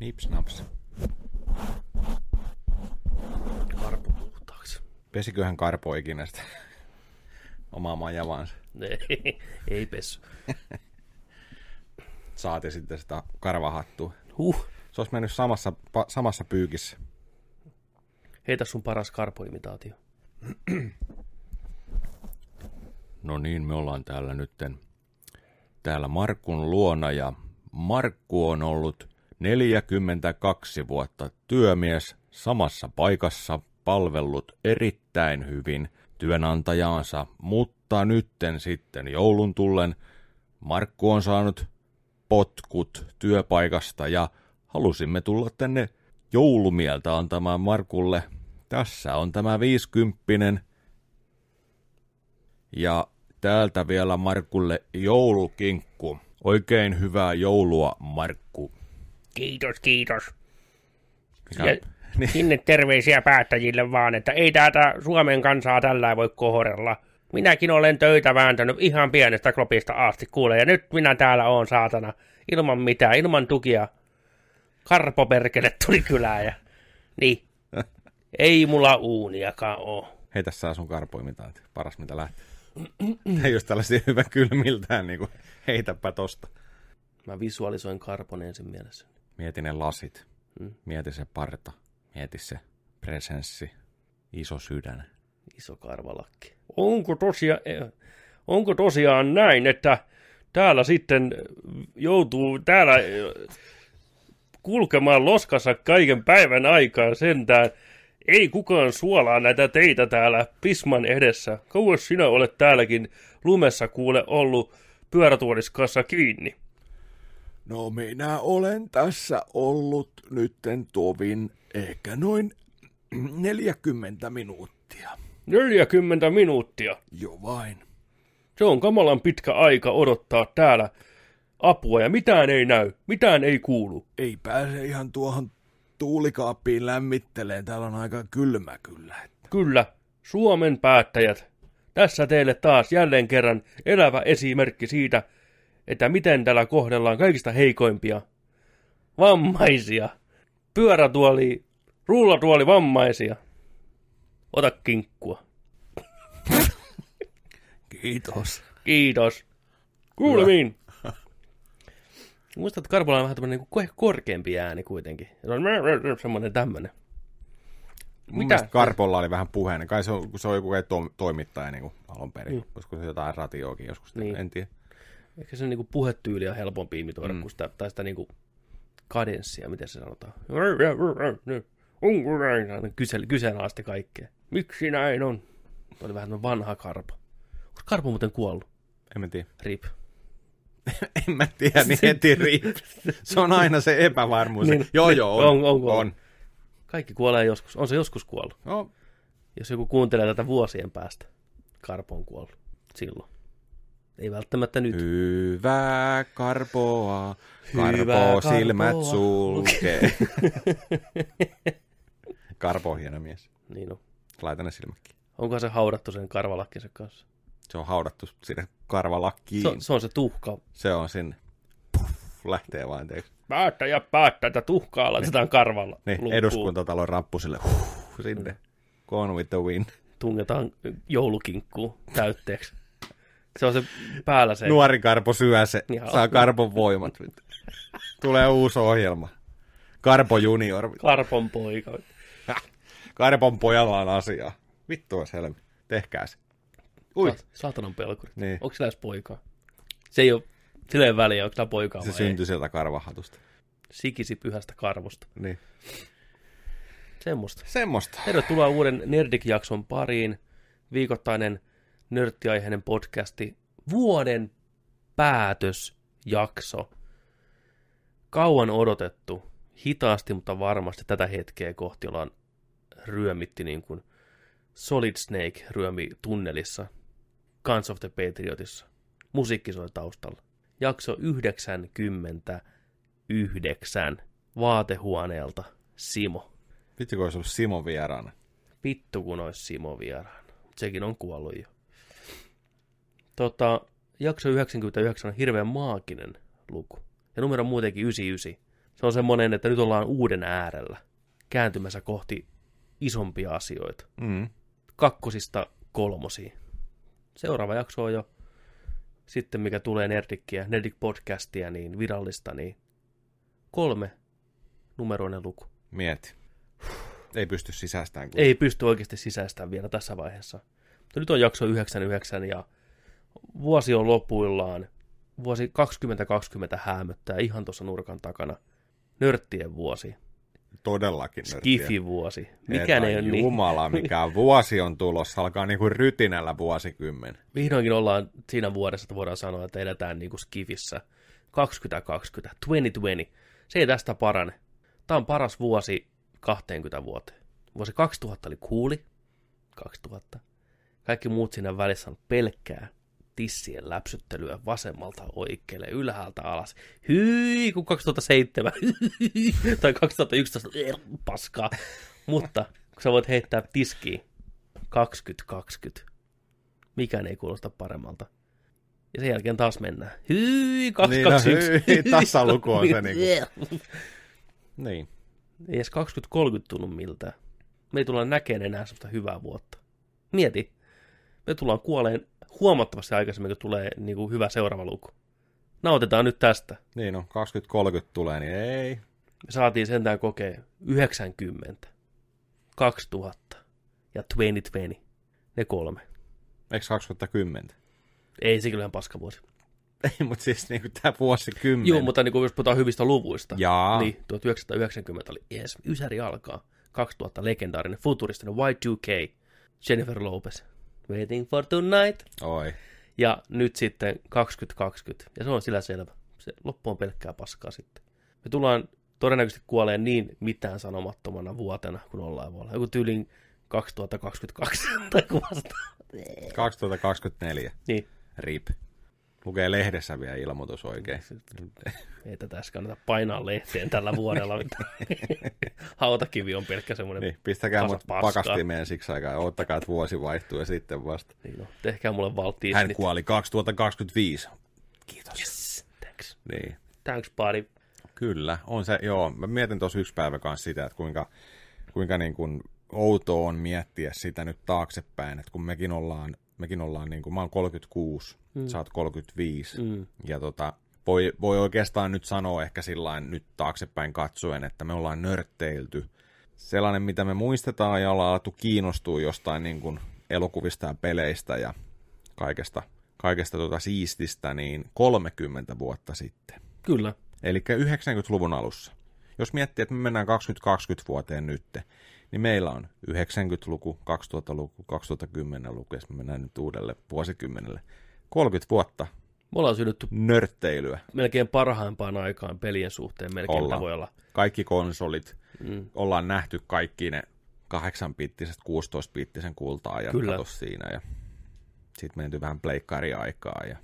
Nips naps. Karpo puhtaaksi. Pesiköhän Karpo ikinä sitä omaa majavansa? Ei, ei pessu. Saati sitten sitä karvahattua. Huh. Se olisi mennyt samassa, pa, samassa pyykissä. Heitä sun paras karpoimitaatio. No niin, me ollaan täällä nytten täällä Markun luona ja Markku on ollut 42 vuotta työmies samassa paikassa, palvellut erittäin hyvin työnantajaansa, mutta nytten sitten joulun tullen Markku on saanut potkut työpaikasta ja halusimme tulla tänne joulumieltä antamaan Markulle. Tässä on tämä viisikymppinen ja täältä vielä Markulle joulukinkku. Oikein hyvää joulua, Markku. Kiitos, kiitos. Ja niin, sinne terveisiä päättäjille vaan, että ei täältä Suomen kansaa tällä voi kohdella. Minäkin olen töitä vääntänyt ihan pienestä klopista asti, kuule, ja nyt minä täällä oon saatana, ilman mitään, ilman tukia. Karpo perkele tuli kylään ja... Niin. Ei mulla uuniakaan oo. heitä saa sun karpoimitaanti. Paras mitä lähtee. Ei jos tällaisia hyvä kylmiltään, niin kuin heitäpä tosta. Mä visualisoin Karpon ensin mielessä. Mieti ne lasit. Mm. Mieti se parta. Mieti se presenssi. Iso sydän. Iso karvalakki. Onko tosiaan, onko tosiaan näin, että täällä sitten joutuu täällä kulkemaan loskassa kaiken päivän aikaa sentään. Ei kukaan suolaa näitä teitä täällä Pisman edessä. Kauas sinä olet täälläkin lumessa kuule ollut pyörätuoliskassa kiinni. No minä olen tässä ollut nytten tovin ehkä noin 40 minuuttia. 40 minuuttia. Jo vain. Se on kamalan pitkä aika odottaa täällä apua ja mitään ei näy, mitään ei kuulu. Ei pääse ihan tuohon tuulikaappiin lämmitteleen. Täällä on aika kylmä kyllä. Kyllä, Suomen päättäjät. Tässä teille taas jälleen kerran elävä esimerkki siitä, että miten täällä kohdellaan kaikista heikoimpia. Vammaisia. Pyörätuoli, rullatuoli vammaisia. Ota kinkkua. Kiitos. Kiitos. Kuulemiin. Muistat, että Karpola on vähän tämmöinen niin korkeampi ääni kuitenkin. Se on semmoinen tämmöinen. Mun Mitä? mielestä Karpolla oli vähän puheen. Kai se on, kun se on joku to- toimittaja niin kuin alun perin. Mm. Olisiko se jotain radioakin joskus? Niin. En tiedä. Ehkä se niinku puhetyyli on helpompi imitoida mm. kuin sitä, tai sitä niinku kadenssia, miten se sanotaan. Onko näin? Aina Kyse, kyseenalaisti kaikkea. Miksi näin on? Tuo oli vähän vanha karpo. Onko karpo muuten kuollut? En mä tiedä. Rip. En mä tiedä, niin heti riip. Se on aina se epävarmuus. Niin. Niin. Joo, joo, on. On, on, on. on. Kaikki kuolee joskus. On se joskus kuollut. No, Jos joku kuuntelee tätä vuosien päästä, karpo on kuollut. Silloin. Ei välttämättä nyt. Hyvää karpoa, Hyvää karpo silmät karpoa. sulkee. karpo on hieno mies. Niin on. Laita ne silmätkin. Onko se haudattu sen karvalakkinsa kanssa? Se on haudattu sinne karvalakkiin. Se, on- se on se tuhka. Se on sinne. Puff, lähtee vaan teeksi. Päättäjä päättää, että tuhkaa laitetaan karvalla. Niin, lukkuun. eduskuntatalon rappusille. Huh, sinne. Gone with the wind. Tungetaan joulukinkkuun täytteeksi. Se on se päällä se. Nuori karpo syö se, Joo. saa karpon voimat. Tulee uusi ohjelma. Karpo junior. Karpon poika. Karpon pojalla on asiaa. Vittu on helmi. Tehkää se. Ui. Sa- Saatanan pelkuri. Niin. Onko sillä edes poikaa? Se ei ole silleen väliä, onko sillä poikaa Se vai syntyi sieltä karvahatusta. ei. Sikisi pyhästä karvosta. Niin. Semmosta. Semmosta. Tervetuloa uuden Nerdik-jakson pariin. Viikoittainen nörttiaiheinen podcasti. Vuoden päätösjakso. Kauan odotettu. Hitaasti, mutta varmasti tätä hetkeä kohti ollaan ryömitti niin kuin Solid Snake ryömi tunnelissa. Guns of the Patriotissa. Musiikki soi taustalla. Jakso 99. Vaatehuoneelta. Simo. Vittu kun olisi ollut Simon vieraana. Vittu kun olisi Simo vieraana. Sekin on kuollut jo. Tota, jakso 99 on hirveän maaginen luku. Ja numero on muutenkin 99. Se on semmoinen, että nyt ollaan uuden äärellä kääntymässä kohti isompia asioita. Mm. Kakkosista kolmosiin. Seuraava jakso on jo sitten, mikä tulee Nerdikkiä, Nerdik podcastia, niin virallista, niin kolme numeroinen luku. Mieti. Ei pysty sisäistään. Kun... Ei pysty oikeasti sisäistämään vielä tässä vaiheessa. Mutta nyt on jakso 99 ja vuosi on lopuillaan. Vuosi 2020 häämöttää ihan tuossa nurkan takana. Nörttien vuosi. Todellakin. Skifi-vuosi. Mikään ei ole niin. Jumala, mikä vuosi on tulossa. Alkaa niinku rytinällä vuosikymmen. Vihdoinkin ollaan siinä vuodessa, että voidaan sanoa, että eletään niin kuin Skifissä. 2020, 2020. Se ei tästä parane. Tämä on paras vuosi 20 vuoteen. Vuosi 2000 oli kuuli. 2000. Kaikki muut siinä välissä on pelkkää tissien läpsyttelyä vasemmalta oikealle, ylhäältä alas. Hyi, kun 2007 tai 2011 er, paskaa. Mutta kun sä voit heittää tiskiin 2020, mikään ei kuulosta paremmalta. Ja sen jälkeen taas mennään. Hyi, 221. Niin, no tasaluku on se niinku. Niin. Ei edes 2030 tunnu miltään. Me ei tulla näkemään enää sellaista hyvää vuotta. Mieti. Me tullaan kuoleen huomattavasti aikaisemmin, kun tulee niin kuin hyvä seuraava luku. Nautitaan nyt tästä. Niin no, 2030 tulee, niin ei. Me saatiin sentään kokea 90, 2000 ja 2020. Ne kolme. Eikö 2010? Ei se kyllä ihan paska vuosi. Ei, mutta siis niinku tää vuosikymmen. Joo, mutta niin kuin jos puhutaan hyvistä luvuista. Jaa. Niin, 1990 oli yes, Ysäri alkaa. 2000 legendaarinen futuristinen Y2K. Jennifer Lopez. Waiting for tonight. Oi. Ja nyt sitten 2020. Ja se on sillä selvä. Se loppu on pelkkää paskaa sitten. Me tullaan todennäköisesti kuoleen niin mitään sanomattomana vuotena, kun ollaan voi olla. Joku tyylin 2022 tai kuvasta. 2024. Niin. RIP. Lukee lehdessä vielä ilmoitus oikein. Ei tätä edes kannata painaa lehteen tällä vuodella. Hautakivi on pelkkä semmoinen. Niin, pistäkää mut paskaa. pakastimeen siksi aikaa ja ottakaa, että vuosi vaihtuu ja sitten vasta. Niin no, tehkää mulle valttiin. Hän kuoli 2025. Kiitos. Yes, thanks. Niin. Thanks, buddy. Kyllä, on se, joo. Mä mietin tuossa yksi päivä kanssa sitä, että kuinka, kuinka niin kuin outoa on miettiä sitä nyt taaksepäin, että kun mekin ollaan, mekin ollaan niin kuin, mä oon 36, mm. sä oot 35, Mm. ja tota, voi, voi oikeastaan nyt sanoa ehkä sillain nyt taaksepäin katsoen, että me ollaan nörtteilty. Sellainen, mitä me muistetaan ja ollaan alettu kiinnostua jostain niin kuin elokuvista ja peleistä ja kaikesta, kaikesta tota siististä, niin 30 vuotta sitten. Kyllä. Eli 90-luvun alussa. Jos miettii, että me mennään 2020 vuoteen nyt, niin meillä on 90-luku, 2000-luku, 2010-luku, ja me mennään nyt uudelle vuosikymmenelle. 30 vuotta Me ollaan synnytty nörtteilyä. melkein parhaimpaan aikaan pelien suhteen. Melkein Ollaan. voi olla. Kaikki konsolit, Mm. ollaan nähty kaikki ne 8-pittiset, 16-pittisen kultaa ja Kyllä. siinä. Ja sitten menty vähän pleikkari-aikaa. Ja...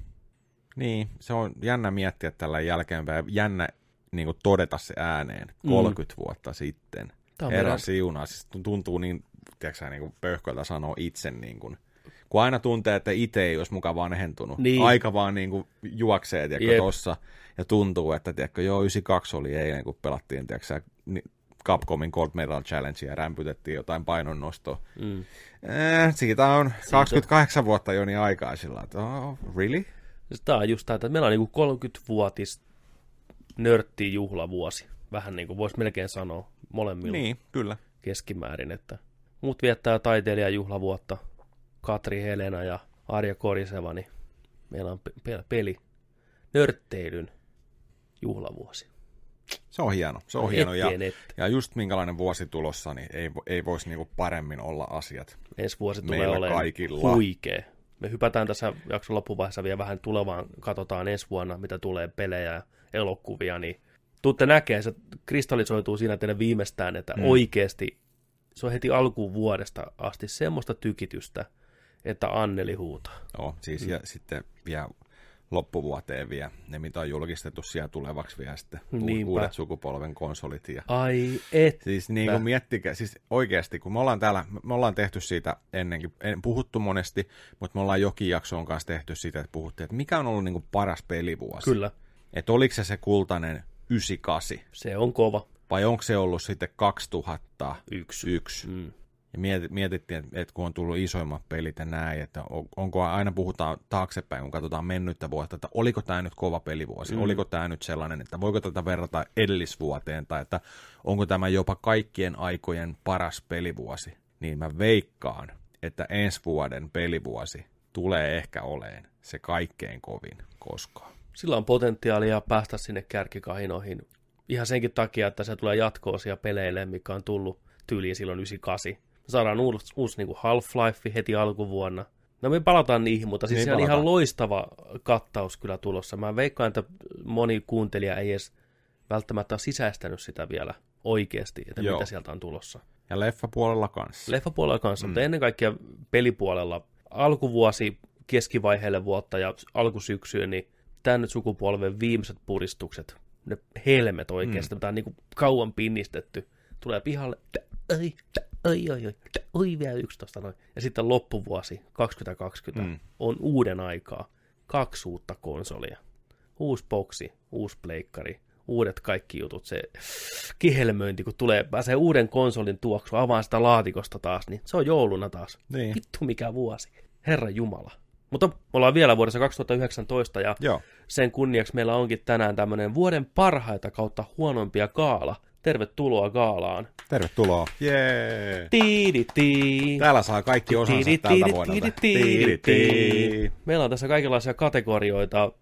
Niin, se on jännä miettiä tällä jälkeenpäin. Jännä niin kuin todeta se ääneen 30 mm. vuotta sitten. Tämä Herra meidän- siunaa, siis tuntuu niin, tiedätkö niin kuin pöhköltä sanoa itse niin kuin, kun aina tuntee, että itse ei olisi mukaan vanhentunut. Niin. Aika vaan niin kuin juoksee, tiedätkö, tossa. Ja tuntuu, että tiedätkö, joo, 92 oli eilen, kun pelattiin, tiedätkö, Capcomin Gold Medal Challenge ja rämpytettiin jotain painonnostoa. Mm. Eh, siitä on 28 vuotta jo niin aikaa sillä että oh, really? Tämä on just tämä, että meillä on niinku 30-vuotis nörtti juhlavuosi. Vähän niin kuin voisi melkein sanoa molemmilla Niin, kyllä. keskimäärin. Että muut viettää taiteilijajuhlavuotta. Katri Helena ja Arja Koriseva, niin meillä on pe- pe- peli nörtteilyn juhlavuosi. Se on hieno, se on hieno. Ja, ja just minkälainen vuosi tulossa, niin ei, ei voisi niinku paremmin olla asiat. Ensi vuosi tulee olemaan kaikilla. huikea. Me hypätään tässä jakson loppuvaiheessa vielä vähän tulevaan, katsotaan ensi vuonna, mitä tulee pelejä ja elokuvia, niin tuutte näkee, se kristallisoituu siinä teille viimeistään, että mm. oikeasti se on heti alkuun vuodesta asti semmoista tykitystä, että Anneli huutaa. Joo, siis mm. ja sitten vielä loppuvuoteen vielä, ne mitä on julkistettu siellä tulevaksi vielä sitten, Niinpä. uudet sukupolven konsolit. Ja, Ai et. siis niin kuin miettikää, siis oikeasti, kun me ollaan täällä, me ollaan tehty siitä ennenkin, en puhuttu monesti, mutta me ollaan jokin jaksoon kanssa tehty siitä, että puhuttiin, että mikä on ollut niin kuin paras pelivuosi. Kyllä. Että oliko se se kultainen 98. Se on kova. Vai onko se ollut sitten 2001? Yksi. Mm. Ja mieti- mietittiin, että, kun on tullut isoimmat pelit ja näin, että on- onko aina puhutaan taaksepäin, kun katsotaan mennyttä vuotta, että oliko tämä nyt kova pelivuosi, mm. oliko tämä nyt sellainen, että voiko tätä verrata edellisvuoteen, tai että onko tämä jopa kaikkien aikojen paras pelivuosi, niin mä veikkaan, että ensi vuoden pelivuosi tulee ehkä oleen se kaikkein kovin koskaan. Sillä on potentiaalia päästä sinne kärkikahinoihin. Ihan senkin takia, että se tulee jatkoosia peleille, mikä on tullut tyyliin silloin 98. Me saadaan uusi, uusi niin Half-Life heti alkuvuonna. No me palataan niihin, mutta siis Niin se on ihan loistava kattaus kyllä tulossa. Mä veikkaan, että moni kuuntelija ei edes välttämättä ole sisäistänyt sitä vielä oikeasti, että Joo. mitä sieltä on tulossa. Ja leffapuolella kanssa. Leffapuolella kanssa, mm. mutta ennen kaikkea pelipuolella alkuvuosi, keskivaiheelle vuotta ja alkusyksyyn, niin tämän sukupolven viimeiset puristukset, ne helmet oikeasti, mm. mitä on niin kuin kauan pinnistetty, tulee pihalle, ai, ai, ai, ai, oi vielä 11 noin. Ja sitten loppuvuosi 2020 Mm. mm. on uuden aikaa, kaksi uutta konsolia, uusi boksi, uusi pleikkari, uudet kaikki jutut, se kihelmöinti, kun tulee, pääsee uuden konsolin tuoksu, avaan sitä laatikosta taas, niin se on jouluna taas. Niin. Vittu mikä vuosi. Herra Jumala. Mutta me ollaan vielä vuodessa 2019 ja Joo. sen kunniaksi meillä onkin tänään tämmöinen vuoden parhaita kautta huonoimpia gaala. Tervetuloa gaalaan. Tervetuloa. Jee. Tiidi Täällä saa kaikki osansa tältä vuodelta. Tiidi-tii. Meillä on tässä kaikenlaisia kategorioita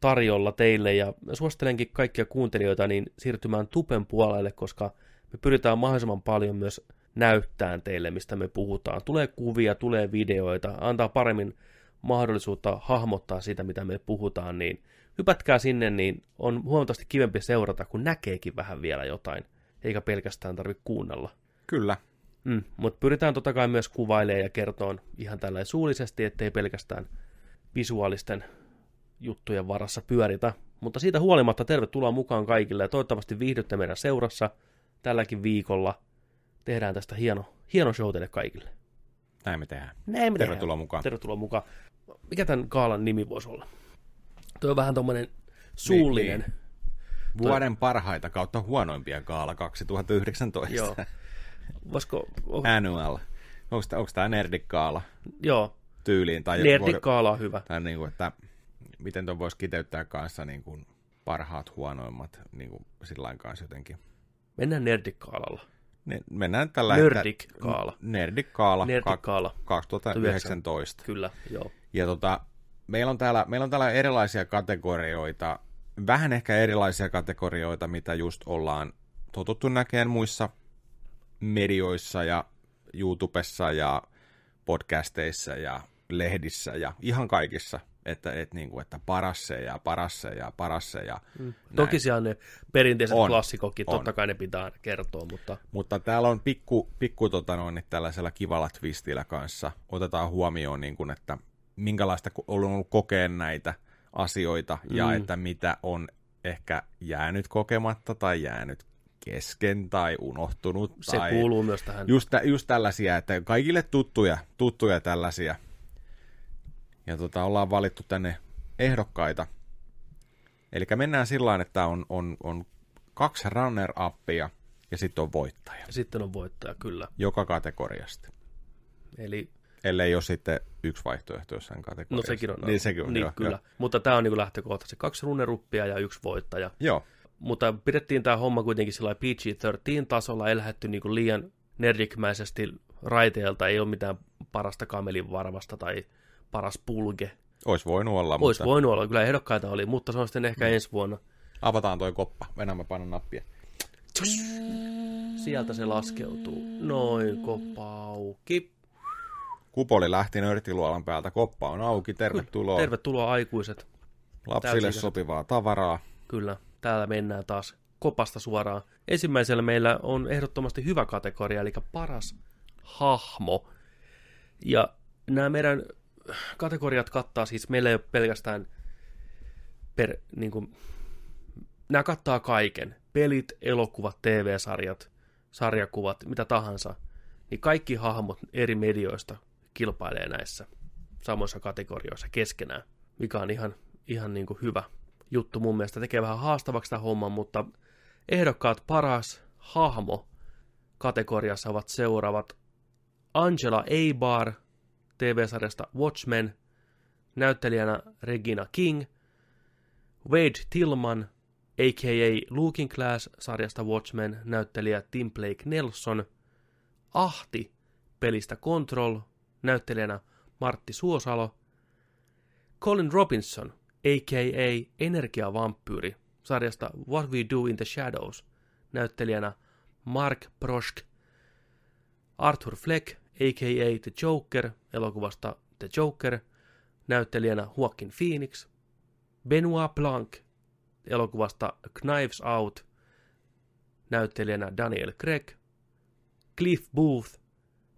tarjolla teille ja suosittelenkin kaikkia kuuntelijoita niin siirtymään tupen puolelle, koska me pyritään mahdollisimman paljon myös näyttämään teille, mistä me puhutaan. Tulee kuvia, tulee videoita, antaa paremmin mahdollisuutta hahmottaa sitä, mitä me puhutaan, niin hypätkää sinne, niin on huomattavasti kivempi seurata, kun näkeekin vähän vielä jotain, eikä pelkästään tarvitse kuunnella. Kyllä. Mm, mutta pyritään totta kai myös kuvailemaan ja kertoon ihan tällä suullisesti, ettei pelkästään visuaalisten juttujen varassa pyöritä. Mutta siitä huolimatta tervetuloa mukaan kaikille ja toivottavasti viihdytte meidän seurassa tälläkin viikolla. Tehdään tästä hieno, hieno show teille kaikille. Näin me tehdään. Näin me Tervetuloa tehdään. mukaan. Tervetuloa mukaan. Mikä tämän kaalan nimi voisi olla? Tuo on vähän tommonen suullinen. Niin, Vuoden parhaita kautta huonoimpia kaala 2019. Joo. Voisiko, oh, Annual. Onko tämä nerdikaala joo, tyyliin? Tai, nerdikaala on hyvä. tai niin kuin, että miten tuon voisi kiteyttää kanssa niin kuin parhaat huonoimmat niin kuin sillä kanssa jotenkin. Mennään nerdikaalalla. Ne, mennään tällä Nerdikaala. Nerdikaala. Nerdikaala. 2019. Kyllä, joo. Ja tota, meillä, on täällä, meillä on täällä erilaisia kategorioita, vähän ehkä erilaisia kategorioita, mitä just ollaan totuttu näkemään muissa medioissa ja YouTubessa ja podcasteissa ja lehdissä ja ihan kaikissa. Että, et niin kuin, että paras se ja paras se ja paras se ja mm. Toki siellä ne perinteiset On, klassikokit, on. totta kai ne pitää kertoa, mutta Mutta täällä on pikku, pikku tota noin, tällaisella kivalla twistillä kanssa. Otetaan huomioon, niin kuin, että minkälaista on ollut kokea näitä asioita ja Mm. että mitä on ehkä jäänyt kokematta tai jäänyt kesken tai unohtunut. se tai kuuluu myös tähän. Just, just tällaisia, että kaikille tuttuja, tuttuja tällaisia. Ja tota, ollaan valittu tänne ehdokkaita. Eli mennään sillä tavalla, että on, on, on kaksi runner-appia ja sitten on voittaja. Ja sitten on voittaja, kyllä. Joka kategoriasta. Eli, Ellei ole sitten yksi vaihtoehto jossain no kategoriassa. sekin on. Niin sekin on, niin, joo, kyllä. Joo. Mutta tämä on niin lähtökohtaisesti kaksi runneruppia ja yksi voittaja. joo. Mutta pidettiin tämä homma kuitenkin sillä lailla PG-13-tasolla, ei lähdetty niin liian nerdikmäisesti raiteelta, ei ole mitään parasta kamelin varvasta tai paras pulge. Olisi voinut olla, Olisi mutta voinut olla, kyllä ehdokkaita oli, mutta se on sitten ehkä ensi vuonna. avataan toi koppa. Venämä painan nappia. Sieltä se laskeutuu. Noin, koppa auki. Kupoli lähti nörtiluolan päältä. Koppa on auki. Tervetuloa. Tervetuloa aikuiset. Lapsille sopivaa tavaraa. Kyllä, täällä mennään taas kopasta suoraan. Ensimmäisellä meillä on ehdottomasti hyvä kategoria, eli paras hahmo. Ja nämä meidän kategoriat kattaa siis, meillä ei ole pelkästään per, niin kuin, nämä kattaa kaiken. Pelit, elokuvat, TV-sarjat, sarjakuvat, mitä tahansa. Niin kaikki hahmot eri medioista kilpailee näissä samoissa kategorioissa keskenään, mikä on ihan, ihan niin kuin hyvä juttu mun mielestä. Tekee vähän haastavaksi sitä homman, mutta ehdokkaat paras hahmo kategoriassa ovat seuraavat. Angela Eibar TV-sarjasta Watchmen, näyttelijänä Regina King, Wade Tillman, a.k.a. Looking Glass sarjasta Watchmen, näyttelijä Tim Blake Nelson, Ahti pelistä Control, näyttelijänä Martti Suosalo, Colin Robinson, a.k.a. Energiavampyyri, sarjasta What We Do in the Shadows, näyttelijänä Mark Prosk, Arthur Fleck, a.k.a. The Joker, elokuvasta The Joker, näyttelijänä Joaquin Phoenix, Benoit Blanc, elokuvasta Knives Out, näyttelijänä Daniel Craig, Cliff Booth,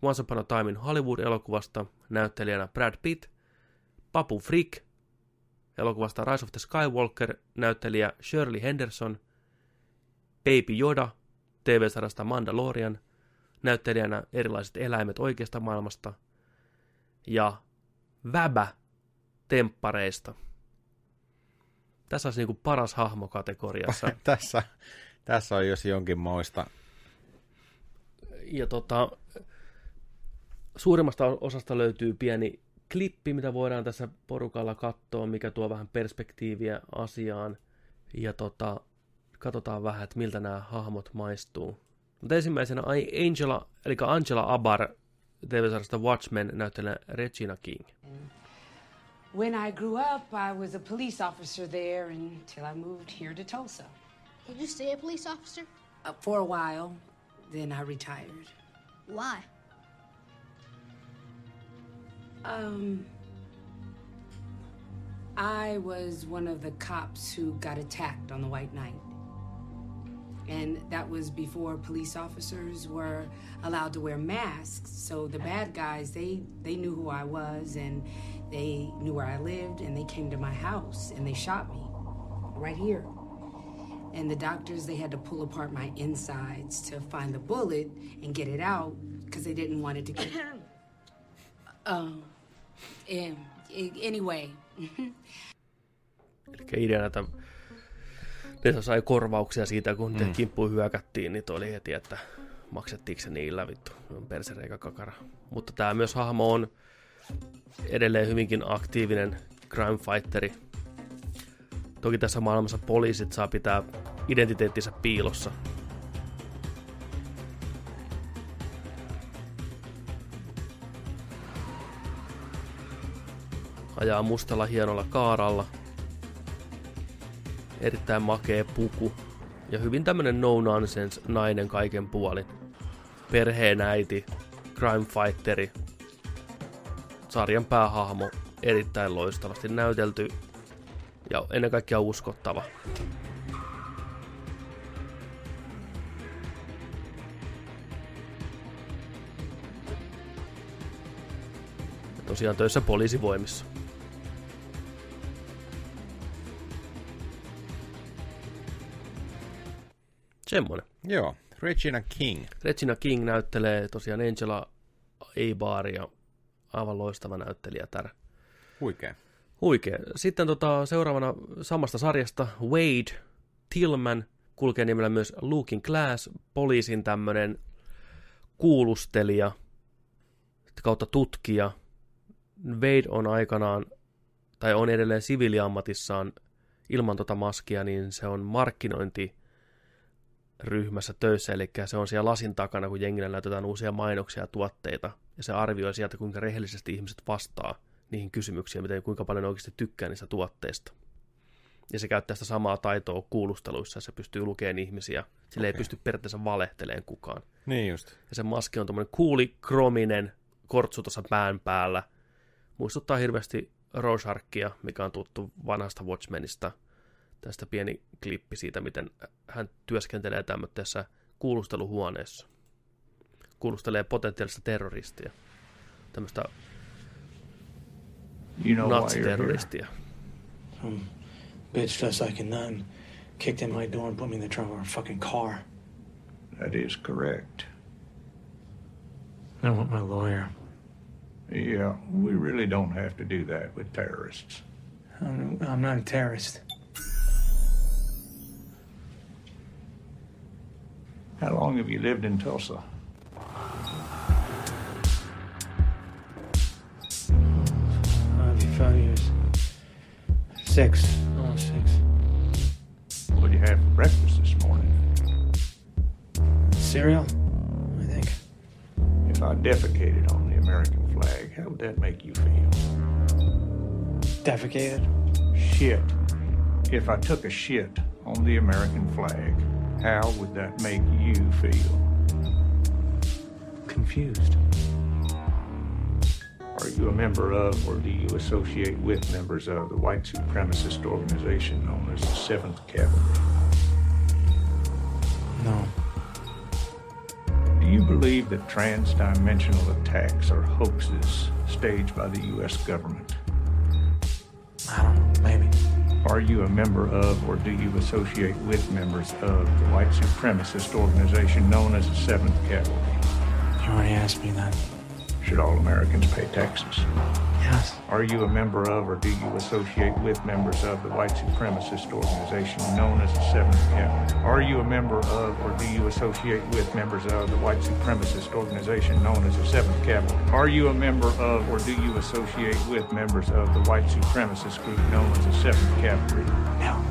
Once Upon a Time in Hollywood-elokuvasta, näyttelijänä Brad Pitt, Papu Frick, elokuvasta Rise of the Skywalker, näyttelijä Shirley Henderson, Baby Yoda, TV-sarjasta Mandalorian, näyttelijänä erilaiset eläimet oikeasta maailmasta, ja Väbä temppareista. Tässä olisi niin kuin paras hahmo kategoriassa. tässä, tässä on jos jonkin moista. Ja tota, suurimmasta osasta löytyy pieni klippi, mitä voidaan tässä porukalla katsoa, mikä tuo vähän perspektiiviä asiaan. Ja tota, katsotaan vähän, että miltä nämä hahmot maistuu. Mutta ensimmäisenä Angela, eli Angela Abar TV-sarjasta Watchmen näyttelee Regina King. When I grew up, I was a police officer there until I moved here to Tulsa. Did you stay a police officer? Uh, for a while, then I retired. Why? Um, I was one of the cops who got attacked on the White Night. And that was before police officers were allowed to wear masks. So the bad guys, they, they knew who I was and they knew where I lived and they came to my house and they shot me right here. And the doctors, they had to pull apart my insides to find the bullet and get it out because they didn't want it to get. um, anyway. Eli ideana, että ne sai korvauksia siitä, kun mm. kimppuun hyökättiin, niin oli heti, että maksettiinko se niillä vittu, on persereikä kakara. Mutta tämä myös hahmo on edelleen hyvinkin aktiivinen crime fighteri. Toki tässä maailmassa poliisit saa pitää identiteettinsä piilossa. Ajaa mustalla hienolla kaaralla. Erittäin makea puku. Ja hyvin tämmönen no-nonsense nainen kaiken puolin. Perheen äiti, crime fighteri, sarjan päähahmo erittäin loistavasti näytelty ja ennen kaikkea uskottava. Tosiaan töissä poliisivoimissa. Semmonen. Joo, Regina King. Regina King näyttelee tosiaan Angela Eibaria aivan loistava näyttelijä tär. Huikea. Huikea. Sitten tota, seuraavana samasta sarjasta Wade Tillman kulkee nimellä myös Looking Glass, poliisin tämmönen kuulustelija kautta tutkija. Wade on aikanaan, tai on edelleen siviiliammatissaan ilman tota maskia, niin se on markkinointi ryhmässä töissä, eli se on siellä lasin takana, kun jengillä näytetään uusia mainoksia ja tuotteita, ja se arvioi sieltä, kuinka rehellisesti ihmiset vastaa niihin kysymyksiin, miten kuinka paljon ne oikeasti tykkää niistä tuotteista. Ja se käyttää sitä samaa taitoa kuulusteluissa, se pystyy lukemaan ihmisiä. Sille okay. ei pysty periaatteessa valehteleen kukaan. Niin just. Ja se maski on tuommoinen kuulikrominen kortsu tuossa pään päällä. Muistuttaa hirveästi Rorschachia, mikä on tuttu vanhasta Watchmenista. Tästä pieni klippi siitä, miten hän työskentelee tämmöisessä kuulusteluhuoneessa kuulustelee potentiaalista terroristia. Tämmöistä you know natsiterroristia. Some bitch dressed like a nun kicked in my door and put me in the trunk of her fucking car. That is correct. I want my lawyer. Yeah, we really don't have to do that with terrorists. I'm, I'm not a terrorist. How long have you lived in Tulsa? Five, five years. Six. Oh, six. What did you have for breakfast this morning? Cereal, I think. If I defecated on the American flag, how would that make you feel? Defecated. Shit. If I took a shit on the American flag, how would that make you feel? Confused. Are you a member of or do you associate with members of the white supremacist organization known as the 7th Cavalry? No. Do you believe that transdimensional attacks are hoaxes staged by the U.S. government? Are you a member of or do you associate with members of the white supremacist organization known as the 7th Cavalry? You already asked me that. Should all Americans pay taxes? Yes. Are you a member of or do you associate with members of the white supremacist organization known as the 7th Cavalry? Are you a member of or do you associate with members of the white supremacist organization known as the 7th Cavalry? Are you a member of or do you associate with members of the white supremacist group known as the 7th Cavalry? No.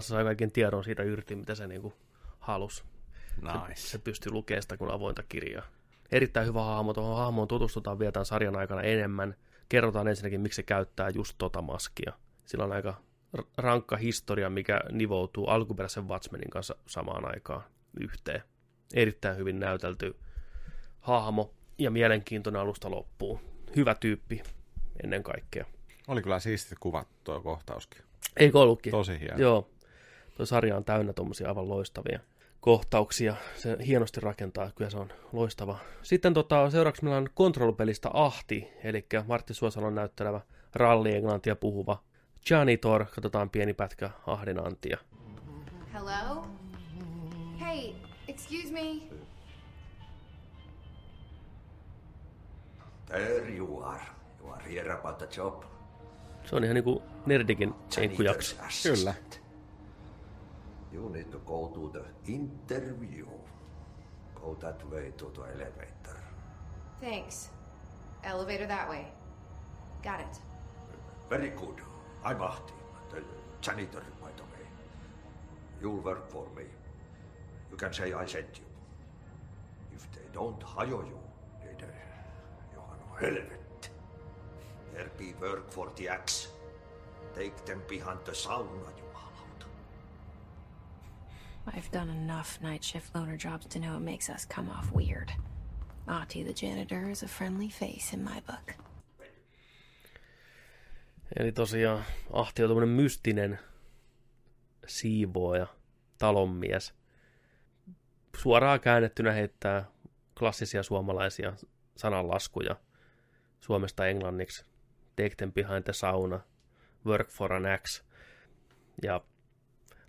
Se sai kaiken tiedon siitä irti, mitä se niinku halusi. Nice. Se pystyy lukemaan sitä kuin avointa kirjaa. Erittäin hyvä hahmo. Tuohon hahmoon tutustutaan vielä tämän sarjan aikana enemmän. Kerrotaan ensinnäkin, miksi se käyttää just tota maskia. Sillä on aika rankka historia, mikä nivoutuu alkuperäisen Watchmenin kanssa samaan aikaan yhteen. Erittäin hyvin näytelty hahmo ja mielenkiintoinen alusta loppuun. Hyvä tyyppi ennen kaikkea. Oli kyllä siisti kuvattu tuo kohtauskin. Eikö ollutkin? Tosi hieno. Joo. Tuo sarja on täynnä tuommoisia aivan loistavia kohtauksia. Se hienosti rakentaa, kyllä se on loistava. Sitten tota, seuraavaksi meillä on Control-pelistä Ahti, eli Martti Suosalon näyttelevä ralli-englantia puhuva Janitor. Katsotaan pieni pätkä Ahdin Antia. Hello? Hey, excuse me. There you are. You are here about the job. Se on ihan niinku Nerdikin enkkujakso. Kyllä. You need to go to the interview. Go that way to the elevator. Thanks. Elevator that way. Got it. Very good. I'm Ahti, the janitor, by the way. You'll work for me. You can say I sent you. If they don't hire you, uh, you are no helvet. There be work for the axe. Take them behind the sauna. I've done enough night shift loner jobs to know it makes us come off weird. Ahti the janitor is a friendly face in my book. Eli tosiaan Ahti on tämmöinen mystinen siivooja, talonmies. Suoraan käännettynä heittää klassisia suomalaisia sananlaskuja suomesta englanniksi. Take them behind the sauna, work for an axe. Ja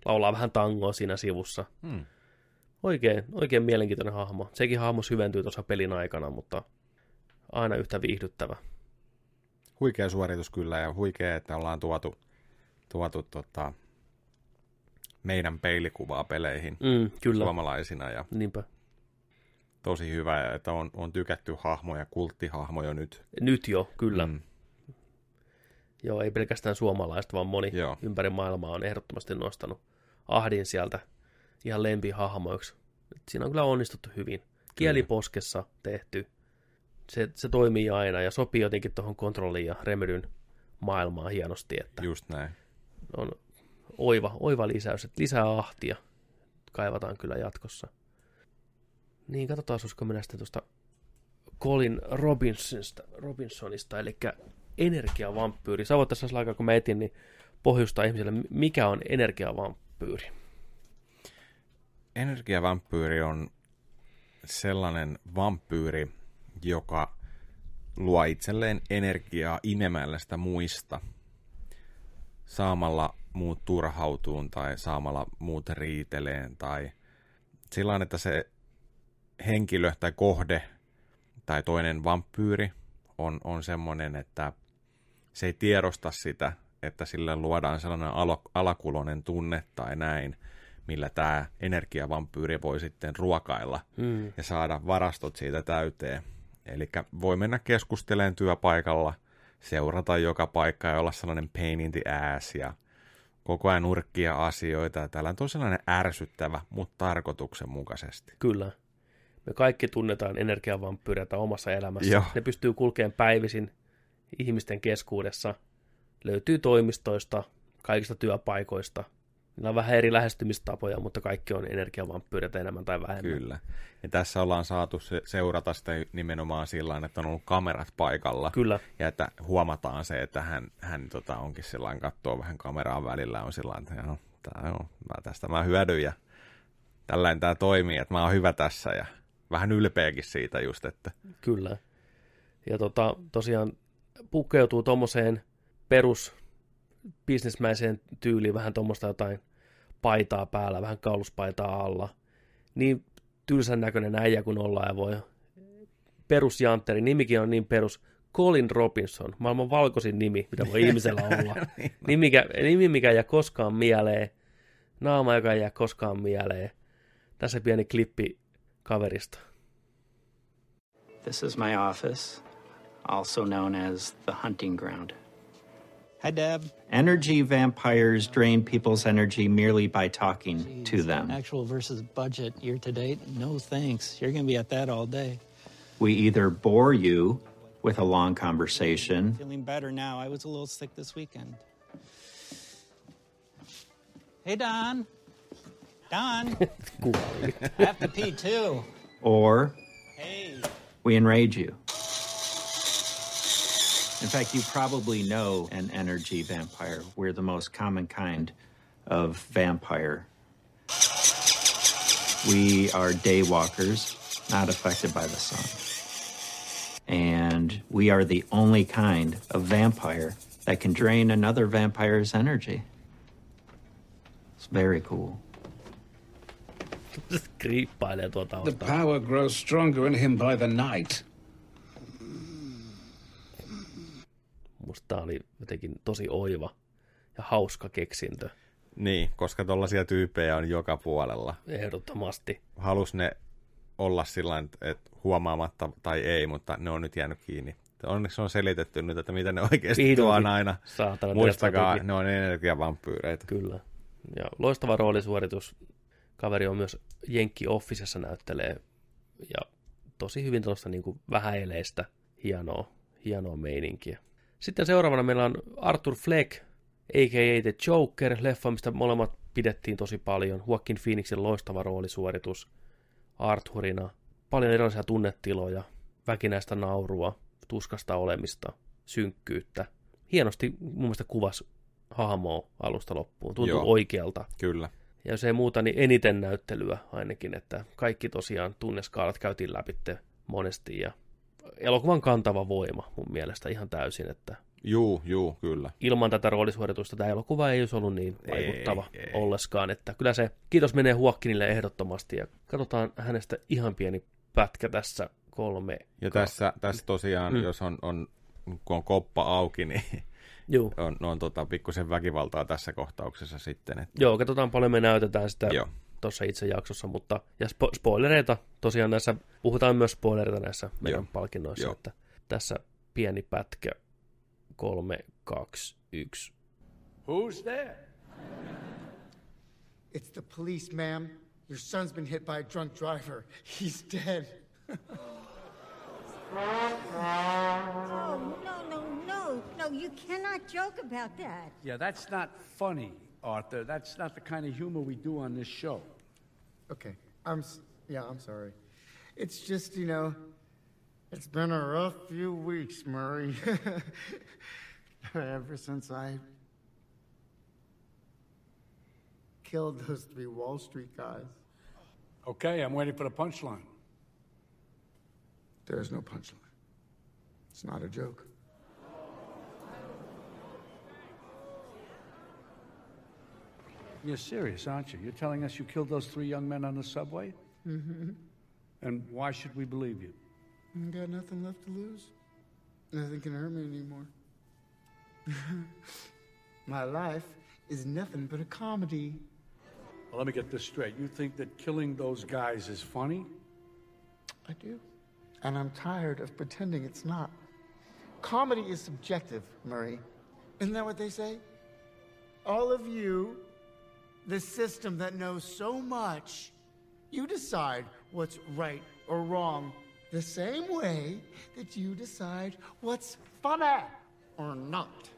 laulaa vähän tangoa siinä sivussa. Hmm. Oikein, oikein mielenkiintoinen hahmo. Sekin hahmo syventyy tuossa pelin aikana, mutta aina yhtä viihdyttävä. Huikea suoritus kyllä ja huikea, että ollaan tuotu, tuotu tota, meidän peilikuvaa peleihin Mm, kyllä, suomalaisina ja niinpä. tosi hyvä, että on, on tykätty hahmoja, kulttihahmo jo nyt. Nyt jo, kyllä. Mm. Joo, ei pelkästään suomalaiset, vaan moni Joo. ympäri maailmaa on ehdottomasti nostanut Ahdin sieltä ihan lempihahmoiksi. Et Siinä on kyllä onnistuttu hyvin. Kieliposkessa tehty. Se, se toimii aina ja sopii jotenkin tuohon kontrolliin ja Remedyn maailmaan hienosti, että Just näin. on oiva, oiva lisäys, että lisää ahtia kaivataan kyllä jatkossa. Niin, katsotaan, olisiko mennä sitten tuosta Colin Robinsonista, Robinsonista eli energiavampyyri. Sä voit tässä aikaa, kun mä etin, niin pohjustaa ihmisille, mikä on energiavampyyri. Energiavampyyri on sellainen vampyyri, joka luo itselleen energiaa imemällä sitä muista. Saamalla muut turhautuun tai saamalla muut riiteleen tai sillä että se henkilö tai kohde tai toinen vampyyri on, on semmoinen, että se ei tiedosta sitä, että sille luodaan sellainen alo, alakulonen tunne tai näin, millä tämä energiavampyyri voi sitten ruokailla mm. ja saada varastot siitä täyteen. Eli voi mennä keskustelemaan työpaikalla, seurata joka paikka ja olla sellainen pain in the ass ja koko ajan urkkia asioita. Täällä on sellainen ärsyttävä, mutta tarkoituksenmukaisesti. Kyllä. Me kaikki tunnetaan energiavampyyreitä omassa elämässä. Joo. Ne pystyy kulkemaan päivisin ihmisten keskuudessa. Löytyy toimistoista, kaikista työpaikoista. Niillä on vähän eri lähestymistapoja, mutta kaikki on energiavampyyreitä enemmän tai vähemmän. Kyllä. Ja tässä ollaan saatu se, seurata sitä nimenomaan sillä että on ollut kamerat paikalla. Kyllä. Ja että huomataan se, että hän, hän tota, onkin sillä katsoo vähän kameraan välillä, on sillä että joo, tää on, mä tästä mä hyödyn ja tällainen tämä toimii, että mä oon hyvä tässä ja vähän ylpeäkin siitä just, että... Kyllä. Ja tota, tosiaan pukeutuu tuommoiseen perus bisnesmäiseen tyyliin, vähän tuommoista jotain paitaa päällä, vähän kauluspaitaa alla. Niin tylsän näköinen äijä kuin ollaan ja voi perusjantteri, nimikin on niin perus, Colin Robinson, maailman valkoisin nimi, mitä voi ihmisellä olla. Niin nimi, mikä, nimi, mikä ei jää koskaan mieleen, naama, joka ei jää koskaan mieleen. Tässä pieni klippi kaverista. This is my office, also known as the hunting ground. Hi, Deb. Energy vampires drain people's energy merely by talking Jeez, to them. Actual versus budget year to date? No thanks. You're going to be at that all day. We either bore you with a long conversation. Feeling better now. I was a little sick this weekend. Hey, Don. Don. I have to pee too. Or hey. we enrage you. In fact, you probably know an energy vampire. We're the most common kind of vampire. We are daywalkers, not affected by the sun. And we are the only kind of vampire that can drain another vampire's energy. It's very cool. The power grows stronger in him by the night. Musta tää oli jotenkin tosi oiva ja hauska keksintö. Niin, koska tollaisia tyyppejä on joka puolella. Ehdottomasti. Halus ne olla sillä että huomaamatta tai ei, mutta ne on nyt jäänyt kiinni. Onneksi on selitetty nyt, että mitä ne oikeasti Vihdoinkin. tuon aina. Saatana, Muistakaa, ne on energiavampyyreitä. Kyllä. Ja loistava roolisuoritus. Kaveri on myös Jenkki Officessa näyttelee ja tosi hyvin tuosta niin vähäileistä hienoa, hienoa meininkiä. Sitten seuraavana meillä on Arthur Fleck, a.k.a. The Joker, leffa, mistä molemmat pidettiin tosi paljon. Joaquin Phoenixin loistava roolisuoritus Arthurina. Paljon erilaisia tunnetiloja, väkinäistä naurua, tuskasta olemista, synkkyyttä. Hienosti mun mielestä kuvas hahmoa alusta loppuun. Tuntuu Joo, oikealta. Kyllä. Ja jos ei muuta, niin eniten näyttelyä ainakin, että kaikki tosiaan tunneskaalat käytiin läpi monesti ja elokuvan kantava voima mun mielestä ihan täysin, että Juu, juu, kyllä. Ilman tätä roolisuoritusta tämä elokuva ei olisi ollut niin vaikuttava ei, ei. olleskaan, että kyllä se kiitos menee Huokkinille ehdottomasti ja katsotaan hänestä ihan pieni pätkä tässä kolme. Ja ka- tässä, tässä tosiaan, mm. jos on, on, kun on koppa auki, niin Juu. on, on tota, pikkusen väkivaltaa tässä kohtauksessa sitten. Että... Joo, katsotaan paljon me näytetään sitä Joo tuossa itse jaksossa, mutta ja spo- spoilereita, tosiaan näissä, puhutaan myös spoilereita näissä meidän Joo. palkinnoissa, Joo. että tässä pieni pätkä, kolme, kaksi, yksi. Who's there? It's the police, ma'am. Your son's been hit by a drunk driver. He's dead. oh, no, no, no. No, you cannot joke about that. Yeah, that's not funny. Arthur. That's not the kind of humor we do on this show. Okay. I'm yeah, I'm sorry. It's just, you know, it's been a rough few weeks, Murray. Ever since I killed those three Wall Street guys. Okay, I'm waiting for the punchline. There's no punchline. It's not a joke. You're serious, aren't you? You're telling us you killed those three young men on the subway? Mm-hmm. And why should we believe you? I got nothing left to lose. Nothing can hurt me anymore. My life is nothing but a comedy. Well, let me get this straight. You think that killing those guys is funny? I do. And I'm tired of pretending it's not. Comedy is subjective, Murray. Isn't that what they say? All of you, the system that knows so much, you decide what's right or wrong the same way that you decide what's funny or not.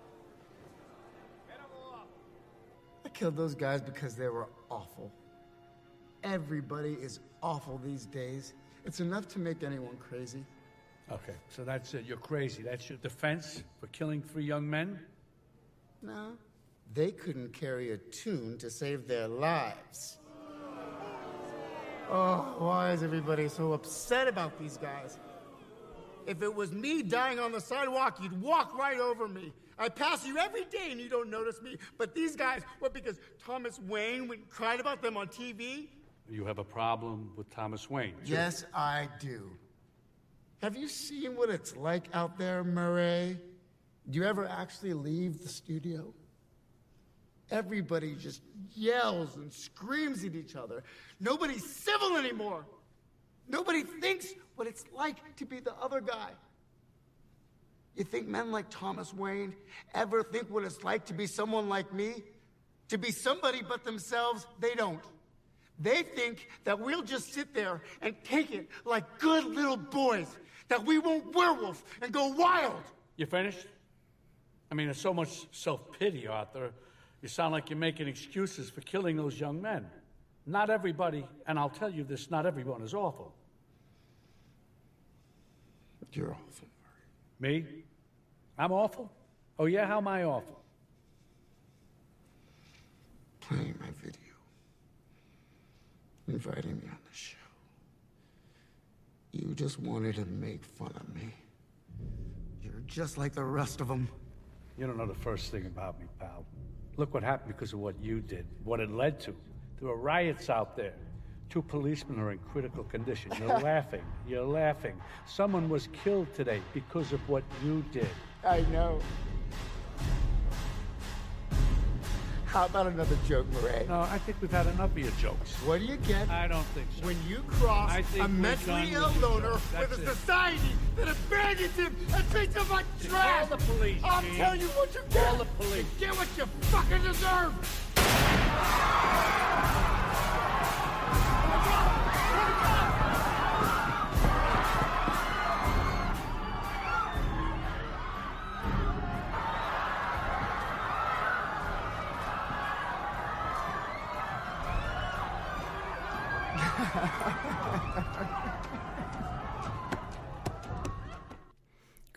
I killed those guys because they were awful. Everybody is awful these days. It's enough to make anyone crazy. Okay, so that's it. You're crazy. That's your defense for killing three young men? No, they couldn't carry a tune to save their lives. Oh, why is everybody so upset about these guys? If it was me dying on the sidewalk, you'd walk right over me. I pass you every day and you don't notice me. But these guys, what, because Thomas Wayne went cried about them on TV? You have a problem with Thomas Wayne? too. Yes, I do. Have you seen what it's like out there, Murray? Do you ever actually leave the studio? Everybody just yells and screams at each other. Nobody's civil anymore. Nobody thinks what it's like to be the other guy. You think men like Thomas Wayne ever think what it's like to be someone like me? To be somebody but themselves? They don't. They think that we'll just sit there and take it like good little boys, that we won't werewolf and go wild. You finished? I mean, there's so much self pity, Arthur. You sound like you're making excuses for killing those young men. Not everybody, and I'll tell you this, not everyone is awful. You're awful. Me? I'm awful? Oh, yeah? How am I awful? Playing my video. Inviting me on the show. You just wanted to make fun of me. You're just like the rest of them. You don't know the first thing about me, pal. Look what happened because of what you did, what it led to. There were riots out there. Two policemen are in critical condition. You're laughing. You're laughing. Someone was killed today because of what you did. I know. How about another joke, Murray? No, I think we've had enough of your jokes. What do you get? I don't think so. When you cross a mentally ill loner with a society that abandons him and treats him like trash. Call the police, I'll Gene. tell you what you get. Call the police. You get what you fucking deserve.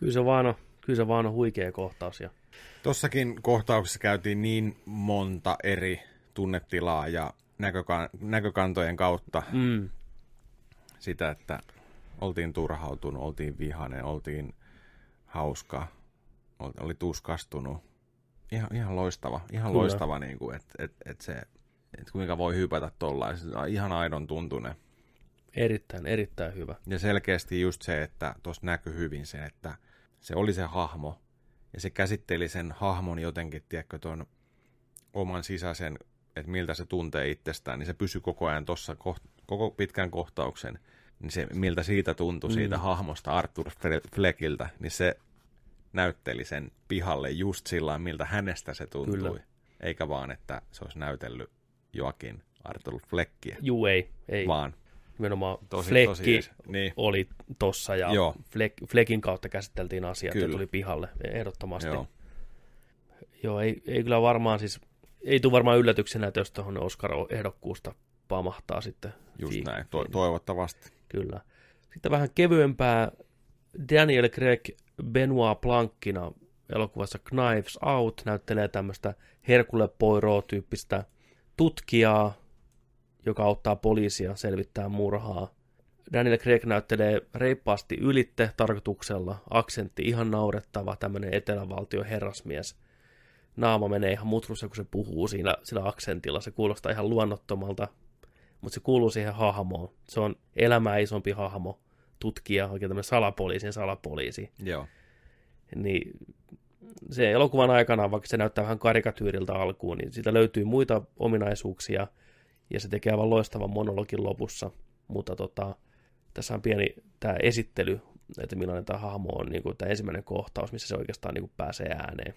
Kyllä se vaan on, kyllä se vaan on huikea kohtaus. Ja Tossakin kohtauksessa käytiin niin monta eri tunnetilaa ja näkökan- näkökantojen kautta Mm. sitä, että oltiin turhautunut, oltiin vihainen, oltiin hauska, oli, tuskastunut. Ihan, ihan loistava, ihan Kyllä. loistava, niin kuin, että et, et se, että kuinka voi hypätä tollain. Se on ihan aidon tuntune. erittäin, erittäin hyvä. Ja selkeästi just se, että tuossa näkyy hyvin se, että se oli se hahmo, ja se käsitteli sen hahmon jotenkin, tiedätkö, tuon oman sisäisen, että miltä se tuntee itsestään, niin se pysyi koko ajan tuossa koko pitkän kohtauksen, niin se, miltä siitä tuntui, Mm. siitä hahmosta Arthur Fle- Fleckiltä, niin se näytteli sen pihalle just sillä miltä hänestä se tuntui. Kyllä. Eikä vaan, että se olisi näytellyt Joakin Arthur Fleckiä. Juu, ei, ei. Vaan Nimenomaan Tosi- Flekki tosi niin. oli tossa ja Joo. Fleck, Fleckin kautta käsiteltiin asiat ja Kyllä. tuli pihalle ehdottomasti. Joo. Joo, ei, ei kyllä varmaan siis, ei tule varmaan yllätyksenä, että jos tuohon Oscar-ehdokkuusta pamahtaa sitten. Just Fiik- näin, to- toivottavasti. Kyllä. Sitten vähän kevyempää Daniel Craig Benoit Plankkina elokuvassa Knives Out näyttelee tämmöistä Hercule Poirot-tyyppistä tutkijaa, joka auttaa poliisia selvittää murhaa. Daniel Craig näyttelee reippaasti ylitte tarkoituksella, aksentti ihan naurettava, tämmöinen etelävaltio herrasmies. naama menee ihan mutrussa, kun se puhuu siinä sillä aksentilla. Se kuulostaa ihan luonnottomalta, mutta se kuuluu siihen hahmoon. Se on elämää isompi hahmo, tutkija, oikein tämmöinen salapoliisin salapoliisi. Joo. Niin se elokuvan aikana, vaikka se näyttää vähän karikatyyriltä alkuun, niin siitä löytyy muita ominaisuuksia, ja se tekee aivan loistavan monologin lopussa. Mutta tota, tässä on pieni tämä esittely, että millainen tämä hahmo on, niin kuin tämä ensimmäinen kohtaus, missä se oikeastaan niin kuin pääsee ääneen.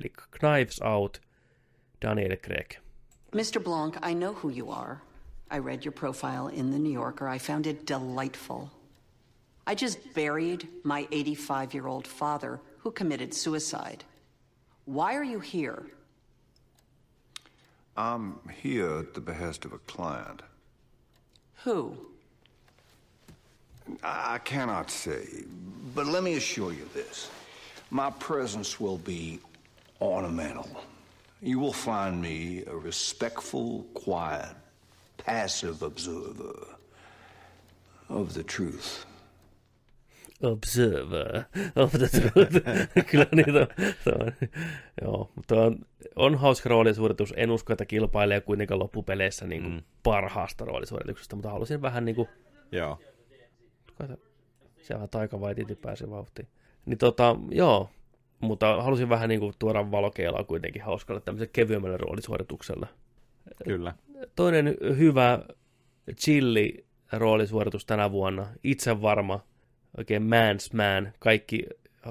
Eli Knives Out, Daniel Craig. Mr. Blanc, I know who you are. I read your profile in The New Yorker. I found it delightful. I just buried my 85 year old father who committed suicide. Why are you here? I'm here at the behest of a client. Who? I cannot say, but let me assure you this. My presence will be ornamental. You will find me a respectful, quiet, passive observer of the truth. Observer of the truth. Kyllä niitä on. Joo, mutta on, on hauska roolisuoritus. En usko, että kilpailee kuitenkaan loppupeleissä niin kuin mm. parhaasta roolisuorituksesta, mutta halusin vähän niin kuin... Joo. Se vähän taikavaititi pääsi vauhtiin. Niin tota, joo, mutta halusin vähän niin kuin tuoda valokeilaa kuitenkin hauskalle tämmöiselle kevyemmälle roolisuoritukselle. Kyllä. Toinen hyvä chilli roolisuoritus tänä vuonna, itse varma, oikein man's man, kaikki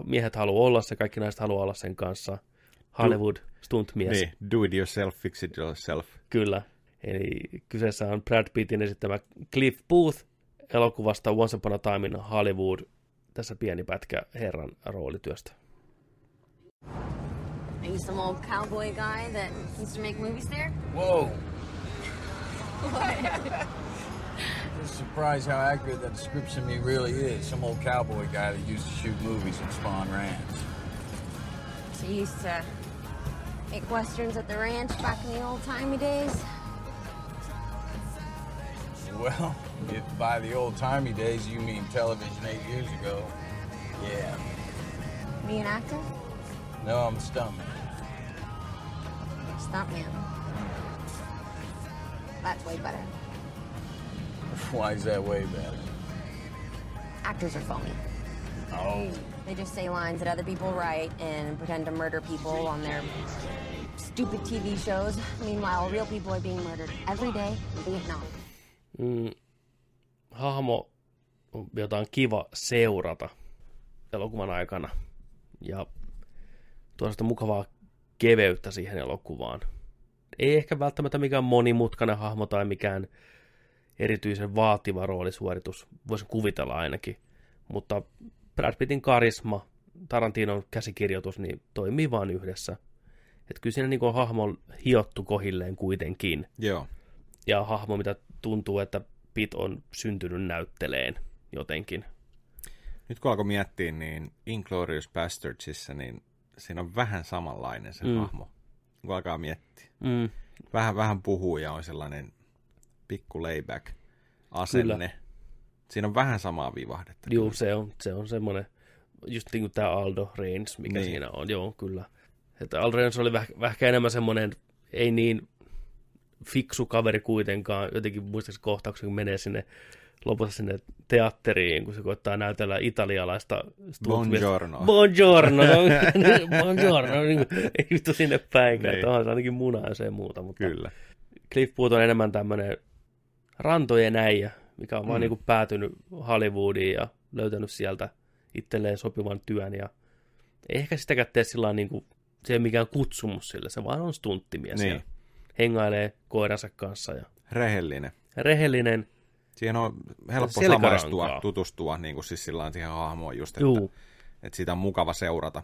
miehet haluaa olla se, kaikki naiset haluaa olla sen kanssa. Hollywood stuntmies. Niin, do it yourself, fix it yourself. Kyllä. Eli kyseessä on Brad Pittin esittämä Cliff Booth elokuvasta Once Upon a Time in Hollywood. Tässä pieni pätkä herran roolityöstä. Are you some old cowboy guy that used to make movies there? Whoa. Surprised how accurate that description of me really is. Some old cowboy guy that used to shoot movies at Spawn Ranch. So you used to make westerns at the ranch back in the old timey days? Well, if by the old timey days you mean television eight years ago, yeah. Be an actor? No, I'm a stuntman. Stuntman. That's way better. Why is that way better? Actors are phony. Oh. They just say lines that other people write and pretend to murder people on their stupid TV shows. Meanwhile, real people are being murdered every day in Vietnam. Mm, hahmo, jota on kiva seurata elokuvan aikana. Ja tuosta mukavaa keveyttä siihen elokuvaan. Ei ehkä välttämättä mikään monimutkainen hahmo tai mikään erityisen vaativa roolisuoritus, voisin kuvitella ainakin. Mutta Brad Pittin karisma, Tarantinon käsikirjoitus, niin toimii vaan yhdessä. Et kyllä siinä niin hahmo on hiottu kohilleen kuitenkin. Joo. Ja hahmo, mitä tuntuu, että Pitt on syntynyt näytteleen jotenkin. Nyt kun alkoi miettiä, niin Inglorious Bastardsissa, niin siinä on vähän samanlainen se mm. hahmo, kun alkaa miettiä. Mm. Vähän, vähän puhuu ja on sellainen pikku layback asenne. Kyllä. Siinä on vähän samaa vivahdetta. Joo, se on, se on semmoinen, just niin kuin tämä Aldo Reigns, mikä Niin. siinä on, joo, kyllä. Että Aldo Reigns oli väh, vähän enemmän semmoinen, ei niin fiksu kaveri kuitenkaan, jotenkin muistaakseni kohtauksen, kun menee sinne lopussa sinne teatteriin, kun se koittaa näytellä italialaista. Buongiorno. Buongiorno. Buongiorno. Niin kuin, ei vittu sinne päinkään, Niin. että onhan se ainakin munaa ja se muuta. Mutta Kyllä. Cliff Booth on enemmän tämmöinen rantojen äijä, mikä on mm. vaan niin kuin päätynyt Hollywoodiin ja löytänyt sieltä itselleen sopivan työn. Ja ehkä sitäkään tee sillä niin kuin, se ei ole mikään kutsumus sille, se vaan on stunttimies. Niin. Ja hengailee koiransa kanssa ja Rehellinen. rehellinen. Siihen on helppo samaistua, tutustua niin kuin siis sillä siihen hahmoon just, että, Juu. että sitä on mukava seurata.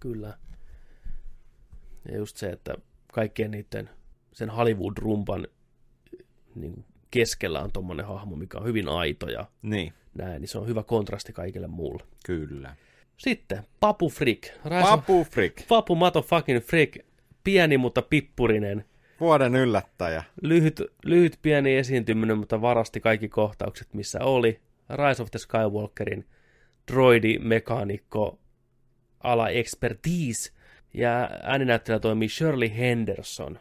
Kyllä. Ja just se, että kaikkien niiden sen Hollywood-rumpan niin keskellä on tommonen hahmo, mikä on hyvin aito ja Niin. näin, niin se on hyvä kontrasti kaikille muulle. Kyllä. Sitten Papu Frick. Papu Frick. Papu motherfucking Frick. Pieni, mutta pippurinen. Vuoden yllättäjä. Lyhyt, lyhyt pieni esiintyminen, mutta varasti kaikki kohtaukset, missä oli. Rise of the Skywalkerin droidi, mekaanikko, ala expertise. Ja ääninäyttelijä toimii Shirley Henderson.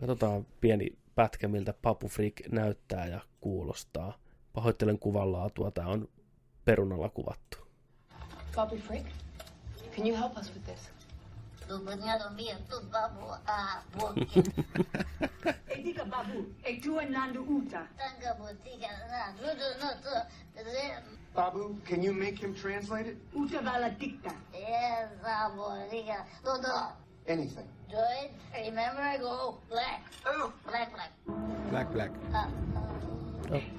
Katsotaan pieni pätkä, miltä Papu Freak näyttää ja kuulostaa. Pahoittelen kuvan laatua, tää on perunalla kuvattu. Bobby Frick, can you help us with this? Etika babu, uta. Babu, can you make him translate it? Uta vala dikta. Anything. Joy, remember I go black. Oh, black, black. Black, black.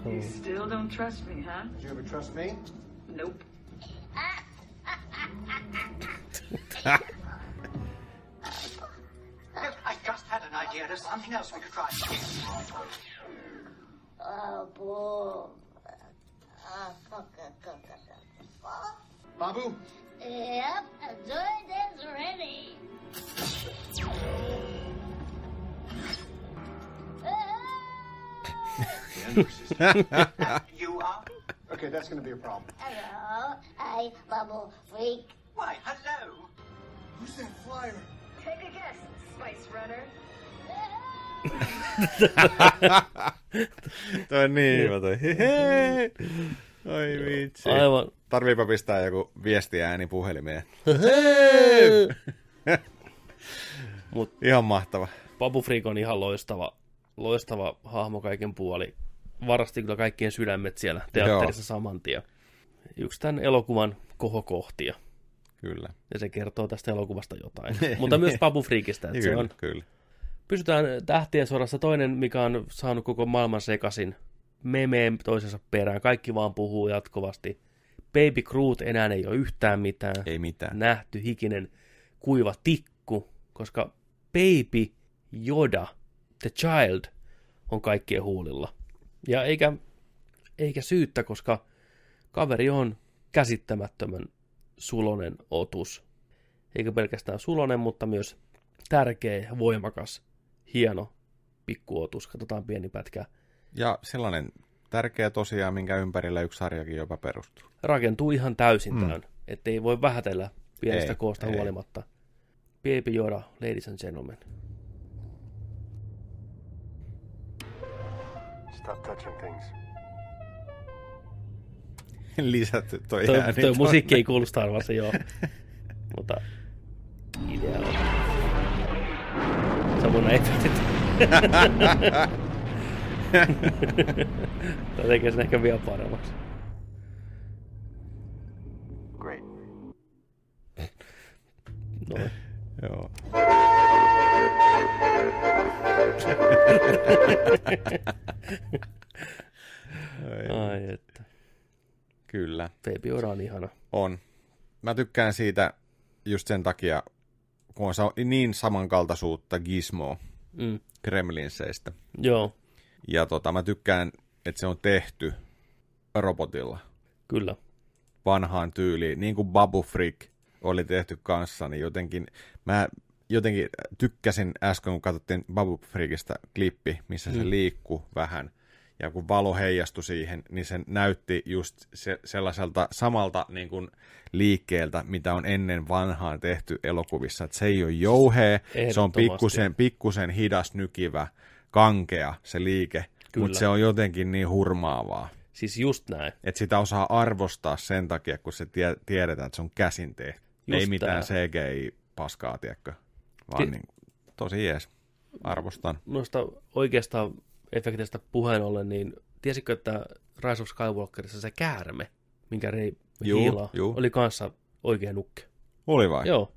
You still don't trust me, huh? Did you ever trust me? Nope. I just had an idea. There's something else we could try. Oh, boy. Ah, fuck, fuck, fuck, fuck. Babu, Yep, Joy is ready. You are? Okay, that's going to be a problem. Hello, I Bubble Freak. Why, hello. Who's that flyer? Take a guess, Spice Runner. toi on niin hyvä toi. Oi vitsi. Aivan. Tarviipa pistää joku viestiääni puhelimeen. Mut Ihan mahtava. Papu Freak on ihan loistava, loistava hahmo kaiken puoli. Varasti kyllä kaikkien sydämet siellä teatterissa Joo. saman tien. Yksi tämän elokuvan kohokohtia. Kyllä. Ja se kertoo tästä elokuvasta jotain. Mutta myös Papu Freakistä, että se kyllä, on. kyllä. Pysytään tähtien sodassa. Toinen, mikä on saanut koko maailman sekasin memeen toisensa perään. Kaikki vaan puhuu jatkuvasti. Baby Groot enää ei ole yhtään mitään. Ei mitään. Nähty hikinen kuiva tikku, koska Baby Yoda, The Child, on kaikkien huulilla. Ja eikä, eikä syyttä, koska kaveri on käsittämättömän sulonen otus. Eikä pelkästään sulonen, mutta myös tärkeä, voimakas, hieno pikkuotus. Katsotaan pieni pätkä. Ja sellainen tärkeä tosiaan, minkä ympärillä yksi sarjakin jopa perustuu. Rakentuu ihan täysin Mm. tämän, ettei voi vähätellä pienestä Ei, koosta ei. huolimatta. Baby Yoda, ladies and gentlemen. Stop touching things. Lisätty toi, Toi, ääni toi tonne. musiikki ei kuulu Star Warsiin, joo. Mutta idea on. Se on mun efektit. Tämä tekee sen ehkä vielä paremmaksi. Great. Noin. Joo. Ai että. Kyllä. Baby Yoda on ihana. On. Mä tykkään siitä just sen takia, kun on niin samankaltaisuutta Gizmo Mm. Gremlinseistä. Joo. Ja tota, mä tykkään, että se on tehty robotilla. Kyllä. Vanhaan tyyliin, niin kuin Babu Freak oli tehty kanssa, niin jotenkin mä jotenkin tykkäsin äsken, kun katsottiin Babu Freakista klippi, missä se Mm. liikkuu vähän, ja kun valo heijastui siihen, niin se näytti just se, sellaiselta samalta niin kuin liikkeeltä, mitä on ennen vanhaan tehty elokuvissa. Et se ei ole jouhea, se on pikkusen, pikkusen hidas, nykivä, kankea se liike, mutta se on jotenkin niin hurmaavaa. Siis just näin. Että sitä osaa arvostaa sen takia, kun se tie, tiedetään, että se on käsin tehty. Just Ei mitään tää. CGI-paskaa, tiedätkö? Vaan Ki- niin, tosi jees. Arvostan. Noista oikeasta efektistä puheen ollen, niin tiesitkö, että Rise of Skywalkerissa se käärme, minkä Rei hiilaa, oli kanssa oikea nukke. Oli vai? Joo.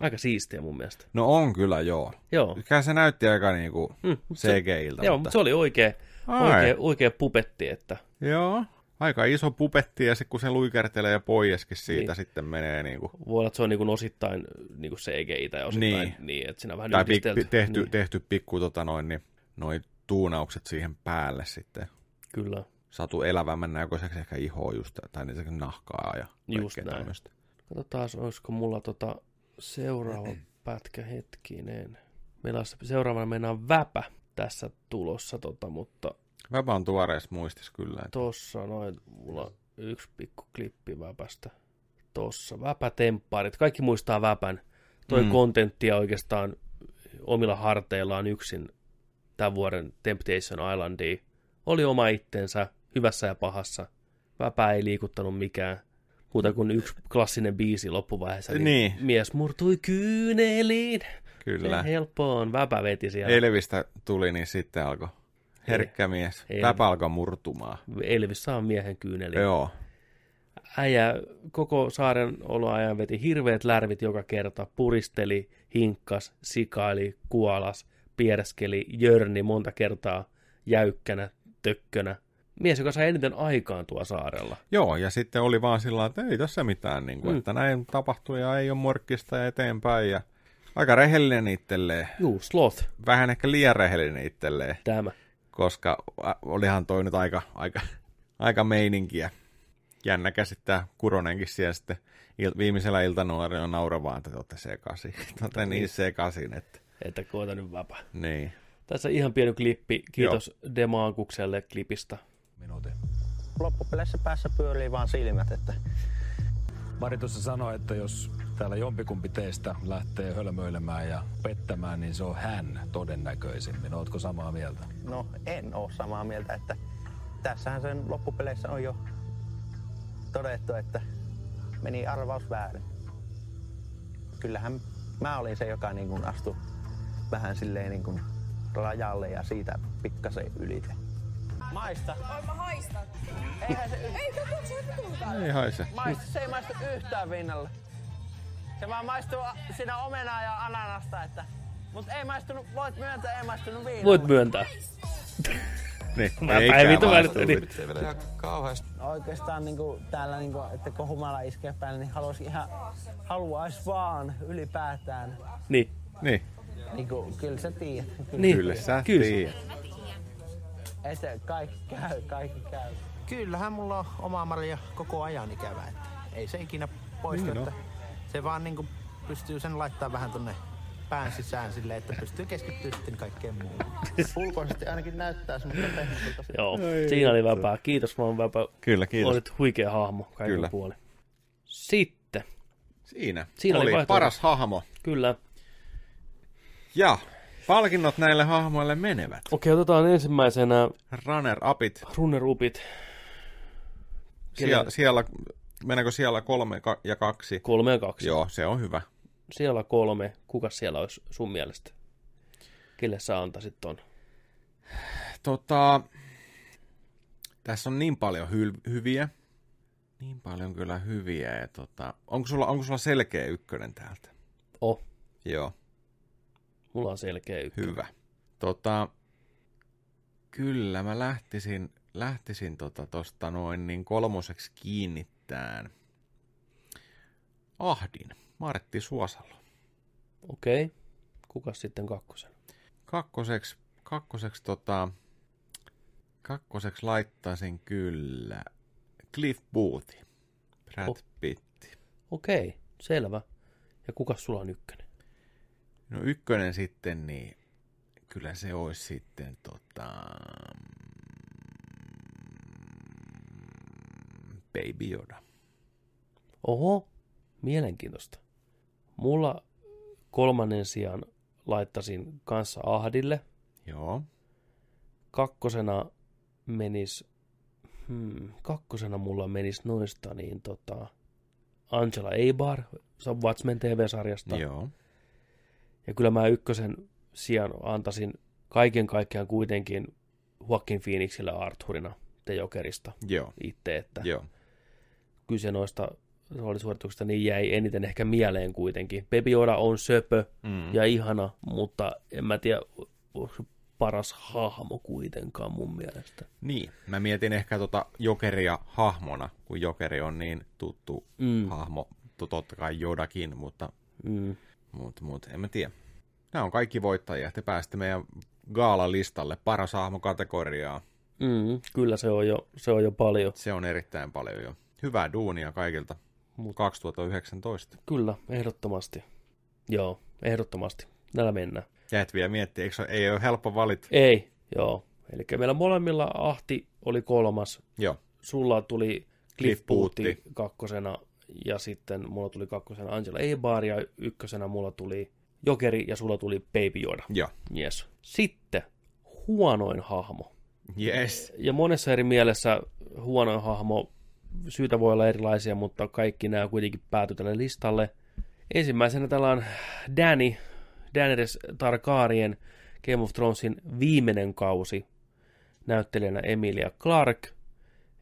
Aika siistiä mun mielestä. No on kyllä, joo. Joo. Kyllä se näytti aika niinku Mm, mut se- CGI-iltä. Joo, mutta se oli oikea, Ai. oikea, oikea pupetti, että Joo. Aika iso pupetti ja sitten kun se luikertelee ja poieskin siitä Niin. sitten menee niinku... voi olla, että se on niin osittain niin CGI tai osittain Niin. niin, niin että siinä on vähän Tai pik, tehty, niin. tehty pikku tota noin, niin, noi tuunaukset siihen päälle sitten. Kyllä. Satu elävämmän näköiseksi ehkä ihoa just, tai niitä nahkaa ja Just näin. tämmöistä. Katsotaan, olisiko mulla tota seuraava pätkä hetkinen. Meillä olisi seuraavana mennään väpä tässä tulossa, tota, mutta Väpä on tuoreessa muistis kyllä. Että... tossa noin, mulla on yksi pikku klippi väpästä. Tossa, väpätemppaarit. Kaikki muistaa väpän toi Mm. kontenttia oikeastaan omilla harteillaan yksin tämän vuoden Temptation Islandia. Oli oma itsensä, hyvässä ja pahassa. Väpää ei liikuttanut mikään. Muuta kuin yksi klassinen biisi loppuvaiheessa. Niin. Mies murtui kyyneliin. Kyllä. Se helppo on. Väpä veti siellä. Elvistä tuli, niin sitten alkoi herkkä mies. Alkoi murtumaan. Elvis saa miehen kyyneliin. Joo. Äijä koko saaren oloajan veti hirveät lärvit joka kerta, puristeli, hinkkas, sikaili, kuolas, pierskeli, jörni monta kertaa jäykkänä, tökkönä. Mies, joka sai eniten aikaan tuo saarella. Joo, ja sitten oli vaan sillä että ei tässä mitään, niin kuin, Mm. että näin tapahtuu ja ei ole morkkista ja eteenpäin. Ja aika rehellinen itselleen. Juu, sloth. Vähän ehkä liian rehellinen itselleen. Tämä. Koska olihan toi nyt aika, aika, aika meininkiä. Jännä käsittää Kuronenkin siellä sitten il, viimeisellä iltanuorilla nauravaa, että te olette sekaisin. Te olette niin sekaisin, että... Että koeta nyt vapa. Niin. Tässä ihan pieni klippi. Kiitos Demaankukselle klipistä. Minuutin. Loppupeleissä päässä pyörii vaan silmät, että Mari tuossa sanoi, että jos täällä jompikumpi teistä lähtee hölmöilemään ja pettämään, niin se on hän todennäköisimmin. Ootko samaa mieltä? no en oo samaa mieltä, että tässähän sen loppupeleissä on jo todettu, että meni arvaus väärin. Kyllähän mä olin se, joka niin kuin astui vähän silleen niin kuin rajalle ja siitä pikkasen ylite. Maista. Oi mä haistan. Eihän se... Ei, katso, se. Ei haise. Maistu, se ei maistu yhtään vinnalle. Se vaan maistuu siinä omenaa ja ananasta, että... Mut ei maistunut, voit myöntää, ei maistunut viinalle. Voit myöntää. Niin, Mä maistu. välittänyt. Ihan kauheasti. Oikeastaan niinku, täällä, niinku, että kun humala iskee päälle, niin haluaisi ihan, haluais vaan ylipäätään. Niin. Niin. Niinku, kyllä sä tiedät. Niin. Kyllä sä Kyllä. tiedät. Että kaikki käy, kaikki käy. Kyllähän mulla on oma Maria koko ajan ikävä, että ei se ikinä poistu, Niin on. että se vaan niinku pystyy sen laittaa vähän tonne pään sisään silleen, että pystyy keskittyä sitten kaikkeen muuhun. Ulkoisesti ainakin näyttää semmoista pehmoiselta. Joo, siinä oli väpää. Kiitos vaan väpää. Kyllä, kiitos. Olit huikea hahmo kaiken Kyllä. puolin. Sitten. Siinä, Siinä oli oli paras hahmo. Kyllä. Ja palkinnot näille hahmoille menevät. Okei, otetaan ensimmäisenä Runner-upit. runner-upit. Siellä, siellä, mennäänkö siellä kolme ja kaksi? Kolme ja kaksi. Joo, se on hyvä. Siellä kolme. Kuka siellä olisi sun mielestä? Kelle sä antaisit ton? Tota, tässä on niin paljon hyl- hyviä. Niin paljon kyllä hyviä. Ja tota, onko, sulla, onko sulla selkeä ykkönen täältä? Oh. Joo. Mulla on selkeä ykkönen. Hyvä. Tota, kyllä mä lähtisin, lähtisin tota tosta noin niin kolmoseksi kiinnittään. Ahdin. Martti Suosalo. Okei. Kuka sitten kakkosen? Kakkoseksi, kakkoseksi tota, kakkoseksi laittaisin kyllä Cliff Booth. Brad Oh. Pitt. Okei, selvä. Ja kuka sulla on ykkönen? No ykkönen sitten, niin kyllä se olisi sitten tota... Baby Yoda. Oho, mielenkiintoista. Mulla kolmannen sijaan laittasin kanssa Ahdille. Joo. Kakkosena menis, hmm, kakkosena mulla menis noista niin tota, Angela Eibar, Watchmen TV-sarjasta. Joo. Ja kyllä mä ykkösen sijaan antaisin kaiken kaikkiaan kuitenkin Joaquin Phoenixille Arthurina The Jokerista Joo. itse, että Joo. Kyse noista roolisuorituksista niin jäi eniten ehkä mieleen kuitenkin. Baby Yoda on söpö Mm. ja ihana, mutta en mä tiedä, onko se paras hahmo kuitenkaan mun mielestä. Niin, mä mietin ehkä tota Jokeria hahmona, kun Jokeri on niin tuttu Mm. hahmo, to- totta kai Jodakin, mutta, Mm. mutta, mutta en mä tiedä. Nämä on kaikki voittajia. Te pääsitte meidän gaalalistalle paras hahmo kategoriaa. Mm, kyllä se on, jo, se on jo paljon. Se on erittäin paljon jo. Hyvää duunia kaikilta. Mut- 2019. Kyllä, ehdottomasti. Joo, ehdottomasti. Näillä mennään. Ja et vielä miettiä, eikö se, ei ole helppo valita. Ei, joo. Eli meillä molemmilla Ahti oli kolmas. Joo. Sulla tuli Cliff Boothi. kakkosena ja sitten mulla tuli kakkosena Angela Ebar, ja ykkösenä mulla tuli Jokeri, ja sulla tuli Baby Yoda. Joo. Yes. Sitten huonoin hahmo. Yes. Ja monessa eri mielessä huonoin hahmo, syytä voi olla erilaisia, mutta kaikki nämä kuitenkin päätyi tälle listalle. Ensimmäisenä täällä on Danny, Daenerys Targaryen, Game of Thronesin viimeinen kausi, näyttelijänä Emilia Clark.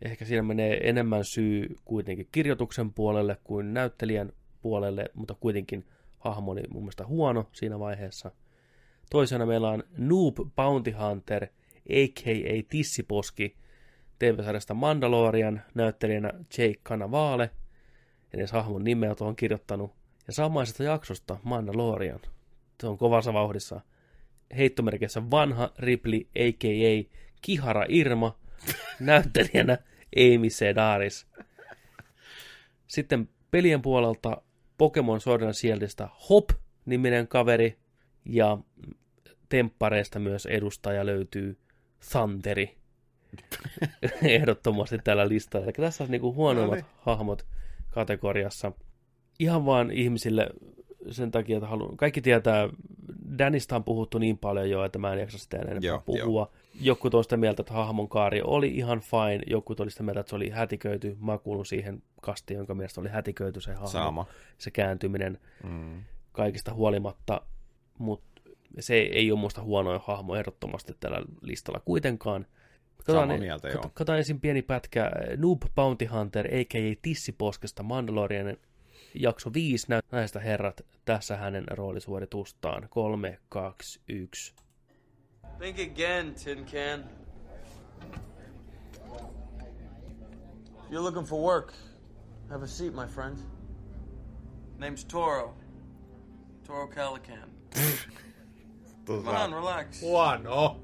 Ehkä siinä menee enemmän syy kuitenkin kirjoituksen puolelle kuin näyttelijän puolelle, mutta kuitenkin hahmo oli mun mielestä huono siinä vaiheessa. Toisena meillä on Noob Bounty Hunter, a.k.a. Tissiposki, TV-sarjasta Mandalorian, näyttelijänä Jake Kanavaale, edes hahmon nimeä tuohon kirjoittanut, ja samaisesta jaksosta Mandalorian. Se on kovassa vauhdissa. Heittomerkissä vanha Ripley, a.k.a. Kihara Irma, näyttelijänä Amy Sedaris. Sitten pelien puolelta Pokemon Sword and Shieldista Hop-niminen kaveri, ja temppareista myös edustaja löytyy Thunderi. Ehdottomasti tällä listalla. Eli tässä on niinku huonoimmat No niin. hahmot kategoriassa. Ihan vaan ihmisille sen takia, että haluan... Kaikki tietää, Danista on puhuttu niin paljon jo, että mä en jaksa sitä enempää Joo, puhua. Joku toista mieltä, että hahmon kaari oli ihan fine, joku oli sitä mieltä, että se oli hätiköity. Mä kuulun siihen kastiin, jonka mielestä oli hätiköity se hahmo. Sama. Se kääntyminen Mm. kaikista huolimatta, mutta se ei ole musta huonoin hahmo ehdottomasti tällä listalla kuitenkaan. Samaa mieltä, kat- joo. Katsotaan ensin pieni pätkä Noob Bounty Hunter, a.k.a. Tissiposkesta Mandalorianin jakso 5 näistä herrat. Tässä hänen roolisuoritustaan. 3, 2, 1. Think again, Tin Can. If you're looking for work, have a seat, my friend. Name's Toro. Toro Calican. Come on, relax. Huono.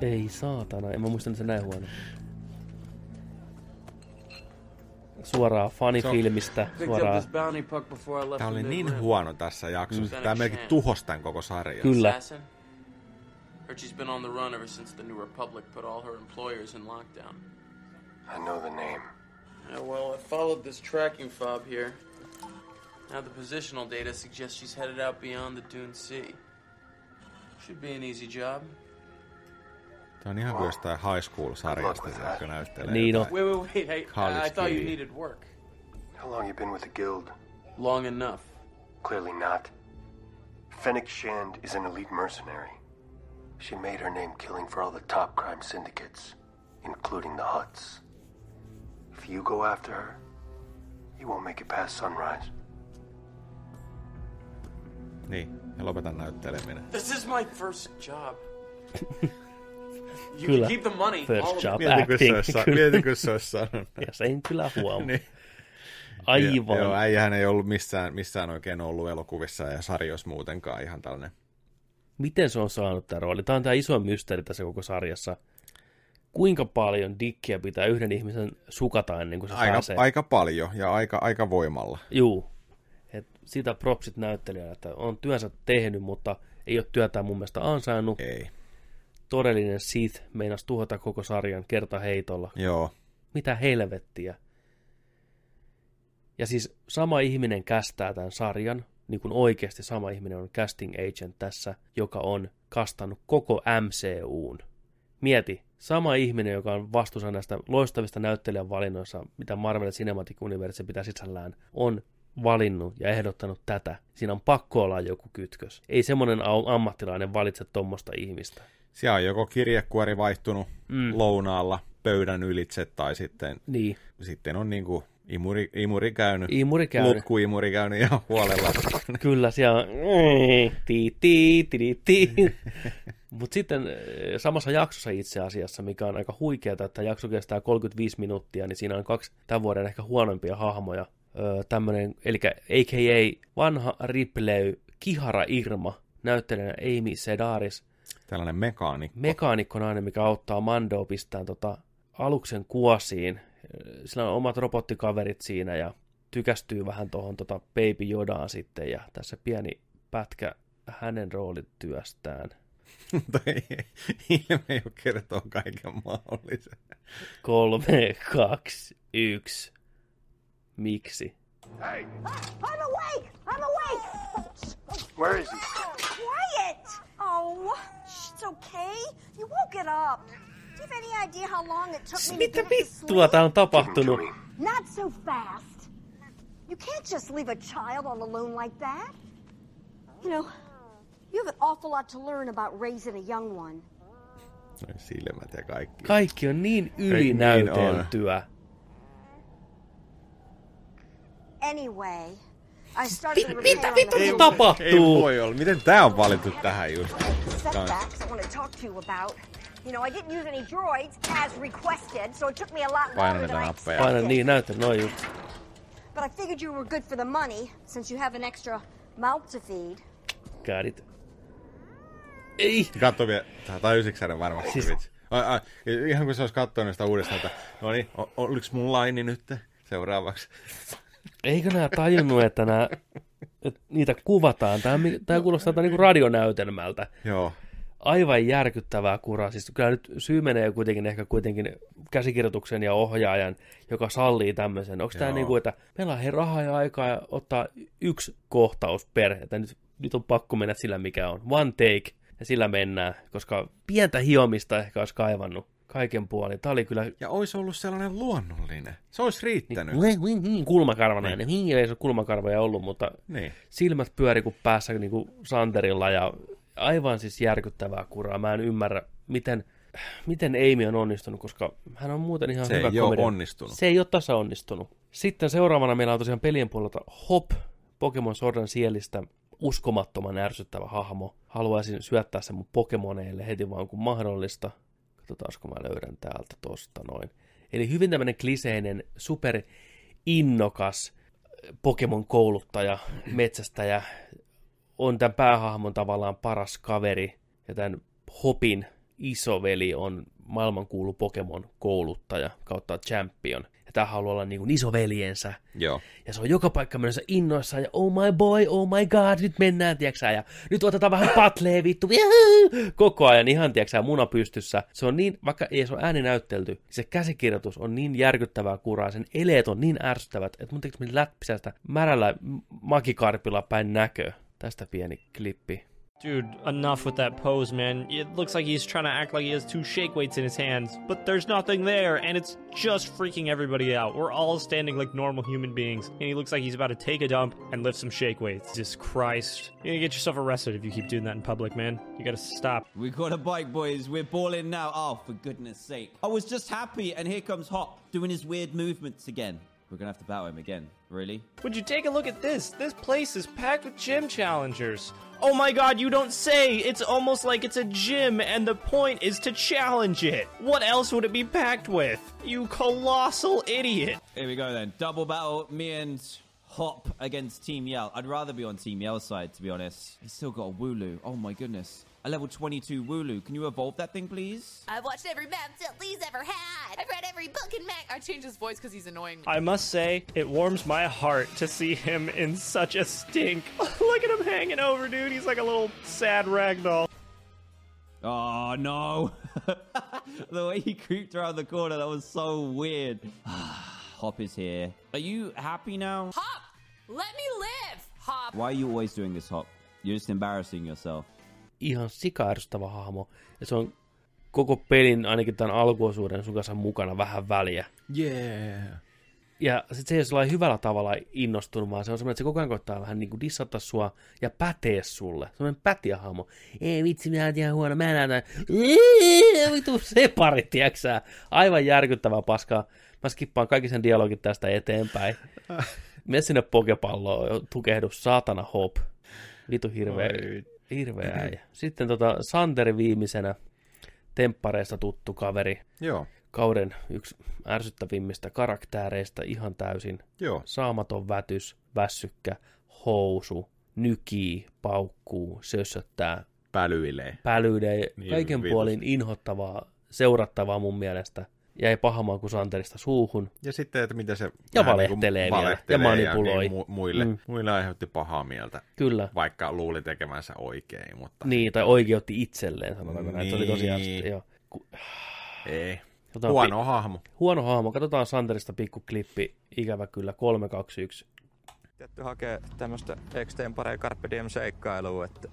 Ei saatana, en mä muista, että se näin huono. Suoraan up suoraan Tämä oli niin huono tässä jaksossa. Mm. Tämä melkein tuhosi tämän koko sarjan. Kyllä. She's been on the run ever since the New Republic put all her employers in lockdown. I know the name. Yeah, well, I followed this tracking fob here. Now the positional data suggests she's headed out beyond the Dune Sea. Should be an easy job. Tämä on ihan kuin jostain high school-sarjasta, joka näyttelee. Niin on. Wait, wait, wait. Hey, I, I thought you needed work. How long you been with the guild? Long enough. Clearly not. Fennec Shand is an elite mercenary. She made her name killing for all the top crime syndicates, including the Huts. If you go after her, you won't make it past sunrise. Niin, ja lopetan näytteleminen. This is my first job. you Kyllä. can keep the money. First job. Mieti, kun se acting. olisi Kyllä. se olisi sanonut. Ja sen kyllä huomaa. Niin. Aivan. Joo, äijähän ei ollut missään, missään oikein ollut elokuvissa ja sarjoissa muutenkaan ihan tällainen. Miten se on saanut tämä rooli? Tämä on tämä iso mysteeri tässä koko sarjassa. Kuinka paljon dikkiä pitää yhden ihmisen sukata ennen kuin se Aika, pääsee? aika paljon ja aika, aika voimalla. Juu. Et sitä propsit näyttelijänä, että on työnsä tehnyt, mutta ei ole työtään mun mielestä ansainnut. Ei. Todellinen Sith meinasi tuhota koko sarjan kertaheitolla. Joo. Mitä helvettiä. Ja siis sama ihminen kästää tämän sarjan, niin kuin oikeasti sama ihminen on casting agent tässä, joka on kastannut koko MCUn. Mieti, sama ihminen, joka on vastuussa näistä loistavista näyttelijän valinnoissa, mitä Marvel Cinematic Universe pitää sisällään, on valinnut ja ehdottanut tätä. Siinä on pakko olla joku kytkös. Ei semmoinen ammattilainen valitse tuommoista ihmistä. Siellä on joko kirjekuori vaihtunut Mm. lounaalla pöydän ylitse tai sitten, Niin. sitten on niinku imuri, imuri käynyt. Imuri käynyt. Lukkuimuri käynyt ihan huolella. Kyllä, siellä on tii, tii, tii, tii. Mutta sitten eh, samassa jaksossa itse asiassa, mikä on aika huikeaa, että jakso kestää 35 minuuttia, niin siinä on kaksi tämän vuoden ehkä huonompia hahmoja. Öö, tämmönen, eli a.k.a. vanha Ripley, Kihara Irma, näyttelijänä Amy Sedaris, Tällainen mekaanikko. mekaanikkonainen, mikä auttaa Mandoa pistään tota aluksen kuosiin. Sillä on omat robottikaverit siinä ja tykästyy vähän tuohon tota Baby Yodaan sitten ja tässä pieni pätkä hänen roolityöstään. Mutta ilme jo kertoo kaiken mahdollisen. Kolme, kaksi, yksi. Miksi? Hey! I'm awake! I'm awake! Where is he? Shh, it's okay. You won't get up. Do you have any idea how long it took me to Mitä get to vittua tää on tapahtunut? Not so fast. You can't just leave a child all alone like that. You know, you have an awful lot to learn about raising a young one. Silmät ja kaikki. Kaikki on niin Ei, niin ylinäyteltyä. Anyway, I started the mitä vittu roof. tapahtuu? Ei voi olla. Miten tää on valittu tähän just? Setbacks I want to talk to you about. You know, I didn't use any droids as requested, so it took me a lot Paina longer niitä than I nappeja. Paina niin, näytä noin just. But I figured you were good for the money, since you have an extra mouth to feed. Got it. Ei. Katso vielä, tajusitko ne varmasti Siis- siis... vitsi? Ai, ai, ihan kun se olisi katsonut sitä uudestaan, että no niin, oliko mun laini nyt seuraavaksi? Eikö nää tajunnut, että, nää, että niitä kuvataan? Tämä, tämä kuulostaa niin kuin radionäytelmältä. Joo. Aivan järkyttävää kuraa. Siis kyllä nyt syy menee kuitenkin ehkä kuitenkin käsikirjoituksen ja ohjaajan, joka sallii tämmöisen. Onko tämä niin kuin, että meillä on rahaa ja aikaa ja ottaa yksi kohtaus per, että nyt, nyt on pakko mennä sillä mikä on. One take ja sillä mennään, koska pientä hiomista ehkä olisi kaivannut kaiken puolin. Tämä oli kyllä Ja olisi ollut sellainen luonnollinen. Se olisi riittänyt. niin, kulmakarvanainen. Niin. Ei se kulmakarvoja ollut, mutta Niin. silmät pyöri kuin päässä niin kuin Santerilla ja aivan siis järkyttävää kuraa. Mä en ymmärrä, miten, miten Amy on onnistunut, koska hän on muuten ihan Se hyvä ei komedia. onnistunut. Se ei ole tasa onnistunut. Sitten seuraavana meillä on tosiaan pelien puolelta Hop, Pokemon Sordan sielistä uskomattoman ärsyttävä hahmo. Haluaisin syöttää sen mun Pokemoneille heti vaan kun mahdollista. Katsotaanko mä löydän täältä tosta noin. Eli hyvin tämmönen kliseinen, super innokas Pokemon kouluttaja, metsästäjä, on tämän päähahmon tavallaan paras kaveri, ja tämän Hopin isoveli on maailmankuulu Pokemon kouluttaja kautta champion. Ja tämä haluaa olla niin kuin isoveljensä. Joo. Ja se on joka paikka menossa innoissaan, ja oh my boy, oh my god, nyt mennään, tiiäksä, ja nyt otetaan vähän patlee, vittu, Jahuu! koko ajan ihan, tiiäksä, muna pystyssä. Se on niin, vaikka ei se ole ääni näyttelty, se käsikirjoitus on niin järkyttävää kuraa, sen eleet on niin ärsyttävät, että mun tekisi läppisästä märällä makikarpilla päin näkö. Tästä pieni klippi. Dude, enough with that pose, man. It looks like he's trying to act like he has two shake weights in his hands, but there's nothing there, and it's just freaking everybody out. We're all standing like normal human beings, and he looks like he's about to take a dump and lift some shake weights. Jesus Christ. You're gonna get yourself arrested if you keep doing that in public, man. You gotta stop. We got a bike, boys. We're balling now. Oh, for goodness sake. I was just happy, and here comes Hop doing his weird movements again. We're gonna have to battle him again. Really? Would you take a look at this? This place is packed with gym challengers. Oh my god, you don't say! It's almost like it's a gym, and the point is to challenge it. What else would it be packed with? You colossal idiot! Here we go then. Double battle. Me and Hop against Team Yell. I'd rather be on Team Yell's side, to be honest. He's still got a Wooloo. Oh my goodness. A level 22 Wooloo. Can you evolve that thing, please? I've watched every map that Lee's ever had. I've read every book and mag. I changed his voice because he's annoying. I must say, it warms my heart to see him in such a stink. Look at him hanging over, dude. He's like a little sad ragdoll. Oh no. the way he creeped around the corner, that was so weird. Hop is here. Are you happy now? Hop! Let me live! Hop! Why are you always doing this, Hop? You're just embarrassing yourself. Ihan sikaärsyttävä hahmo. Ja se on koko pelin, ainakin tämän alkuosuuden sun kanssa mukana vähän väliä. Yeah. Ja sit se ei ole sellainen hyvällä tavalla innostunut, vaan se on semmoinen, että se koko ajan koittaa vähän niin kuin dissata sua ja pätee sulle. Semmoinen pätiähahmo. Ei vitsi, mä oon ihan huono, mä näytän. Vitu separi, tiiäksä. Aivan järkyttävää paskaa. Mä skippaan kaikki sen dialogin tästä eteenpäin. Mene sinne pokepalloon, tukehdu, saatana hop. Vitu hirveä, Oi. Hirveä äijä. Sitten tota, Santeri viimeisenä temppareista tuttu kaveri. Joo. Kauden yksi ärsyttävimmistä karaktäreistä ihan täysin. Joo. Saamaton vätys, väsykkä, housu, nykii, paukkuu, sössöttää. Pälyilee. Pälyilee, Niin, kaiken vitusti. puolin inhottavaa, seurattavaa mun mielestä. Jäi pahamaan kuin Santerista suuhun. Ja sitten, että miten se Ja vähän niin valehtelee vielä, valehtelee ja manipuloi. niin mu- muille, Mm. muille aiheutti pahaa mieltä. Kyllä. Vaikka luuli tekemänsä oikein, mutta... Niin, tai oikeutti itselleen, sanotaanko näin. Se oli tosiaan, Niin. joo. Ku- Ei. Katsotaan Huono pi- hahmo. Huono hahmo. Katsotaan Santerista pikkuklippi. Ikävä kyllä. 3, 2, 1. Tietty hakee tämmöistä extempore carpe diem seikkailua, että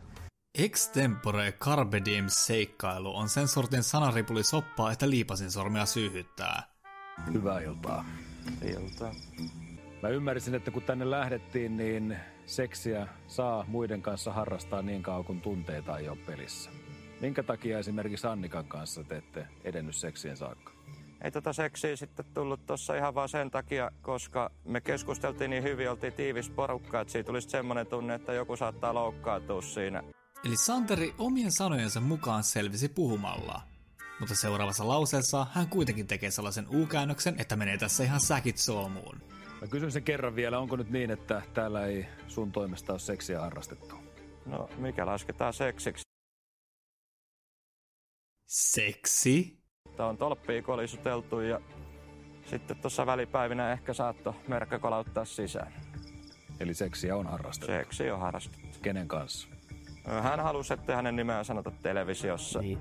Extempore carpe diem seikkailu on sen sortin sanaripuli soppaa, että liipasin sormia syyhyttää. Hyvää iltaa. Iltaa. Mä ymmärsin, että kun tänne lähdettiin, niin seksiä saa muiden kanssa harrastaa niin kauan kuin tunteita ei ole pelissä. Minkä takia esimerkiksi Annikan kanssa te ette edennyt seksien saakka? Ei tota seksiä sitten tullut tuossa ihan vaan sen takia, koska me keskusteltiin niin hyvin, oltiin tiivis porukka, että siitä tulisi semmoinen tunne, että joku saattaa loukkaantua siinä. Eli Santeri omien sanojensa mukaan selvisi puhumalla. Mutta seuraavassa lauseessa hän kuitenkin tekee sellaisen U-käännöksen, että menee tässä ihan säkit solmuun. Mä kysyn sen kerran vielä, onko nyt niin, että täällä ei sun toimesta ole seksiä harrastettu? No, mikä lasketaan seksiksi? Seksi? Tää on tolppia kolisuteltu ja sitten tuossa välipäivinä ehkä saatto merkkä kolauttaa sisään. Eli seksiä on harrastettu? Seksi on harrastettu. Kenen kanssa? Hän halusi, että hänen nimeään sanota televisiossa. Niin.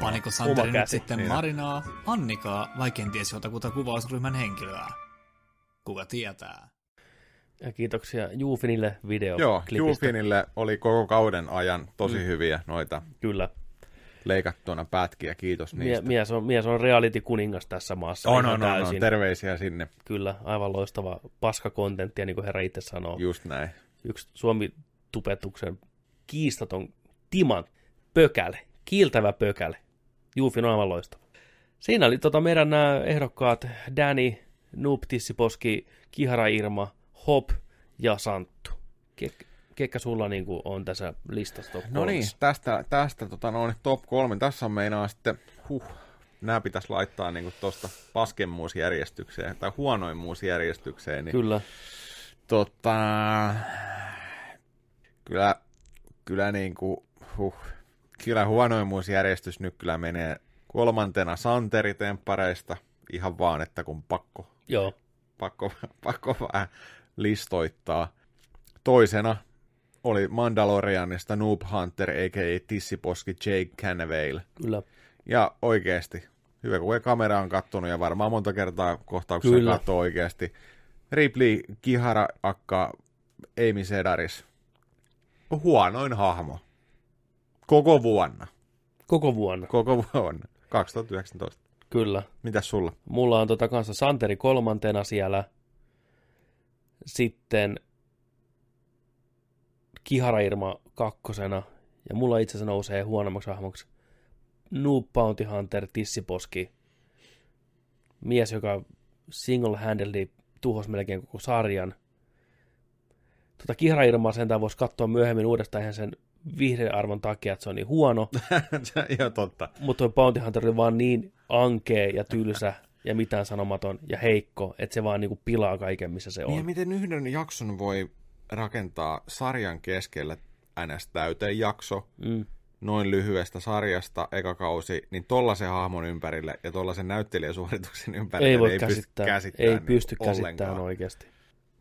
Paniko Santeri nyt sitten niin. Marinaa, Annikaa vai kenties jotakuta kuvausryhmän henkilöä? Kuka tietää? Ja kiitoksia Juufinille video. Joo, Juufinille oli koko kauden ajan tosi mm. hyviä noita Kyllä. leikattuna pätkiä, kiitos Mie- niistä. mies, on, mies on reality-kuningas tässä maassa. On, on, on, on, terveisiä sinne. Kyllä, aivan loistava paskakontenttia, niin kuin herra itse sanoo. Just näin. Yksi Suomi-tupetuksen kiistaton timan pökäle, kiiltävä pökäle. Juufin on aivan loistava. Siinä oli tota meidän nämä ehdokkaat Danny, Noob, Tissiposki, Kihara Irma, Hop ja Santtu. Ke- Kekkä sulla niin kuin on tässä listassa top No niin, tästä, tästä tota, no, top kolme. Tässä on meinaa sitten, huh, nämä pitäisi laittaa niin tuosta paskemmuusjärjestykseen tai huonoimmuusjärjestykseen. Niin, Kyllä. Tota, kyllä, kyllä niin kuin, huh, kyllä huonoimmuusjärjestys nyt kyllä menee kolmantena Santeri-temppareista, ihan vaan, että kun pakko, Joo. pakko, pakko vähän listoittaa. Toisena oli Mandalorianista Noob Hunter, a.k.a. Tissiposki Jake Canavale. Kyllä. Ja oikeasti, hyvä kun kamera on kattonut ja varmaan monta kertaa kohtauksia katsoo oikeasti. Ripley, Kihara, Akka, Amy Sedaris. Huonoin hahmo. Koko vuonna. Koko vuonna. Koko vuonna. 2019. Kyllä. Mitäs sulla? Mulla on tota kanssa Santeri kolmantena siellä. Sitten Kihara Irma kakkosena. Ja mulla itse asiassa nousee huonommaksi hahmoksi Noob Bounty Hunter Tissiposki. Mies, joka single-handedly tuhos melkein koko sarjan. Tota Kihara Irmaa sentään voisi katsoa myöhemmin uudestaan ihan sen vihreän arvon takia, että se on niin huono. Joo, totta. Mutta tuo Bounty Hunter oli vaan niin ankea ja tylsä ja mitään sanomaton ja heikko, että se vaan niinku pilaa kaiken, missä se on. Niin ja miten yhden jakson voi rakentaa sarjan keskellä ns. täyteen jakso, Mm. noin lyhyestä sarjasta, eka kausi, niin tollasen hahmon ympärille ja tollasen näyttelijäsuorituksen ympärille ei voi ei käsittää, pysty käsittämään ei niin pysty ollenkaan. käsittämään oikeasti.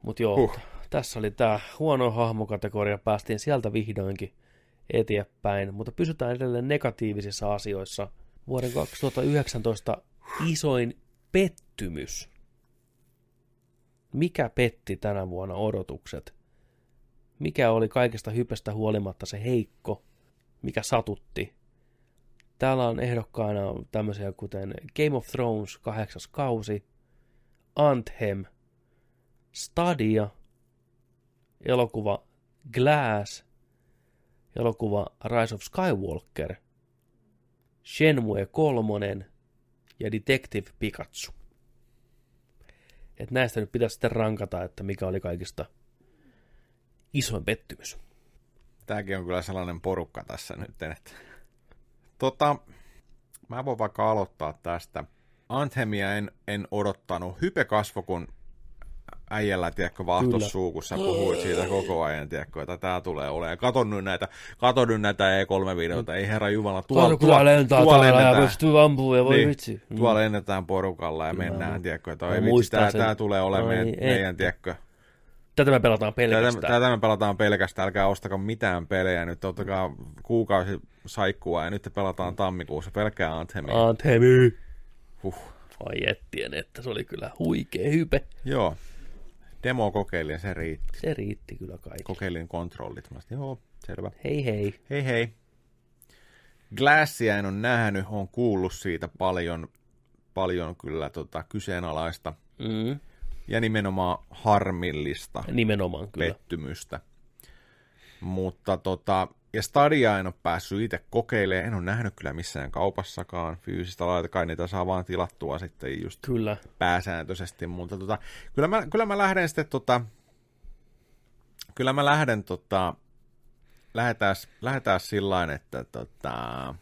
Mutta joo, Huh. Tässä oli tämä huono hahmokategoria, päästiin sieltä vihdoinkin eteenpäin, mutta pysytään edelleen negatiivisissa asioissa. Vuoden 2019 isoin pettymys. Mikä petti tänä vuonna odotukset? Mikä oli kaikesta hypestä huolimatta se heikko, mikä satutti? Täällä on ehdokkaina tämmöisiä kuten Game of Thrones kahdeksas kausi, Anthem, Stadia, elokuva Glass, elokuva Rise of Skywalker, Shenmue 3 ja Detective Pikachu. Et näistä nyt pitäisi sitten rankata, että mikä oli kaikista isoin pettymys. Tämäkin on kyllä sellainen porukka tässä nyt. Että... Tota, mä voin vaikka aloittaa tästä. Anthemia en, en odottanut. Hype kasvo, kun äijällä, tiedätkö, vaahtos Kyllä. suukussa puhuit siitä koko ajan, tiedätkö, että tämä tulee olemaan. Katon nyt näitä, katon nyt näitä E3-videoita, ei herra Jumala, tuolla, Kato, kun tää lentää täällä ja pystyy ampua ja voi niin, vitsi. Mm. Tuolla lennetään porukalla ja mennään, tiedätkö, että oi vitsi, sen. tämä tulee olemaan Ai, meidän, meidän, tiedätkö, Tätä me pelataan pelkästään. Tätä, tätä me pelataan pelkästään, älkää ostako mitään pelejä nyt, ottakaa kuukausi saikkua ja nyt pelataan tammikuussa pelkkää Anthemia. Anthemi. Huh. Vai ettien, että se oli kyllä huikea hype. Joo. Demo kokeilin, se riitti. Se riitti kyllä kaikki. Kokeilin kontrollit. Mä sanoin, joo, selvä. Hei hei. Hei hei. Glassia en ole nähnyt, on kuullut siitä paljon, paljon kyllä tota, kyseenalaista. Mm. Ja nimenomaan harmillista Nimenomaan kyllä. pettymystä. Mutta tota, ja Stadia en ole päässyt itse kokeilemaan, en ole nähnyt kyllä missään kaupassakaan fyysistä laita, kai niitä saa vaan tilattua sitten just Kyllä. pääsääntöisesti, mutta tota, kyllä, mä, kyllä mä lähden sitten tota, kyllä mä lähden tota, lähdetään, lähdetään sillä että tota,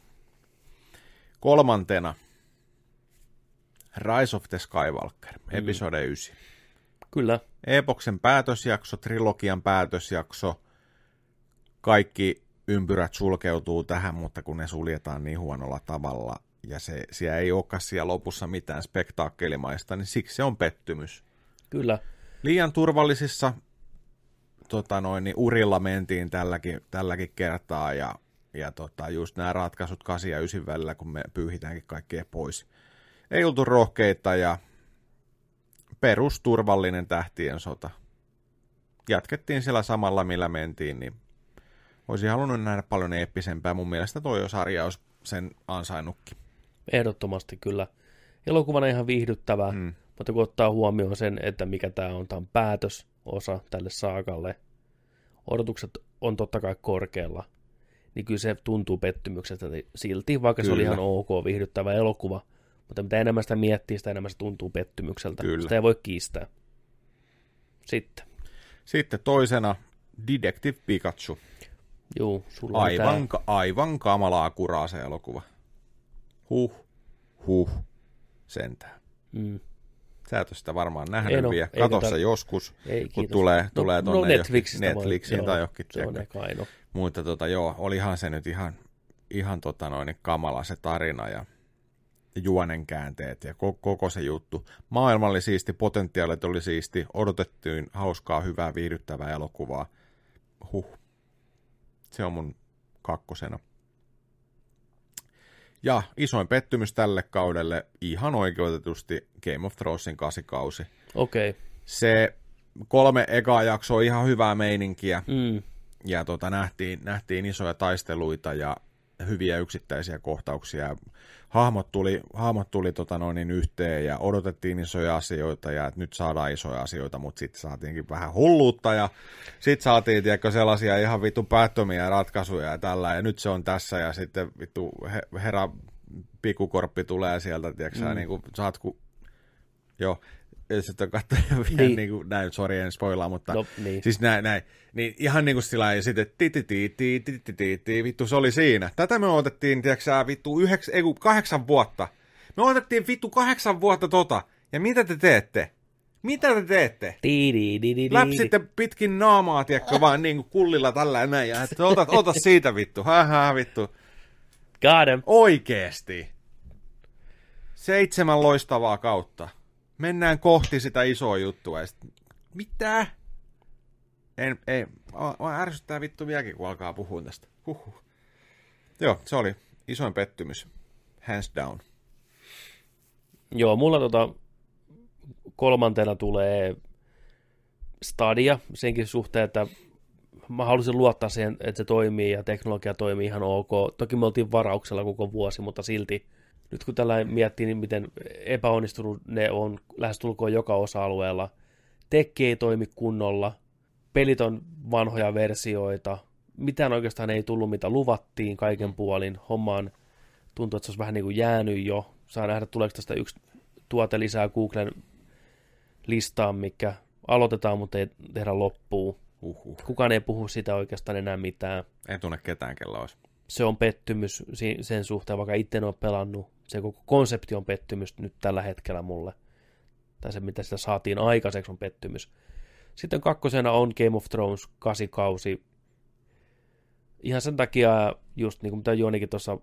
kolmantena Rise of the Skywalker, episode 9. Kyllä. Epoksen päätösjakso, trilogian päätösjakso, kaikki ympyrät sulkeutuu tähän, mutta kun ne suljetaan niin huonolla tavalla, ja se, siellä ei olekaan siellä lopussa mitään spektaakkelimaista, niin siksi se on pettymys. Kyllä. Liian turvallisissa tota noin, niin urilla mentiin tälläkin, tälläkin kertaa, ja, ja tota, just nämä ratkaisut 8 ja 9 välillä, kun me pyyhitäänkin kaikkea pois. Ei oltu rohkeita, ja perusturvallinen tähtien sota. Jatkettiin siellä samalla, millä mentiin, niin Olisin halunnut nähdä paljon eeppisempää. Mun mielestä toi sarja olisi sen ansainnutkin. Ehdottomasti kyllä. Elokuvana ihan viihdyttävä, mm. mutta kun ottaa huomioon sen, että mikä tämä on, tämä on päätösosa tälle saakalle, odotukset on totta kai korkealla, niin kyllä se tuntuu pettymyksestä silti, vaikka kyllä. se oli ihan ok viihdyttävä elokuva. Mutta mitä enemmän sitä miettii, sitä enemmän se tuntuu pettymykseltä. Kyllä. Sitä ei voi kiistää. Sitten. Sitten toisena Detective Pikachu. Joo, sulla aivan, ka- aivan kamalaa kuraa se elokuva. Huh, huh, sentään. Mm. Sä et ole sitä varmaan nähnyt no, vielä. Kato se joskus, ei, kun kiitos. tulee, no, tulee no, tuonne Netflixistä Netflixiin tai johonkin. Se on eka aino. Mutta tota, joo, olihan se nyt ihan, ihan tota noin, kamala se tarina ja juonen käänteet ja koko, koko se juttu. Maailma oli siisti, potentiaalit oli siisti, odotettiin hauskaa, hyvää, viihdyttävää elokuvaa. Huh. Se on mun kakkosena. Ja isoin pettymys tälle kaudelle ihan oikeutetusti Game of Thronesin kasikausi. Okei. Okay. Se kolme ekaa jaksoa ihan hyvää meininkiä. Mm. Ja tota, nähtiin, nähtiin isoja taisteluita ja hyviä yksittäisiä kohtauksia. Hahmot tuli, hahmot tuli tota noin niin yhteen ja odotettiin isoja asioita ja että nyt saadaan isoja asioita, mutta sitten saatiinkin vähän hulluutta ja sitten saatiin tiedätkö, sellaisia ihan vittu päättömiä ratkaisuja ja tällä ja nyt se on tässä ja sitten vittu herra pikukorppi tulee sieltä, tiedätkö, mm. niin kuin saat ku... Joo, sitten katsoja vielä niin. niin kuin, näin, sori en spoilaa, mutta no, niin. siis näin, näin. Niin ihan niin kuin sillä ja sitten ti vittu se oli siinä. Tätä me otettiin, tiedätkö vittu yhdeks, ei, kahdeksan vuotta. Me otettiin vittu kahdeksan vuotta tota. Ja mitä te teette? Mitä te teette? Läpsitte pitkin naamaa, tiedätkö, vaan niin kuin kullilla tällä näin. Ja että ota, ota siitä vittu, hähä vittu. Got him. Oikeesti. Seitsemän loistavaa kautta mennään kohti sitä isoa juttua. Ja sit, mitä? En, ei, mä ärsyttää vittu vieläkin, kun alkaa puhua tästä. Huhhuh. Joo, se oli isoin pettymys. Hands down. Joo, mulla tota kolmantena tulee Stadia senkin suhteen, että mä halusin luottaa siihen, että se toimii ja teknologia toimii ihan ok. Toki me oltiin varauksella koko vuosi, mutta silti nyt kun tällä miettii, niin miten epäonnistunut ne on lähestulkoon joka osa-alueella. Tekki ei toimi kunnolla, pelit on vanhoja versioita, mitään oikeastaan ei tullut, mitä luvattiin kaiken puolin. Hommaan tuntuu, että se olisi vähän niin kuin jäänyt jo. Saa nähdä, tuleeko tästä yksi tuote lisää Googlen listaan, mikä aloitetaan, mutta ei tehdä loppuun. Uhuh. Kukaan ei puhu sitä oikeastaan enää mitään. Ei tunne ketään, kella olisi. Se on pettymys sen suhteen, vaikka itse en ole pelannut se koko konsepti on pettymys nyt tällä hetkellä mulle. Tai se, mitä sitä saatiin aikaiseksi, on pettymys. Sitten kakkosena on Game of Thrones kasikausi. Ihan sen takia, just niin kuin mitä Jonikin tuossa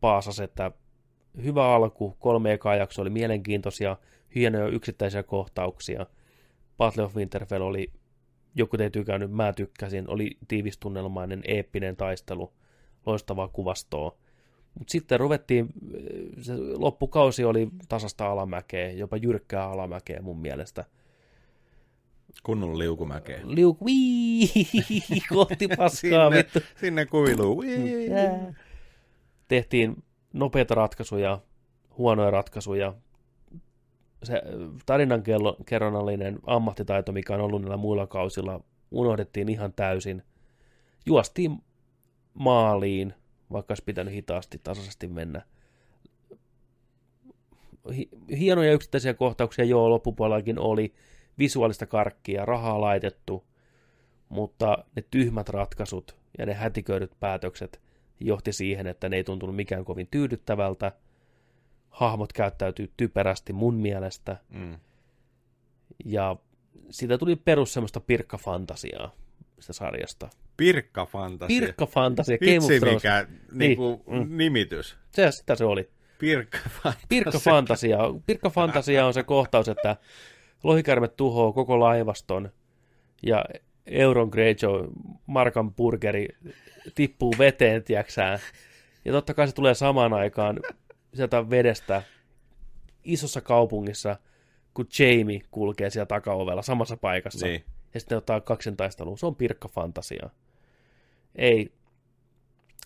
paasasi, että hyvä alku, kolme ekaa jaksoa oli mielenkiintoisia, hienoja yksittäisiä kohtauksia. Battle of Winterfell oli, joku ei tykännyt, mä tykkäsin, oli tiivistunnelmainen, eeppinen taistelu, loistavaa kuvastoa. Mutta sitten ruvettiin, se loppukausi oli tasasta alamäkeä, jopa jyrkkää alamäkeä mun mielestä. Kunnon liukumäkeä. Liuk, vii, kohti paskaa, Sinne- vittu. sinne. Jää. Tehtiin nopeita ratkaisuja, huonoja ratkaisuja. Se tarinan kello- kerronnallinen ammattitaito, mikä on ollut niillä muilla kausilla, unohdettiin ihan täysin. Juostiin maaliin, vaikka olisi pitänyt hitaasti, tasaisesti mennä. Hi- hienoja yksittäisiä kohtauksia joo, loppupuolellakin oli visuaalista karkkia, rahaa laitettu, mutta ne tyhmät ratkaisut ja ne hätiköidyt päätökset johti siihen, että ne ei tuntunut mikään kovin tyydyttävältä. Hahmot käyttäytyy typerästi mun mielestä. Mm. Ja siitä tuli perus semmoista pirkkafantasiaa sitä sarjasta. Pirkkafantasia. Pirkkafantasia, Game of Vitsi Thrones. mikä niinku, nimitys. Se, sitä se oli. Pirkkafantasia. Pirkkafantasia. Pirkkafantasia on se kohtaus, että lohikärme tuhoaa koko laivaston ja Euron Greyjoy, Markan burgeri, tippuu veteen, tiiäksää. Ja totta kai se tulee samaan aikaan sieltä vedestä isossa kaupungissa, kun Jamie kulkee siellä takaovella samassa paikassa. Niin. Ja sitten ottaa kaksintaistelua. Se on pirkkafantasia. Ei,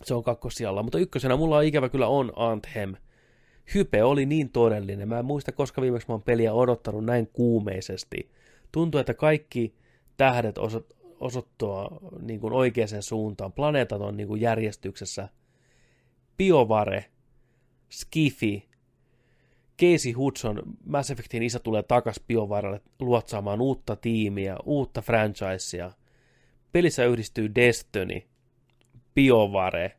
se on kakkosijalla. Mutta ykkösenä mulla on ikävä kyllä on Anthem. Hype oli niin todellinen. Mä en muista, koska viimeksi mä oon peliä odottanut näin kuumeisesti. Tuntuu, että kaikki tähdet oso- osoittaa niin kuin oikeaan suuntaan. Planeetat on niin kuin järjestyksessä. Biovare, Skifi, Casey Hudson, Mass Effectin isä tulee takas Biovarelle luotsaamaan uutta tiimiä, uutta franchisea. Pelissä yhdistyy Destiny, Biovare,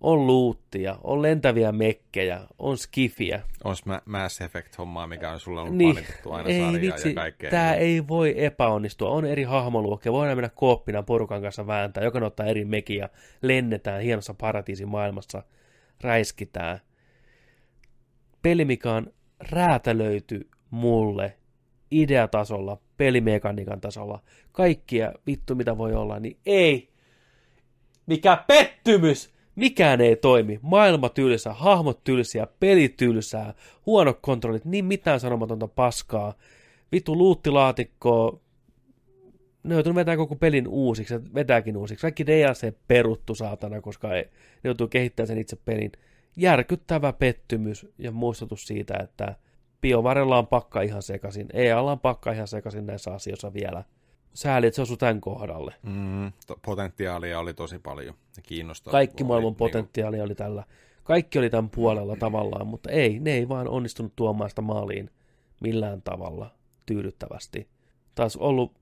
on luuttia, on lentäviä mekkejä, on skifiä. Ma- Mass Effect-hommaa, mikä on sulle ollut Niin, aina ei sarjaa vitsi, ja kaikkea. tämä ei voi epäonnistua. On eri hahmoluokkia, voidaan mennä kooppina porukan kanssa vääntää, jokainen ottaa eri mekiä, lennetään hienossa paratiisin maailmassa, räiskitään. Peli, mikä on räätälöity mulle ideatasolla, pelimekaniikan tasolla, kaikkia vittu mitä voi olla, niin ei. Mikä pettymys! Mikään ei toimi. Maailma tylsä, hahmot tylsiä, peli tylsää, huonot kontrollit, niin mitään sanomatonta paskaa. Vittu luuttilaatikko, ne joutuu vetämään koko pelin uusiksi, vetääkin uusiksi. Kaikki DLC peruttu saatana, koska ei, ne joutuu kehittämään sen itse pelin. Järkyttävä pettymys ja muistutus siitä, että Biovarella on pakka ihan sekaisin. EAlla on pakka ihan sekaisin näissä asioissa vielä. Sääli, että se osui tämän kohdalle. Mm, to- potentiaalia oli tosi paljon kiinnostavaa. Kaikki maailman Oli niinku- potentiaalia oli tällä. Kaikki oli tämän puolella tavallaan, mutta ei, ne ei vaan onnistunut tuomaan sitä maaliin millään tavalla tyydyttävästi. Taas ollut,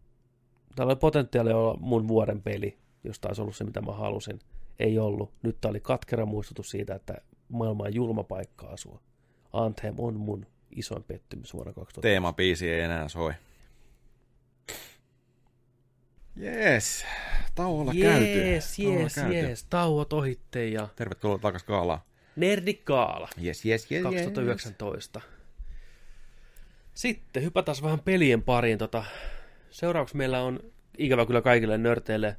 täällä oli potentiaalia olla mun vuoden peli, jos taisi ollut se, mitä mä halusin. Ei ollut. Nyt tää oli katkera muistutus siitä, että maailma on julma paikka asua. Anthem on mun isoin pettymys vuonna 2000. Teemabiisi ei enää soi. Jees, tauolla käyty. Jees, jees, jees. Tauot ohitte ja Tervetuloa takaisin Kaalaan. Nerdikaala. Yes, yes, yes, 2019. Sitten hypätään vähän pelien pariin. Tota, seuraavaksi meillä on ikävä kyllä kaikille nörteille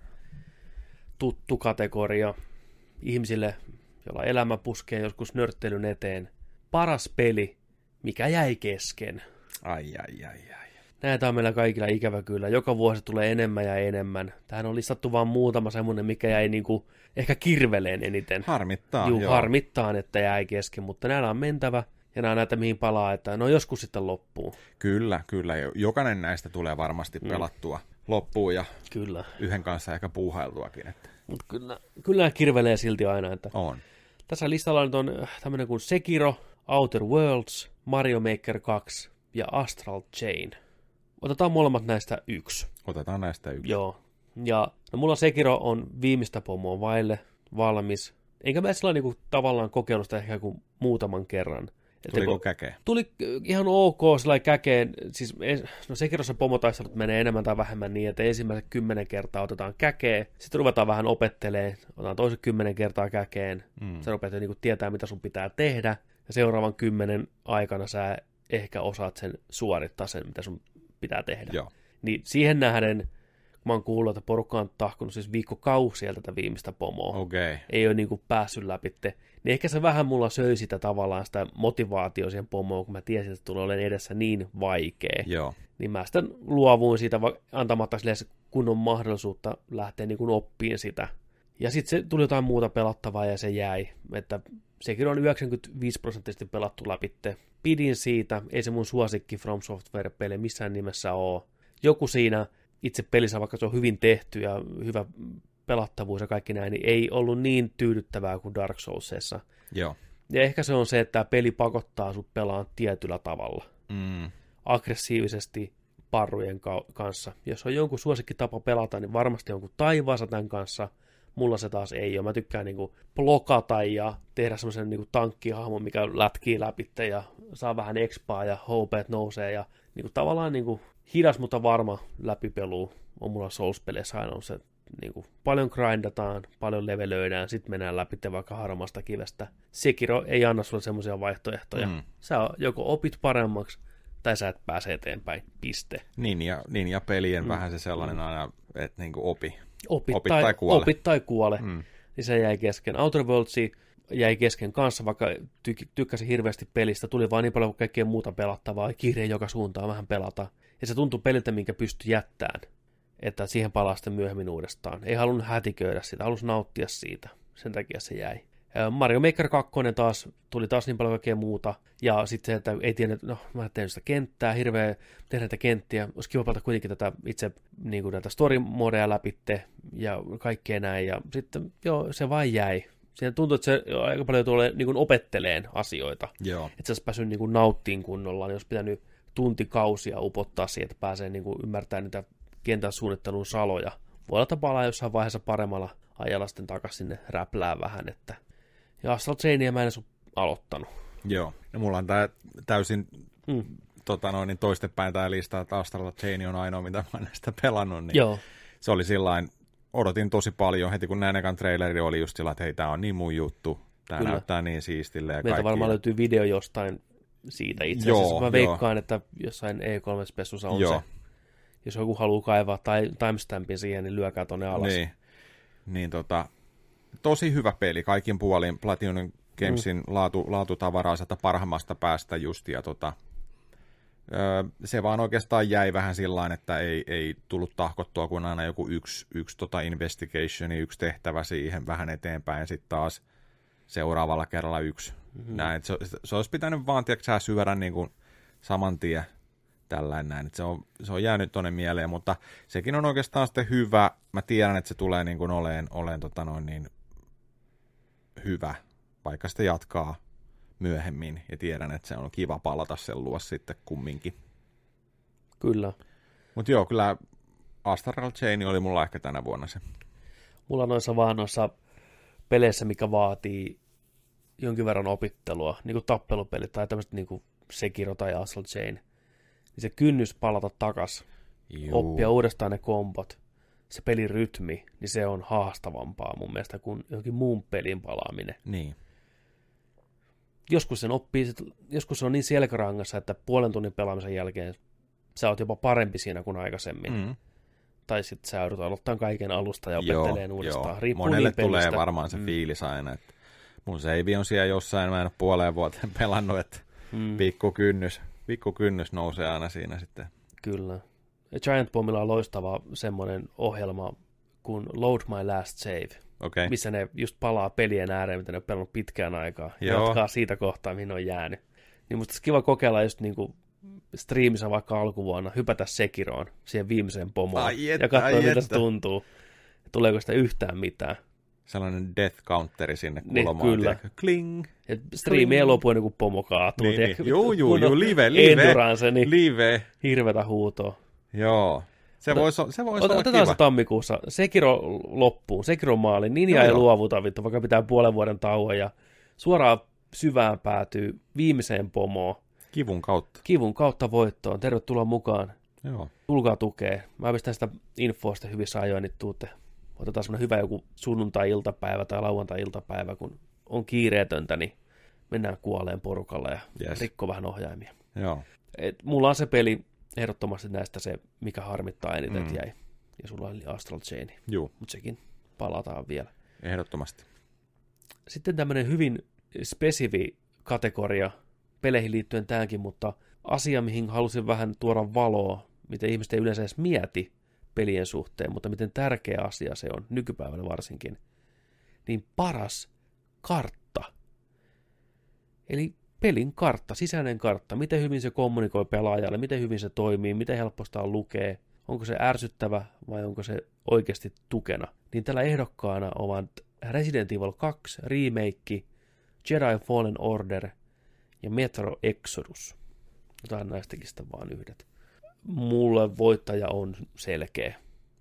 tuttu kategoria. Ihmisille, joilla elämä puskee joskus nörttelyn eteen. Paras peli, mikä jäi kesken. Ai, ai, ai, ai. Näitä on meillä kaikilla ikävä kyllä. Joka vuosi tulee enemmän ja enemmän. Tähän on listattu vain muutama semmoinen, mikä jäi niinku ehkä kirveleen eniten. Harmittaa, Juu, joo. harmittaa, että jäi kesken, mutta näillä on mentävä. Ja nämä on näitä mihin palaa, että no joskus sitten loppuu. Kyllä, kyllä. Jo- Jokainen näistä tulee varmasti Mm. pelattua loppuun ja Kyllä. yhden kanssa ehkä puuhailtuakin. Että. Mutta kyllä, kyllä nämä kirvelee silti aina. Että On. Tässä listalla nyt on tämmöinen kuin Sekiro, Outer Worlds, Mario Maker 2 ja Astral Chain. Otetaan molemmat näistä yksi. Otetaan näistä yksi. Joo. Ja no mulla Sekiro on viimeistä pomoa vaille valmis. Enkä mä sillä niinku tavallaan kokeillut sitä ehkä kuin muutaman kerran. Että Tuliko käkeä? Tuli ihan ok sillä käkeen. Siis, no Sekirossa pomotaistelut menee enemmän tai vähemmän niin, että ensimmäiset kymmenen kertaa otetaan käkeen. Sitten ruvetaan vähän opettelee. Otetaan toiset kymmenen kertaa käkeen. Mm. Sä rupeat jo niinku tietää, mitä sun pitää tehdä. Ja seuraavan kymmenen aikana sä ehkä osaat sen suorittaa sen, mitä sun pitää tehdä. Joo. Niin siihen nähden mä oon kuullut, että porukka on tahkunut siis viikkokausia tätä viimeistä pomoa. Okei. Ei ole niin kuin päässyt läpi. Niin ehkä se vähän mulla söi sitä tavallaan sitä motivaatio siihen pomoon, kun mä tiesin, että tulee olemaan edessä niin vaikea. Joo. Niin mä sitten luovuin siitä antamatta sille kunnon mahdollisuutta lähteä niin oppiin sitä. Ja sitten se tuli jotain muuta pelattavaa ja se jäi. Että sekin on 95 prosenttisesti pelattu läpi. Pidin siitä, ei se mun suosikki From Software-peli missään nimessä ole. Joku siinä itse pelissä, vaikka se on hyvin tehty ja hyvä pelattavuus ja kaikki näin, niin ei ollut niin tyydyttävää kuin Dark Soulsissa. Joo. Ja ehkä se on se, että tämä peli pakottaa sut pelaan tietyllä tavalla. Mm. Aggressiivisesti parrujen ka- kanssa. Jos on jonkun suosikki tapa pelata, niin varmasti jonkun taivaansa tämän kanssa. Mulla se taas ei ole. Mä tykkään niinku blokata ja tehdä semmoisen niinku tankkihahmon, mikä lätkii läpi ja saa vähän expaa ja HP nousee ja niinku tavallaan niinku hidas, mutta varma läpipelu on mulla Souls-peleissä aina on se niinku, paljon grindataan, paljon levelöidään, sitten mennään läpi vaikka harmasta kivestä. Sekiro ei anna sulle semmoisia vaihtoehtoja. Mm. Sä joko opit paremmaksi, tai sä et pääse eteenpäin, piste. Niin ja, niin ja pelien Mm. mm. vähän se sellainen aina, että niinku opi. Opit, Opit tai, tai kuole. Opit tai kuole. Mm. Niin se jäi kesken. Outer Worldsi jäi kesken kanssa, vaikka ty- tykkäsin hirveästi pelistä. Tuli vaan niin paljon kaikkea muuta pelattavaa. Kiireen joka suuntaan vähän pelata. Ja se tuntui peliltä, minkä pystyi jättämään. Että siihen palaa sitten myöhemmin uudestaan. Ei halunnut hätiköidä sitä, halusi nauttia siitä. Sen takia se jäi. Mario Maker 2 taas, tuli taas niin paljon kaikkea muuta. Ja sitten se, että ei tiennyt, no mä teen sitä kenttää, hirveä tehdä näitä kenttiä. Olisi kiva pelata kuitenkin tätä itse niin kuin näitä story modeja läpitte ja kaikkea näin. Ja sitten joo, se vain jäi. Siinä tuntuu, että se aika paljon tulee niin kuin opetteleen asioita. Joo. Että se olisi päässyt niin kuin nauttiin kunnolla, niin olisi pitänyt tuntikausia upottaa siihen, että pääsee niin kuin ymmärtämään niitä kentän suunnittelun saloja. Voi olla, että palaa jossain vaiheessa paremmalla ajalla sitten takaisin sinne räplää vähän, että ja Astral Chainia mä en edes aloittanut. Joo. Ja mulla on tää täysin Mm. tota noin, niin toistepäin tämä lista, että Astral Chain on ainoa, mitä mä näistä pelannut. Niin Joo. Se oli sillain, odotin tosi paljon, heti kun näin ekan traileri oli just sillä, että hei, tää on niin mun juttu, tää Kyllä. näyttää niin siistille ja Meiltä kaikki. varmaan löytyy video jostain siitä itse Joo, asiassa. Mä joo. veikkaan, että jossain E3-spessussa on Joo. se. Jos joku haluaa kaivaa tai timestampin siihen, niin lyökää tonne alas. Niin, niin tota, tosi hyvä peli kaikin puolin. Platinum Gamesin mm. laatu, laatutavaraa sieltä parhaimmasta päästä just, ja tota, öö, se vaan oikeastaan jäi vähän sillä että ei, ei tullut tahkottua, kun aina joku yksi, yksi tota investigation, yksi tehtävä siihen vähän eteenpäin, sitten taas seuraavalla kerralla yksi. Mhm. Mm-hmm. Näin, se, se, olisi pitänyt vaan, tiedätkö, syödä niin kuin saman tien tällainen näin. Se, on, se on jäänyt tuonne mieleen, mutta sekin on oikeastaan sitten hyvä. Mä tiedän, että se tulee niin kuin oleen, oleen tota noin niin hyvä, vaikka sitä jatkaa myöhemmin. Ja tiedän, että se on kiva palata sen luo sitten kumminkin. Kyllä. Mutta joo, kyllä Astral Chain oli mulla ehkä tänä vuonna se. Mulla noissa vaan noissa peleissä, mikä vaatii jonkin verran opittelua, niin kuin tappelupelit tai tämmöiset niin kuin Sekiro tai Astral Chain, niin se kynnys palata takas, Juu. oppia uudestaan ne kombot, se pelin rytmi, niin se on haastavampaa mun mielestä kuin johonkin muun pelin palaaminen. Niin. Joskus sen oppii, joskus se on niin selkärangassa, että puolen tunnin pelaamisen jälkeen sä oot jopa parempi siinä kuin aikaisemmin. Mm. Tai sitten sä joudut aloittamaan kaiken alusta ja Joo, opetteleen uudestaan. joo. Riippuu Monelle niin tulee pelistä. varmaan se mm. fiilis aina, että mun seivi on siellä jossain, mä en ole puoleen vuoteen pelannut, että Mm. mm. Pikkukynnys, pikkukynnys nousee aina siinä sitten. Kyllä. Giant Bombilla on loistava semmoinen ohjelma kuin Load My Last Save, Okei. missä ne just palaa pelien ääreen, mitä ne on pelannut pitkään aikaa, ja Joo. jatkaa siitä kohtaa, mihin on jäänyt. Niin musta kiva kokeilla just niinku striimissä vaikka alkuvuonna, hypätä Sekiroon, siihen viimeiseen pomoon, Ai ja katsoa, ai mitä se tuntuu. Tuleeko sitä yhtään mitään. Sellainen death counteri sinne Niin, kulmaan. kyllä. tiedätkö? Kling. Et striimi ei lopu ennen kuin pomo kaatuu. Niin, tiedätkö? niin. Juu, juu, juu, live, live. Endurance, niin Live. Hirvetä huutoa. Joo. Se Ota- voisi se vois ota- olla Otetaan kiva. se tammikuussa. Sekiro loppuun. Sekiro maali. Ninja Joo, ei joo. luovuta, vittu, vaikka pitää puolen vuoden tauon. Ja suoraan syvään päätyy viimeiseen pomoon. Kivun kautta. Kivun kautta voittoon. Tervetuloa mukaan. Joo. Tulkaa tukea. Mä pistän sitä infoa sitten hyvissä ajoin, niin tuutte. Otetaan semmoinen hyvä joku sunnuntai-iltapäivä tai lauantai-iltapäivä, kun on kiireetöntä, niin mennään kuoleen porukalla ja Yes. rikko vähän ohjaimia. Joo. Et mulla on se peli ehdottomasti näistä se, mikä harmittaa eniten, mm. Jäi Ja sulla oli Astral Chain. Juu. Mutta sekin palataan vielä. Ehdottomasti. Sitten tämmöinen hyvin spesifi kategoria peleihin liittyen tämäkin, mutta asia, mihin halusin vähän tuoda valoa, mitä ihmiset ei yleensä edes mieti pelien suhteen, mutta miten tärkeä asia se on, nykypäivänä varsinkin, niin paras kartta. Eli pelin kartta, sisäinen kartta, miten hyvin se kommunikoi pelaajalle, miten hyvin se toimii, miten helposta on lukee, onko se ärsyttävä vai onko se oikeasti tukena. Niin tällä ehdokkaana ovat Resident Evil 2 remake, Jedi Fallen Order ja Metro Exodus. Otetaan näistäkin sitten vaan yhdet. Mulle voittaja on selkeä.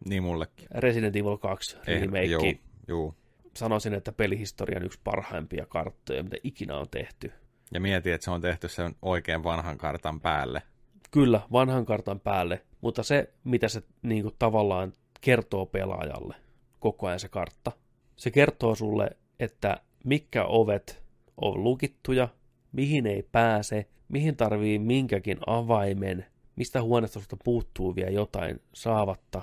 Niin mullekin. Resident Evil 2 remake. Eh, juu, juu. Sanoisin, että pelihistorian yksi parhaimpia karttoja, mitä ikinä on tehty. Ja mieti, että se on tehty sen oikein vanhan kartan päälle. Kyllä, vanhan kartan päälle, mutta se, mitä se niin kuin, tavallaan kertoo pelaajalle, koko ajan se kartta, se kertoo sulle, että mitkä ovet on lukittuja, mihin ei pääse, mihin tarvii minkäkin avaimen, mistä huoneistosta puuttuu vielä jotain saavatta.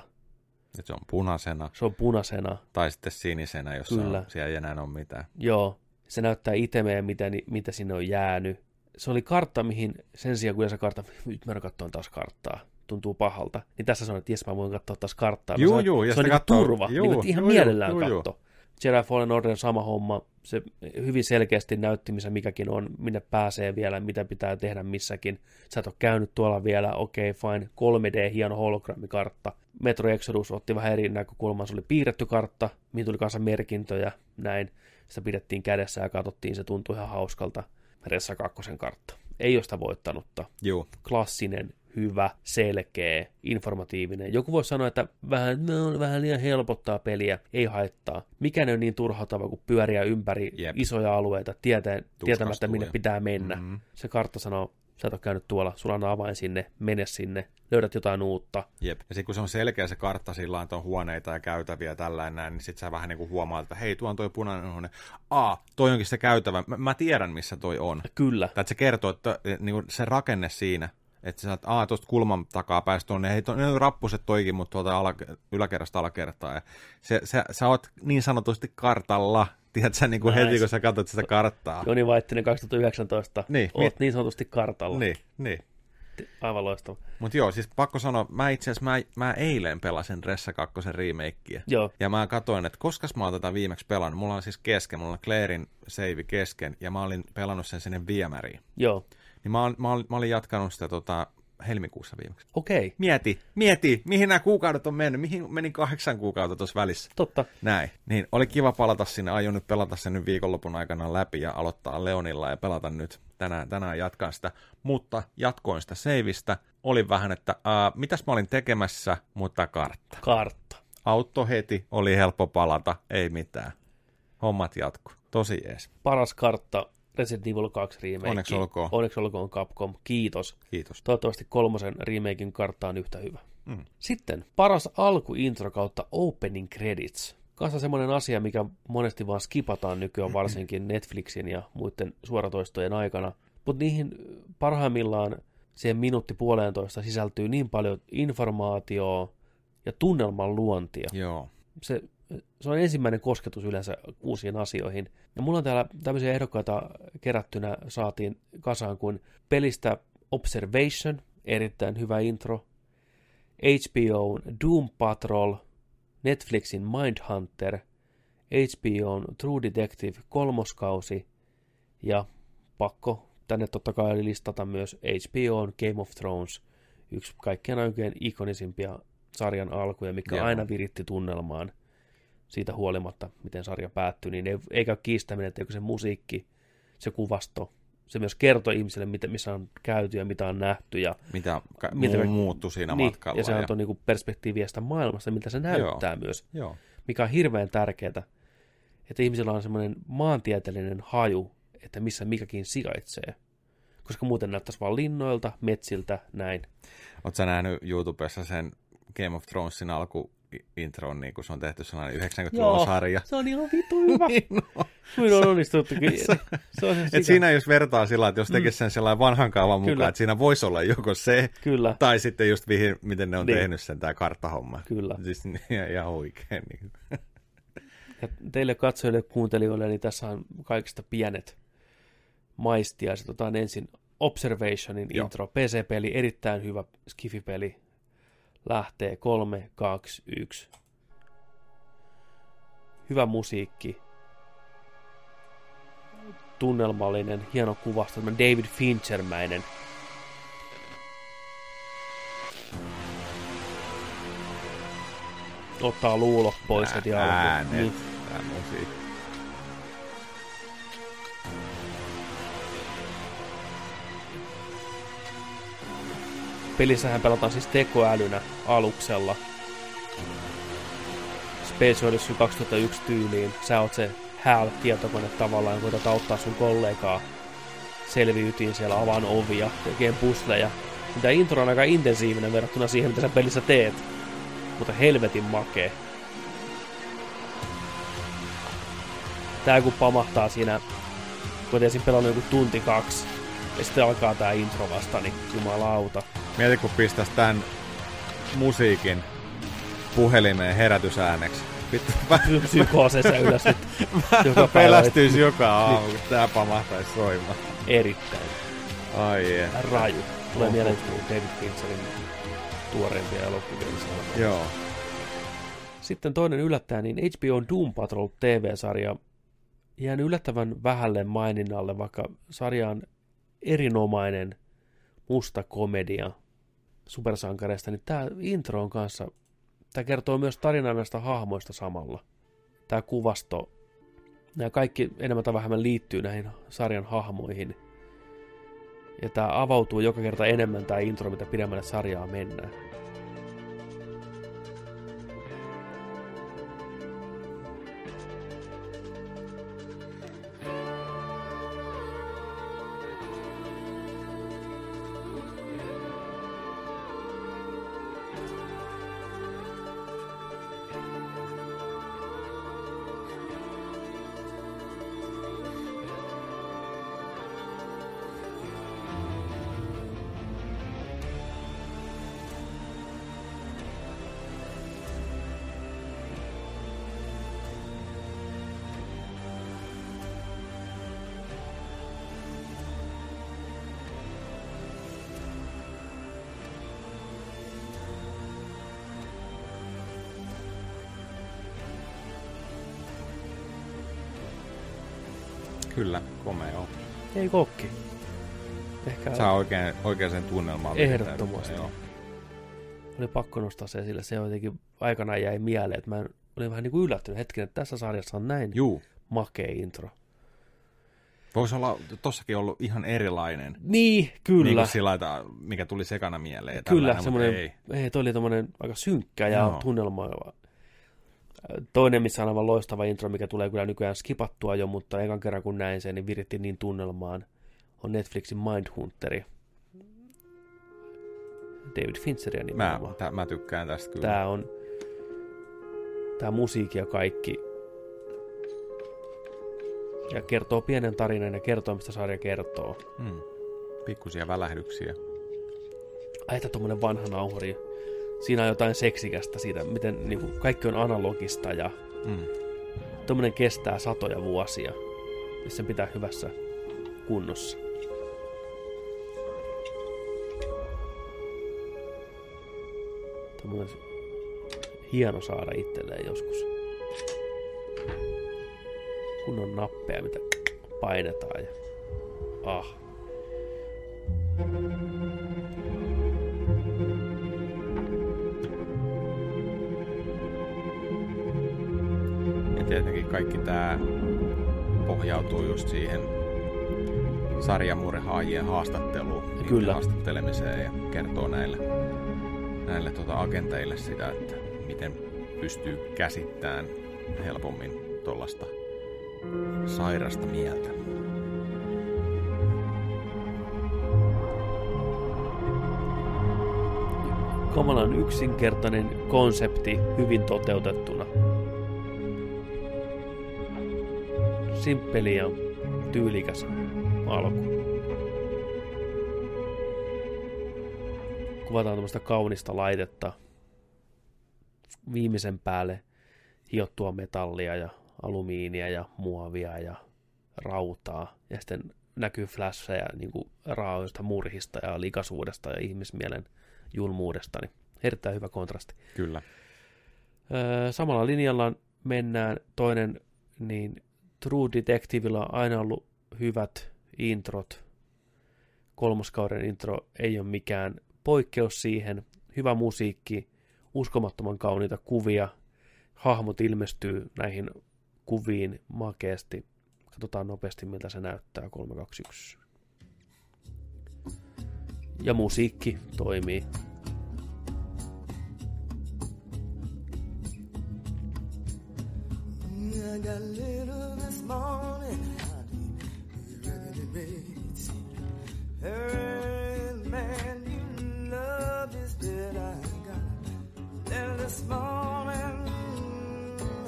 Et se on punaisena. Se on punaisena. Tai sitten sinisenä, jos Kyllä. on, siellä ei enää ole mitään. Joo, se näyttää itemejä, mitä, mitä sinne on jäänyt. Se oli kartta, mihin sen sijaan, kun se kartta, nyt mä katsoin taas karttaa, tuntuu pahalta. Niin tässä sanoin, että jes, mä voin katsoa taas karttaa. Juu, se on, ja se on niin turva, juu, niin, ihan juu, mielellään juu, juu. Jedi Fallen Order sama homma, se hyvin selkeästi näytti, missä mikäkin on, minne pääsee vielä, mitä pitää tehdä missäkin. Sä et ole käynyt tuolla vielä, okei, okay, fine, 3D, hieno hologrammikartta. Metro Exodus otti vähän eri näkökulman, se oli piirretty kartta, mihin tuli kanssa merkintöjä, näin. Sitä pidettiin kädessä ja katsottiin, se tuntui ihan hauskalta. Ressa kakkosen kartta. Ei ole sitä voittanutta. Joo. Klassinen, hyvä, selkeä, informatiivinen. Joku voi sanoa, että vähän, no, vähän liian helpottaa peliä, ei haittaa. Mikään ei ole niin turhautava kuin pyöriä ympäri Jep. isoja alueita, tietäen, tietämättä minne pitää mennä. Mhm. Se kartta sanoo, sä et ole käynyt tuolla, sulla on avain sinne, mene sinne, löydät jotain uutta. Jep. Ja sitten kun se on selkeä se kartta sillä että on huoneita ja käytäviä ja tällainen näin, niin sitten sä vähän niin kuin huomaat, että hei, tuo on toi punainen huone. Aa, toi onkin se käytävä. Mä, mä tiedän, missä toi on. Kyllä. Tai että se kertoo, että niin kuin se rakenne siinä, että sä saat, aa, tuosta kulman takaa päästä tuonne, hei, to, ne on rappuset toikin, mutta tuolta ala, yläkerrasta alakertaa. Ja se, se, sä oot niin sanotusti kartalla, tiedät sä niin kuin Nice. heti, kun sä katsot sitä karttaa. Joni Vaittinen 2019, Niin, oot mit- niin sanotusti kartalla. Niin, niin. Aivan loistava. Mutta joo, siis pakko sanoa, mä itse asiassa, mä, mä eilen pelasin Ressa 2 remakea. Joo. Ja mä katsoin, että koska mä oon tätä viimeksi pelannut, mulla on siis kesken, mulla on Clairin save kesken, ja mä olin pelannut sen sinne viemäriin. Joo. Niin mä, ol- mä, ol- mä olin jatkanut sitä tota, helmikuussa viimeksi. Okei. Mieti, mieti, mihin nämä kuukaudet on mennyt, mihin meni kahdeksan kuukautta tuossa välissä. Totta. Näin. Niin, oli kiva palata sinne, aion nyt pelata sen nyt viikonlopun aikana läpi ja aloittaa Leonilla ja pelata nyt. Tänään, tänään jatkan sitä, mutta jatkoin sitä seivistä. Oli vähän, että äh, mitäs mä olin tekemässä, mutta kartta. Kartta. Auto heti, oli helppo palata, ei mitään. Hommat jatku. Tosi jees. Paras kartta Resident Evil 2 remake. Onneksi olkoon. Onneksi olkoon Capcom. Kiitos. Kiitos. Toivottavasti kolmosen remakein kartta on yhtä hyvä. Mm. Sitten paras alkuintro kautta opening credits. Kanssa semmoinen asia, mikä monesti vaan skipataan nykyään varsinkin Netflixin ja muiden suoratoistojen aikana. Mutta niihin parhaimmillaan siihen minuutti puolentoista sisältyy niin paljon informaatiota ja tunnelman luontia. Joo. Se, se on ensimmäinen kosketus yleensä uusiin asioihin. Ja mulla on täällä tämmöisiä ehdokkaita kerättynä saatiin kasaan kuin pelistä Observation, erittäin hyvä intro, HBOn Doom Patrol, Netflixin Mindhunter, HBOn True Detective kolmoskausi ja pakko tänne totta kai listata myös HBOn Game of Thrones, yksi kaikkien aikojen ikonisimpia sarjan alkuja, mikä Joo. aina viritti tunnelmaan siitä huolimatta, miten sarja päättyi, niin ei, ei käy kiistäminen, että se musiikki, se kuvasto, se myös kertoo ihmisille, mitä, missä on käyty ja mitä on nähty. Ja Mitä ka- muu- muuttui siinä niin, matkalla Ja se ja- antoi niinku perspektiiviä sitä maailmasta, miltä se näyttää Joo, myös. joo. Mikä on hirveän tärkeää, että ihmisillä on semmoinen maantieteellinen haju, että missä mikäkin sijaitsee. Koska muuten näyttäisi vaan linnoilta, metsiltä, näin. Oletko nähnyt YouTubessa sen Game of Thronesin alku intron, niin kun se on tehty sellainen 90-luvun sarja? se on ihan vitu hyvä. Niin, no. Kuin on onnistuttu. Kyllä. Se, se on Et siinä jos vertaa sillä, että jos Mm. tekisi sen sellainen vanhan kaavan mukaan, Kyllä. että siinä voisi olla joko se, Kyllä. tai sitten just mihin, miten ne on Niin. tehnyt sen, tämä karttahomma. Kyllä. Siis ihan, ihan oikein. Niin. Ja teille katsojille ja kuuntelijoille, niin tässä on kaikista pienet maistiaiset. Otetaan ensin Observationin Joo. intro. PC-peli, erittäin hyvä skifipeli. Lähtee 3, 2, 1. Hyvä musiikki. Tunnelmallinen, hieno kuvasto, David Finchermäinen. Ottaa luulot pois heti alkuun. Äänet, Niin. tämä musiikki. Pelissähän pelataan siis tekoälynä aluksella. Space Odyssey 2001 tyyliin. Sä oot se HAL-tietokone tavallaan, koetat auttaa sun kollegaa selviytyyn siellä avaan ovia, tekee pusleja. Tämä intro on aika intensiivinen verrattuna siihen, mitä sä pelissä teet. Mutta helvetin makee. Tää kun pamahtaa siinä, kun et esim. pelannut joku tunti kaksi, ja sitten alkaa tää intro vasta, niin jumalauta. Mieti, kun pistäisi tämän musiikin puhelimeen herätysääneksi. Vittu, Psykoosessa ylös nyt joka Mä pelästyisi joka aamu, kun tää pamahtaisi soimaan. Erittäin. Ai jee. Raju. Tulee Oho. mieleen kun David Fincherin tuoreimpia elokuvia. Joo. Sitten toinen yllättäen, niin HBO Doom Patrol TV-sarja jään yllättävän vähälle maininnalle, vaikka sarja on erinomainen musta komedia supersankareista, niin tämä intro on kanssa, tämä kertoo myös tarinan näistä hahmoista samalla. Tämä kuvasto, nämä kaikki enemmän tai vähemmän liittyy näihin sarjan hahmoihin. Ja tämä avautuu joka kerta enemmän tämä intro, mitä pidemmälle sarjaa mennään. Saa oikein, oikein sen tunnelmaan. Ehdottomasti. Joo. Oli pakko nostaa se esille. Se jotenkin aikanaan jäi mieleen, että mä en- olin vähän niin kuin yllättynyt hetken, että tässä sarjassa on näin Juu. makea intro. Voisi olla tossakin ollut ihan erilainen. Niin, kyllä. Niin kuin sillä mikä tuli sekana mieleen. Kyllä, semmoinen, ei. ei, toi oli tommonen aika synkkä ja Joo. tunnelmoiva. Toinen, missä on aivan loistava intro, mikä tulee kyllä nykyään skipattua jo, mutta ekan kerran kun näin sen, niin viritti niin tunnelmaan, on Netflixin Mindhunteri. David Fincheria Mä, nimenomaan. tä, mä tykkään tästä kyllä. Tää on, tää musiikki ja kaikki. Ja kertoo pienen tarinan ja kertoo, mistä sarja kertoo. Hmm. Pikkusia välähdyksiä. Ai, että tommonen vanha nauhuri. Siinä on jotain seksikästä siitä, miten niin kuin, kaikki on analogista ja Mm. tommonen kestää satoja vuosia. Ja sen pitää hyvässä kunnossa. Tommonen hieno saada itselleen joskus. Kunnon nappeja, mitä painetaan ja... Ah. Ja tietenkin kaikki tämä pohjautuu just siihen sarjamurhaajien haastatteluun, Kyllä. haastattelemiseen ja kertoo näille, näille tota agenteille sitä, että miten pystyy käsittämään helpommin tuollaista sairasta mieltä. kamalan yksinkertainen konsepti hyvin toteutettuna. simppeli ja tyylikäs alku. Kuvataan tämmöistä kaunista laitetta, viimeisen päälle hiottua metallia ja alumiinia ja muovia ja rautaa. Ja sitten näkyy flasheja niin kuin raaoista murhista ja likaisuudesta ja ihmismielen julmuudesta. Niin erittäin hyvä kontrasti. Kyllä. Öö, samalla linjalla mennään toinen, niin True Detectivella on aina ollut hyvät introt. Kolmoskauden intro ei ole mikään poikkeus siihen. Hyvä musiikki, uskomattoman kauniita kuvia. Hahmot ilmestyy näihin kuviin makeasti. Katsotaan nopeasti, miltä se näyttää. 3, 2, 1. Ja musiikki toimii. I dead. I got this morning.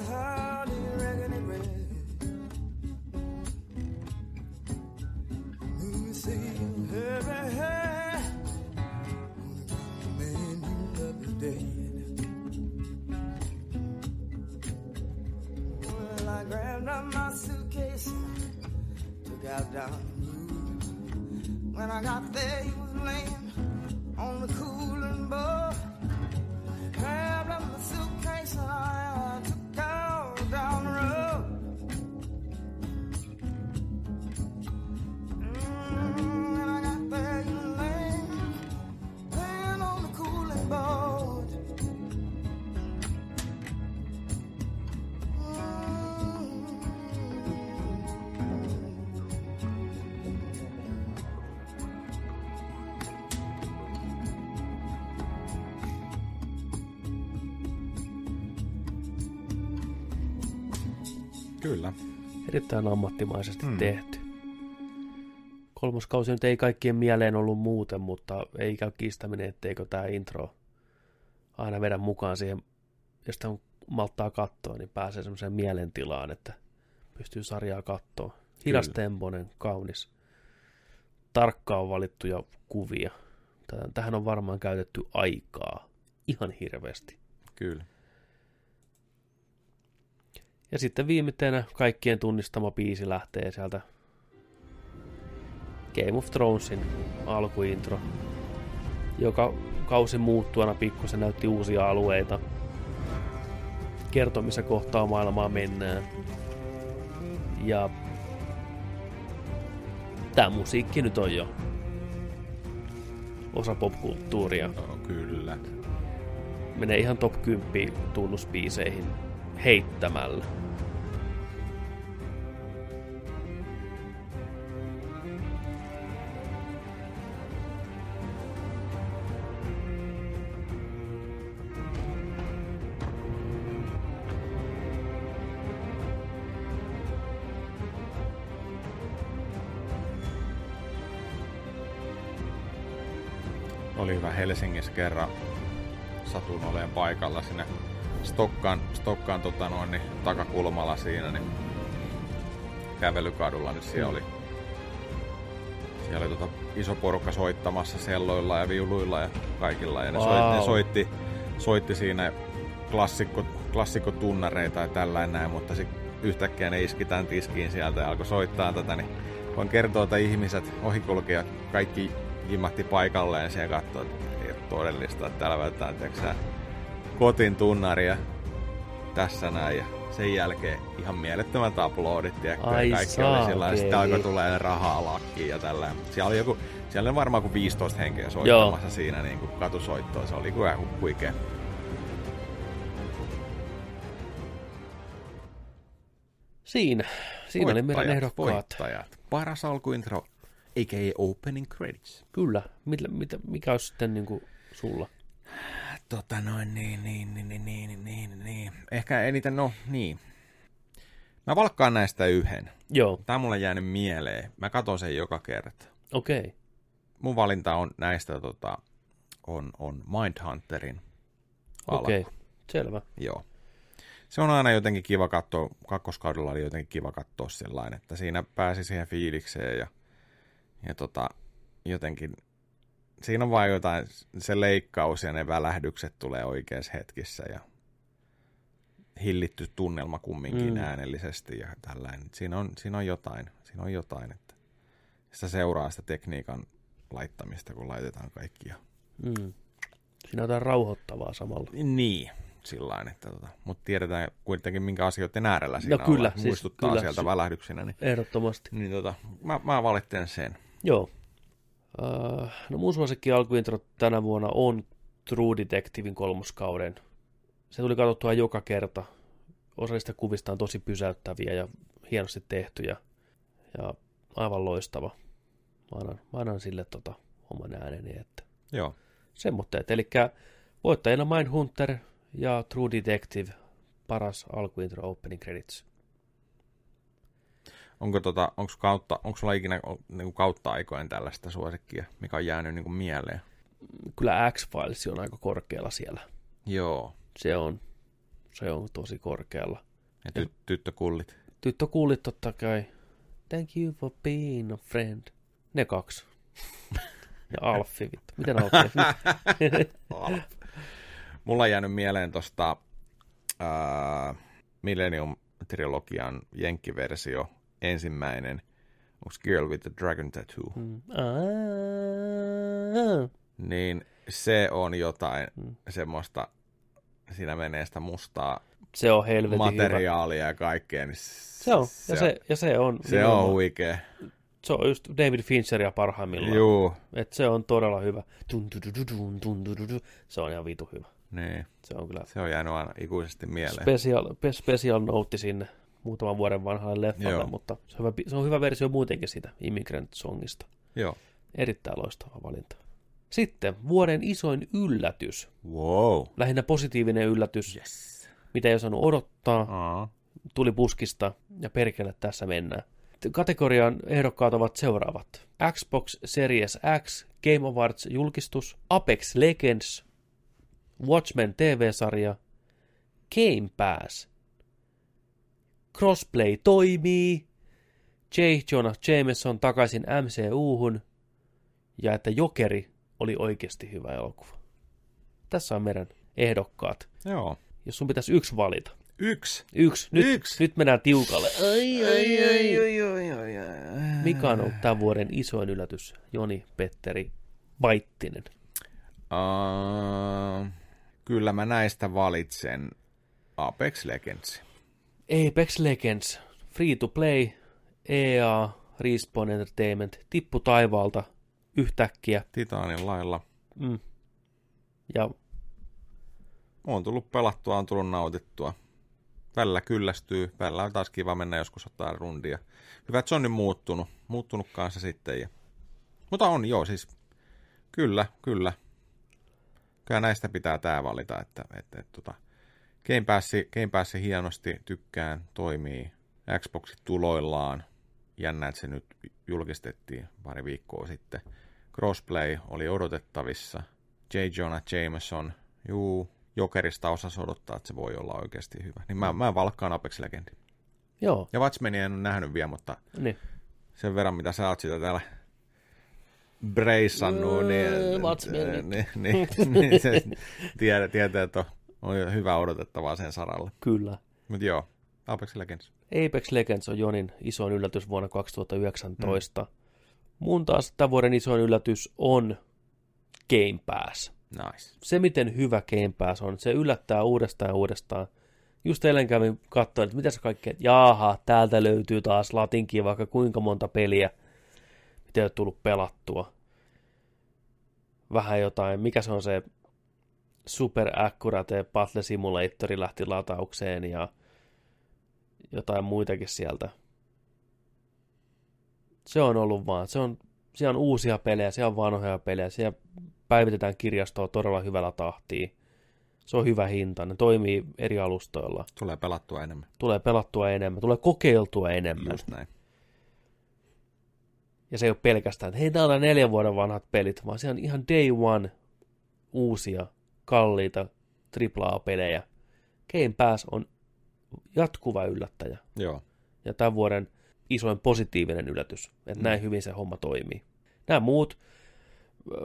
How you it? You hey, hey, hey. Man, you dead. Well, I grabbed up my suitcase, took down the. When I got there, he was laying on the cooling board. Erittäin ammattimaisesti Hmm. tehty. Kolmoskausi nyt ei kaikkien mieleen ollut muuten, mutta ei käy kiistäminen, etteikö tämä intro aina vedä mukaan siihen, jos sitä malttaa katsoa, niin pääsee semmoiseen mielentilaan, että pystyy sarjaa katsoa. Hidastempoinen, kaunis, tarkkaan valittuja kuvia. Tähän- Tähän on varmaan käytetty aikaa ihan hirveästi. Kyllä. Ja sitten viimeisenä kaikkien tunnistama biisi lähtee sieltä Game of Thronesin alkuintro. Joka kausi muuttuana pikkusen näytti uusia alueita. Kertoi, missä kohtaa maailmaa mennään. Ja tämä musiikki nyt on jo osa popkulttuuria. No, kyllä. Menee ihan top 10 tunnusbiiseihin heittämällä. Helsingissä kerran. Satun oleen paikalla sinne Stokkaan, Stokkaan tota noin, niin, takakulmalla siinä, niin kävelykadulla, niin siellä oli, siellä oli tota iso porukka soittamassa selloilla ja viuluilla ja kaikilla. Ja ne, Wow. soitti, ne soitti, soitti siinä klassikko, klassikkotunnareita ja tällainen näin, mutta sitten yhtäkkiä ne iski tämän tiskiin sieltä ja alkoi soittaa tätä, niin voin kertoa, että ihmiset, ohikulkijat, kaikki jimahti paikalleen ja katsoi, että ei ole todellista, että täällä välttämättä tiedätkö sä, kotin tunnaria tässä näin ja sen jälkeen ihan mielettömät tiedätkö, Ai ja kaikki oli sillä ja sitten alkoi tulee rahaa lakkiin ja tällä. Siellä oli joku, siellä oli varmaan kuin 15 henkeä soittamassa siinä niin kuin katusoittoa, se oli kyllä huikea. Siinä, siinä oli meidän ehdokkaat. Voittajat. Paras alkuintro, a.k.a. opening credits. Kyllä. Mitä, mitä, mikä olisi sitten niin kuin sulla? Tota noin, niin, niin, niin, niin, niin, niin, niin. Ehkä eniten, no niin. Mä valkkaan näistä yhden. Joo. Tää on mulle jäänyt mieleen. Mä katon sen joka kerta. Okei. Okay. Mun valinta on näistä tota, on, on Mindhunterin alku. Okei, selvä. Joo. se on aina jotenkin kiva katsoa, kakkoskaudella oli jotenkin kiva katsoa sellainen, että siinä pääsi siihen fiilikseen ja, ja tota, jotenkin siinä on vain jotain, se leikkaus ja ne välähdykset tulee oikeassa hetkissä ja hillitty tunnelma kumminkin mm. äänellisesti ja tällainen. Siinä on, siinä on jotain, siinä on jotain, että sitä seuraa sitä tekniikan laittamista, kun laitetaan kaikkia. Mm. Siinä on jotain rauhoittavaa samalla. Niin, sillä että tota, mutta tiedetään kuitenkin, minkä asioiden äärellä siinä no, kyllä, ollaan. siis, Muistuttaa kyllä, sieltä si- välähdyksinä. Niin, Ehdottomasti. Niin tota, mä, mä valitsen sen. Joo. Uh, no mun suosikki alkuintro tänä vuonna on True Detectivein kolmoskauden. Se tuli katsottua joka kerta. Osa niistä kuvista on tosi pysäyttäviä ja hienosti tehtyjä. Ja aivan loistava. Mä annan, mä annan sille tota, oman ääneni, että Joo. semmoitteet. Eli voittajana Mindhunter ja True Detective, paras alkuintro opening credits. Onko, tota, onko, kautta, onko sulla ikinä niin kuin kautta aikojen tällaista suosikkia, mikä on jäänyt niin kuin mieleen? Kyllä X-Files on aika korkealla siellä. Joo. Se on, se on tosi korkealla. Ja ty- tyttökullit. Tyttökullit totta kai. Thank you for being a friend. Ne kaksi. ja Alffi, vittu. Miten Alffi? Alf. Mulla on jäänyt mieleen tosta uh, Millennium-trilogian jenkkiversio, ensimmäinen. Onko Girl with the Dragon Tattoo? Mm. Niin se on jotain mm. semmoista, siinä menee sitä mustaa Se on helvetin materiaalia ja kaikkea. Niin Se on, ja se, ja se on. Se on huikea. Se on just David Fincheria parhaimmillaan. Juu. Et se on todella hyvä. Dun, dun, dun, dun, dun, dun, dun. Se on ihan vitu hyvä. Niin. Se on kyllä Se on jäänyt aina ikuisesti mieleen. special, pe- special note sinne muutaman vuoden vanhalle leffalle, Joo. mutta se on, hyvä, se on hyvä versio muutenkin siitä Immigrant Songista. Joo. Erittäin loistava valinta. Sitten vuoden isoin yllätys. Wow. Lähinnä positiivinen yllätys. Yes. Mitä ei osannut odottaa. Aa. Tuli puskista ja perkele tässä mennään. Kategorian ehdokkaat ovat seuraavat. Xbox Series X, Game Awards julkistus, Apex Legends, Watchmen TV-sarja, Game Pass, Crossplay toimii, J. Jonah Jameson takaisin MCU-hun ja että Jokeri oli oikeasti hyvä elokuva. Tässä on meidän ehdokkaat. Joo. Jos sun pitäisi yksi valita. Yksi. Yksi. Nyt, Yksi. nyt mennään tiukalle. Ai, ai, ai. ai, ai, ai, ai. Mikä on ollut tämän vuoden isoin yllätys? Joni Petteri Vaittinen. Uh, kyllä mä näistä valitsen Apex Legends. Apex Legends, free to play, EA, Respawn Entertainment, tippu taivaalta yhtäkkiä. Titanin lailla. Mm. Ja On tullut pelattua, on tullut nautittua. Välillä kyllästyy, välillä on taas kiva mennä joskus ottaa rundia. Hyvä, että se on nyt muuttunut. Muuttunut kanssa sitten. Ja... Mutta on joo, siis kyllä, kyllä. Kyllä näistä pitää tää valita, että, että, että tota, Game Pass, Game Pass hienosti tykkään, toimii. Xboxit tuloillaan. Jännä, että se nyt julkistettiin pari viikkoa sitten. Crossplay oli odotettavissa. J. Jonah Jameson, juu, Jokerista osasi odottaa, että se voi olla oikeasti hyvä. Niin mä, mä valkkaan Apex Legendin. Joo. Ja Watchmenia en ole nähnyt vielä, mutta Niin. sen verran, mitä sä oot sitä täällä breissannut, niin, Öö, niin, niin, niin, niin se tiedät, tietää, että on, on hyvä odotettavaa sen saralla. Kyllä. Mutta joo, Apex Legends. Apex Legends on Jonin isoin yllätys vuonna 2019. Mm. Mun taas tämän vuoden isoin yllätys on Game Pass. Nice. Se, miten hyvä Game Pass on, se yllättää uudestaan ja uudestaan. Just eilen kävin katsoa, että mitä se kaikkea, jaaha, täältä löytyy taas latinkin vaikka kuinka monta peliä, mitä ei ole tullut pelattua. Vähän jotain, mikä se on se Super Accurate Battle Simulatori lähti lataukseen ja jotain muitakin sieltä. Se on ollut vaan, se on, siellä on uusia pelejä, siellä on vanhoja pelejä, siellä päivitetään kirjastoa todella hyvällä tahtia. Se on hyvä hinta, ne toimii eri alustoilla. Tulee pelattua enemmän. Tulee pelattua enemmän, tulee kokeiltua enemmän. Just näin. Ja se ei ole pelkästään, että hei, täällä on neljän vuoden vanhat pelit, vaan se on ihan day one uusia, kalliita AAA-pelejä. Game Pass on jatkuva yllättäjä. Joo. Ja tämän vuoden isoin positiivinen yllätys, että mm. näin hyvin se homma toimii. Nämä muut,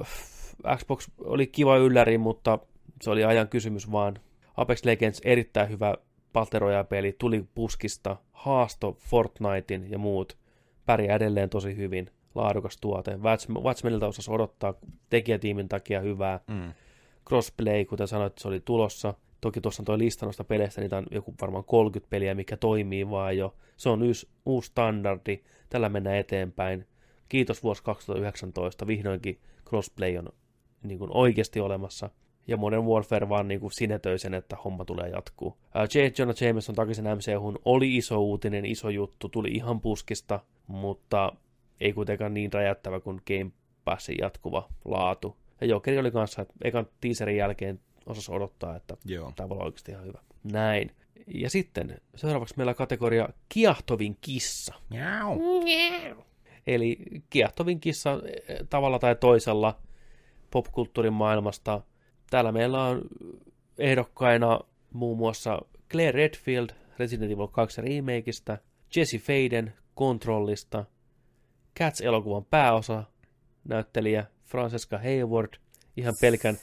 äh, Xbox oli kiva ylläri, mutta se oli ajan kysymys vaan. Apex Legends erittäin hyvä Battle peli tuli puskista, haasto Fortnitein ja muut, pärjää edelleen tosi hyvin, laadukas tuote. Watchmenilta osasi odottaa tekijätiimin takia hyvää. Mm. Crossplay, kuten sanoit, se oli tulossa. Toki tuossa on tuo lista noista peleistä, niitä on joku varmaan 30 peliä, mikä toimii vaan jo. Se on uusi, uusi standardi, tällä mennään eteenpäin. Kiitos vuosi 2019, vihdoinkin crossplay on niin kuin oikeasti olemassa. Ja Modern Warfare vaan niin kuin sinetöi sen, että homma tulee jatkuu. J. Jonah Jameson takaisin MCUhun oli iso uutinen, iso juttu, tuli ihan puskista, mutta ei kuitenkaan niin räjättävä kuin Game Passin jatkuva laatu. Ja Jokeri oli kanssa, että ekan teaserin jälkeen osas odottaa, että Joo. tämä voi olla oikeasti ihan hyvä. Näin. Ja sitten seuraavaksi meillä on kategoria kiahtovin kissa. Miau. Eli kiehtovin kissa eh, tavalla tai toisella popkulttuurin maailmasta. Täällä meillä on ehdokkaina muun muassa Claire Redfield Resident Evil 2 remakeista, Jesse Faden Kontrollista, Cats-elokuvan pääosa näyttelijä Francesca Hayward ihan pelkän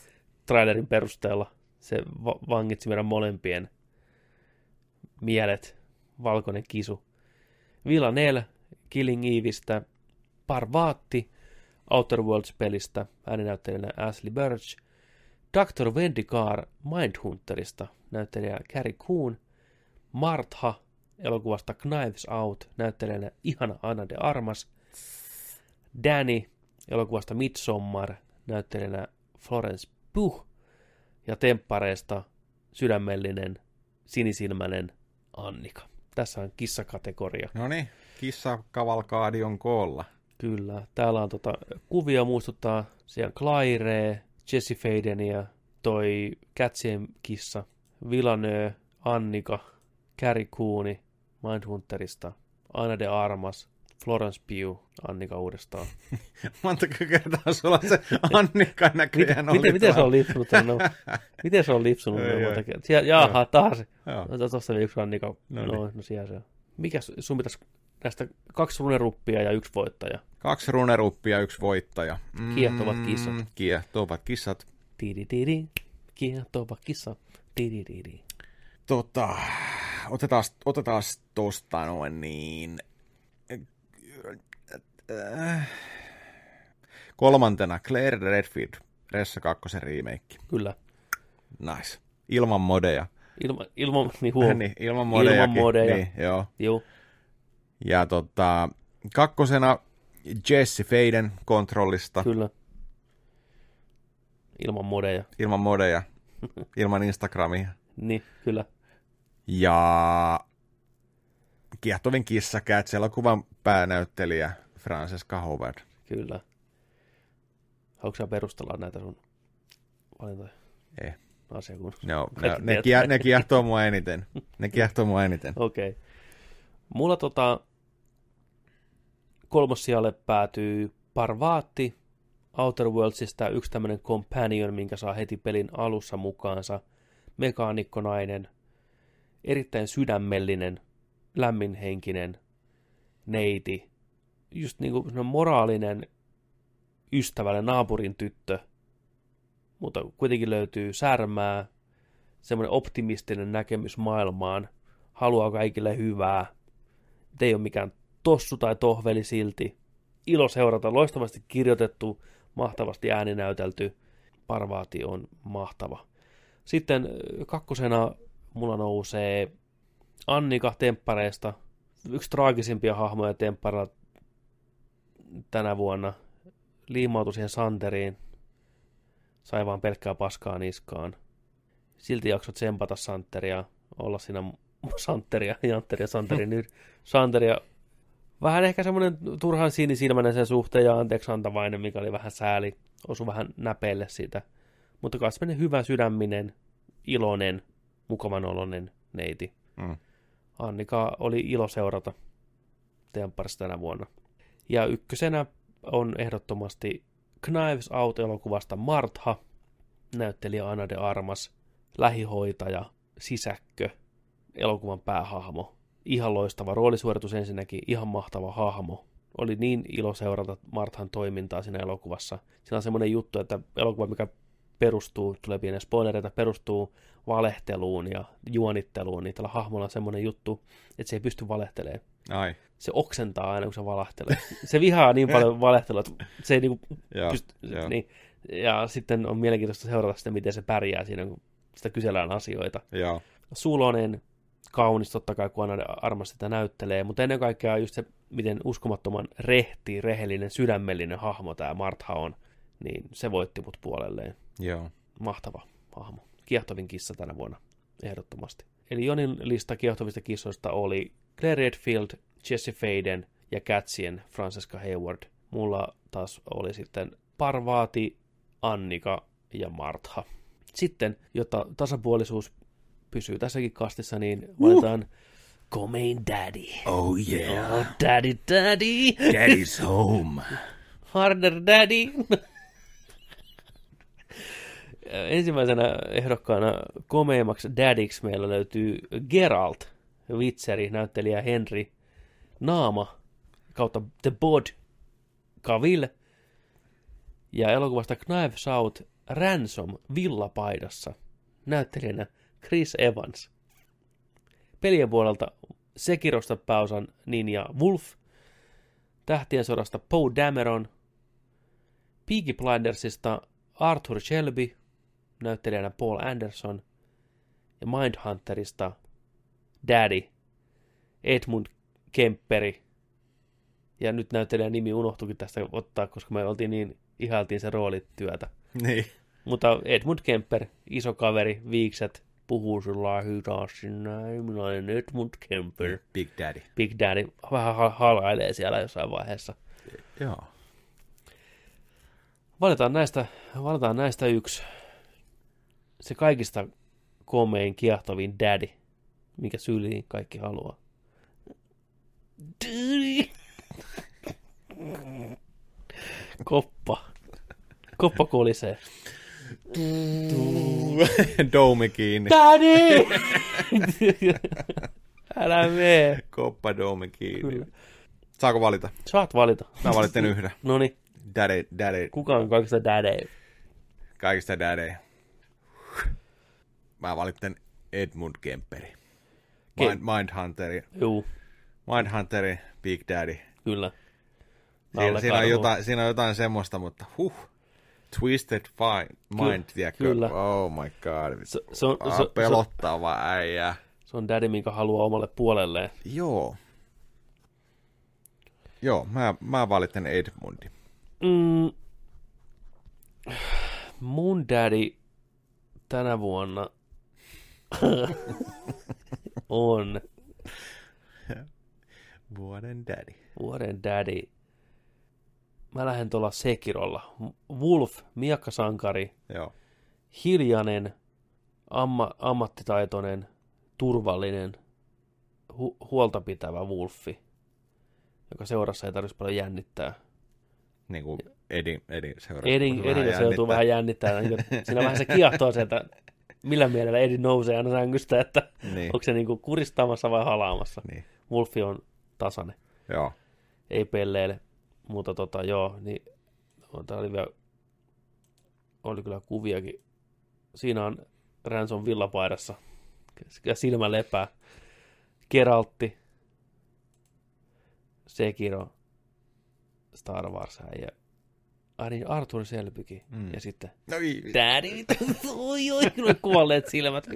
trailerin perusteella. Se va- vangitsi meidän molempien mielet. Valkoinen kisu. Villanelle Killing Eveistä, Parvaatti Outer Worlds-pelistä, ääninäyttelijänä Ashley Birch, Dr. Vendicar Mindhunterista, näyttelijä Carrie Coon, Martha elokuvasta Knives Out, näyttelijänä ihana Anna de Armas, Danny elokuvasta Midsommar, näyttelijänä Florence Pugh, ja Temppareesta sydämellinen, sinisilmäinen Annika. Tässä on kissakategoria. No niin, kissa kavalkaadi on koolla. Kyllä. Täällä on tota, kuvia muistuttaa siellä Claire, Jesse Fadenia, toi Kätsien kissa, Villanö, Annika, Carrie Cooni, Mindhunterista, Anna de Armas, Florence Pugh, Annika uudestaan. Montako kertaa sulla se Annika näköjään miten, oli miten se on lipsunut? No, miten se on lipsunut? Monta kertaa? Siellä, jaha, Joo. taas. Joo. No, Tuossa oli yksi Annika. No No, niin. no, no siellä se on. Mikä sun pitäisi näistä kaksi runeruppia ja yksi voittaja? Kaksi runeruppia, yksi voittaja. Mm, Kiehtovat kissat. Kiehtovat kissat. Tidi tidi, kiehtova kissa. Tidi tidi. Tota, otetaan, otetaan tosta noin niin. Äh, Kolmantena Claire Redfield, Ressa 2 remake. Kyllä. Nice. Ilman modeja. Ilma, ilman, niin huom. niin, ilman modeja. Ilman modeja. Niin, joo. Joo. Ja tota, kakkosena Jesse Faden kontrollista. Kyllä. Ilman modeja. Ilman modeja. ilman Instagramia. Niin, kyllä. Ja kiehtovin kissa Cats elokuvan päänäyttelijä Francesca Howard. Kyllä. Haluatko sä perustella näitä sun valintoja? Ei. Asiakunnassa. No, ne, Kaikki ne, kie, ne kiehtoo mua eniten. Ne kiehtoo mua eniten. Okei. Okay. Mulla tota kolmossijalle päätyy Parvaatti Outer Worldsista yksi tämmönen companion, minkä saa heti pelin alussa mukaansa. Mekaanikkonainen, erittäin sydämellinen, lämminhenkinen neiti. Just niinku semmonen moraalinen ystävälle naapurin tyttö, mutta kuitenkin löytyy särmää, semmoinen optimistinen näkemys maailmaan, haluaa kaikille hyvää, ei ole mikään tossu tai tohveli silti. Ilo seurata, loistavasti kirjoitettu, mahtavasti ääninäytelty. Parvaati on mahtava. Sitten kakkosena mulla nousee Annika Temppareesta. Yksi traagisimpia hahmoja Tempparella tänä vuonna. Liimautui siihen Santeriin. Sai vaan pelkkää paskaa niskaan. Silti jaksot tsempata Santeria, olla siinä Santeria, Jantteria, Santerin nyt. Santeria vähän ehkä semmoinen turhan sinisilmäinen sen suhteen ja anteeksi antavainen, mikä oli vähän sääli. Osu vähän näpeille siitä. Mutta kai semmoinen hyvä sydäminen, iloinen, mukavan oloinen neiti. Mm. Annika oli ilo seurata Tempparissa tänä vuonna. Ja ykkösenä on ehdottomasti Knives Out-elokuvasta Martha, näyttelijä Anna de Armas, lähihoitaja, sisäkkö, elokuvan päähahmo. Ihan loistava roolisuoritus ensinnäkin, ihan mahtava hahmo. Oli niin ilo seurata Marthan toimintaa siinä elokuvassa. Siinä on semmoinen juttu, että elokuva, mikä perustuu, tulee pienen spoilereita, perustuu valehteluun ja juonitteluun, niin tällä hahmolla on semmoinen juttu, että se ei pysty valehtelemaan. Ai. Se oksentaa aina, kun se valehtelee. Se vihaa niin paljon valehtelua, että se ei niinku Joo, pysty... joo. Niin. Ja sitten on mielenkiintoista seurata sitä, miten se pärjää siinä, kun sitä kysellään asioita. Joo. Sulonen, kaunis totta kai, kun aina armasti sitä näyttelee, mutta ennen kaikkea just se, miten uskomattoman rehti, rehellinen, sydämellinen hahmo tämä Martha on, niin se voitti mut puolelleen. Joo. Mahtava hahmo. Kiehtovin kissa tänä vuonna, ehdottomasti. Eli Jonin lista kiehtovista kissoista oli Claire Redfield, Jesse Faden ja Catsien Francesca Hayward. Mulla taas oli sitten Parvaati, Annika ja Martha. Sitten, jotta tasapuolisuus pysyy tässäkin kastissa, niin valitaan Komein Daddy. Oh yeah. Oh, daddy, daddy. Daddy's home. Harder Daddy. Ensimmäisenä ehdokkaana komeimmaksi daddyksi meillä löytyy Geralt, Witseri, näyttelijä Henry, Naama, kautta The Bod, Cavill, ja elokuvasta Knives Out, Ransom, villapaidassa, näyttelijänä Chris Evans. Pelien puolelta Sekirosta pääosan Ninja Wolf, Tähtien sodasta Poe Dameron, Peaky Blindersista Arthur Shelby, näyttelijänä Paul Anderson, ja Mindhunterista Daddy, Edmund Kemperi. Ja nyt näyttelijän nimi unohtuikin tästä ottaa, koska me oltiin niin, ihailtiin se roolityötä. Niin. Mutta Edmund Kemper, iso kaveri, viikset, puhuu sillä hitaasti näin. Minä olen Edmund Kemper. Big Daddy. Big Daddy vähän hal- halailee siellä jossain vaiheessa. Joo. Valitaan näistä, valitaan näistä yksi. Se kaikista komein, kiehtovin daddy, mikä syliin kaikki haluaa. Koppa. Koppa kolisee. Doumi kiinni. Daddy! Älä mee. Koppa doumi kiinni. Kyllä. Saako valita? Saat valita. Mä valitsen yhden. Noni. Daddy, daddy. Kuka on kaikista daddy? Kaikista daddy. Mä valitsen Edmund Kemperi. Ke- Mind, Mindhunteri. Juu. Mindhunteri, Big Daddy. Kyllä. Siinä, siinä, on jotain, siinä on jotain semmoista, mutta huh. Twisted fi- Mind, Ky- tiedätkö? kyllä. Oh my god. Se, se, on, Ah, se, se, pelottava äijä. se on daddy, minkä haluaa omalle puolelleen. Joo. Joo, mä, mä valitsen Edmundi. Mm, mun daddy tänä vuonna on Vuoden daddy. vuoden daddy. Mä lähden tuolla Sekirolla. Wolf, miakkasankari, Joo. hiljainen, amma, ammattitaitoinen, turvallinen, hu, huolta pitävä Wolfi, joka seurassa ei tarvitsisi paljon jännittää. Niin kuin Edi, Edi seuraa. Edin, Edin se joutuu vähän jännittää. Niin siinä vähän se kiehtoo se, että millä mielellä Edin nousee aina sängystä, että Niin. onko se niin kuin kuristamassa vai halaamassa. Niin. Wolfi on tasainen. Joo. Ei pelleile, mutta tota joo, niin no, tää oli vielä, oli kyllä kuviakin. Siinä on Ranson villapaidassa ja silmä lepää. Keraltti, Sekiro, Star Wars ja Ai niin, Arthur Selbyki Mm. Ja sitten, no, vi- daddy, oi, oi, kuolleet silmät.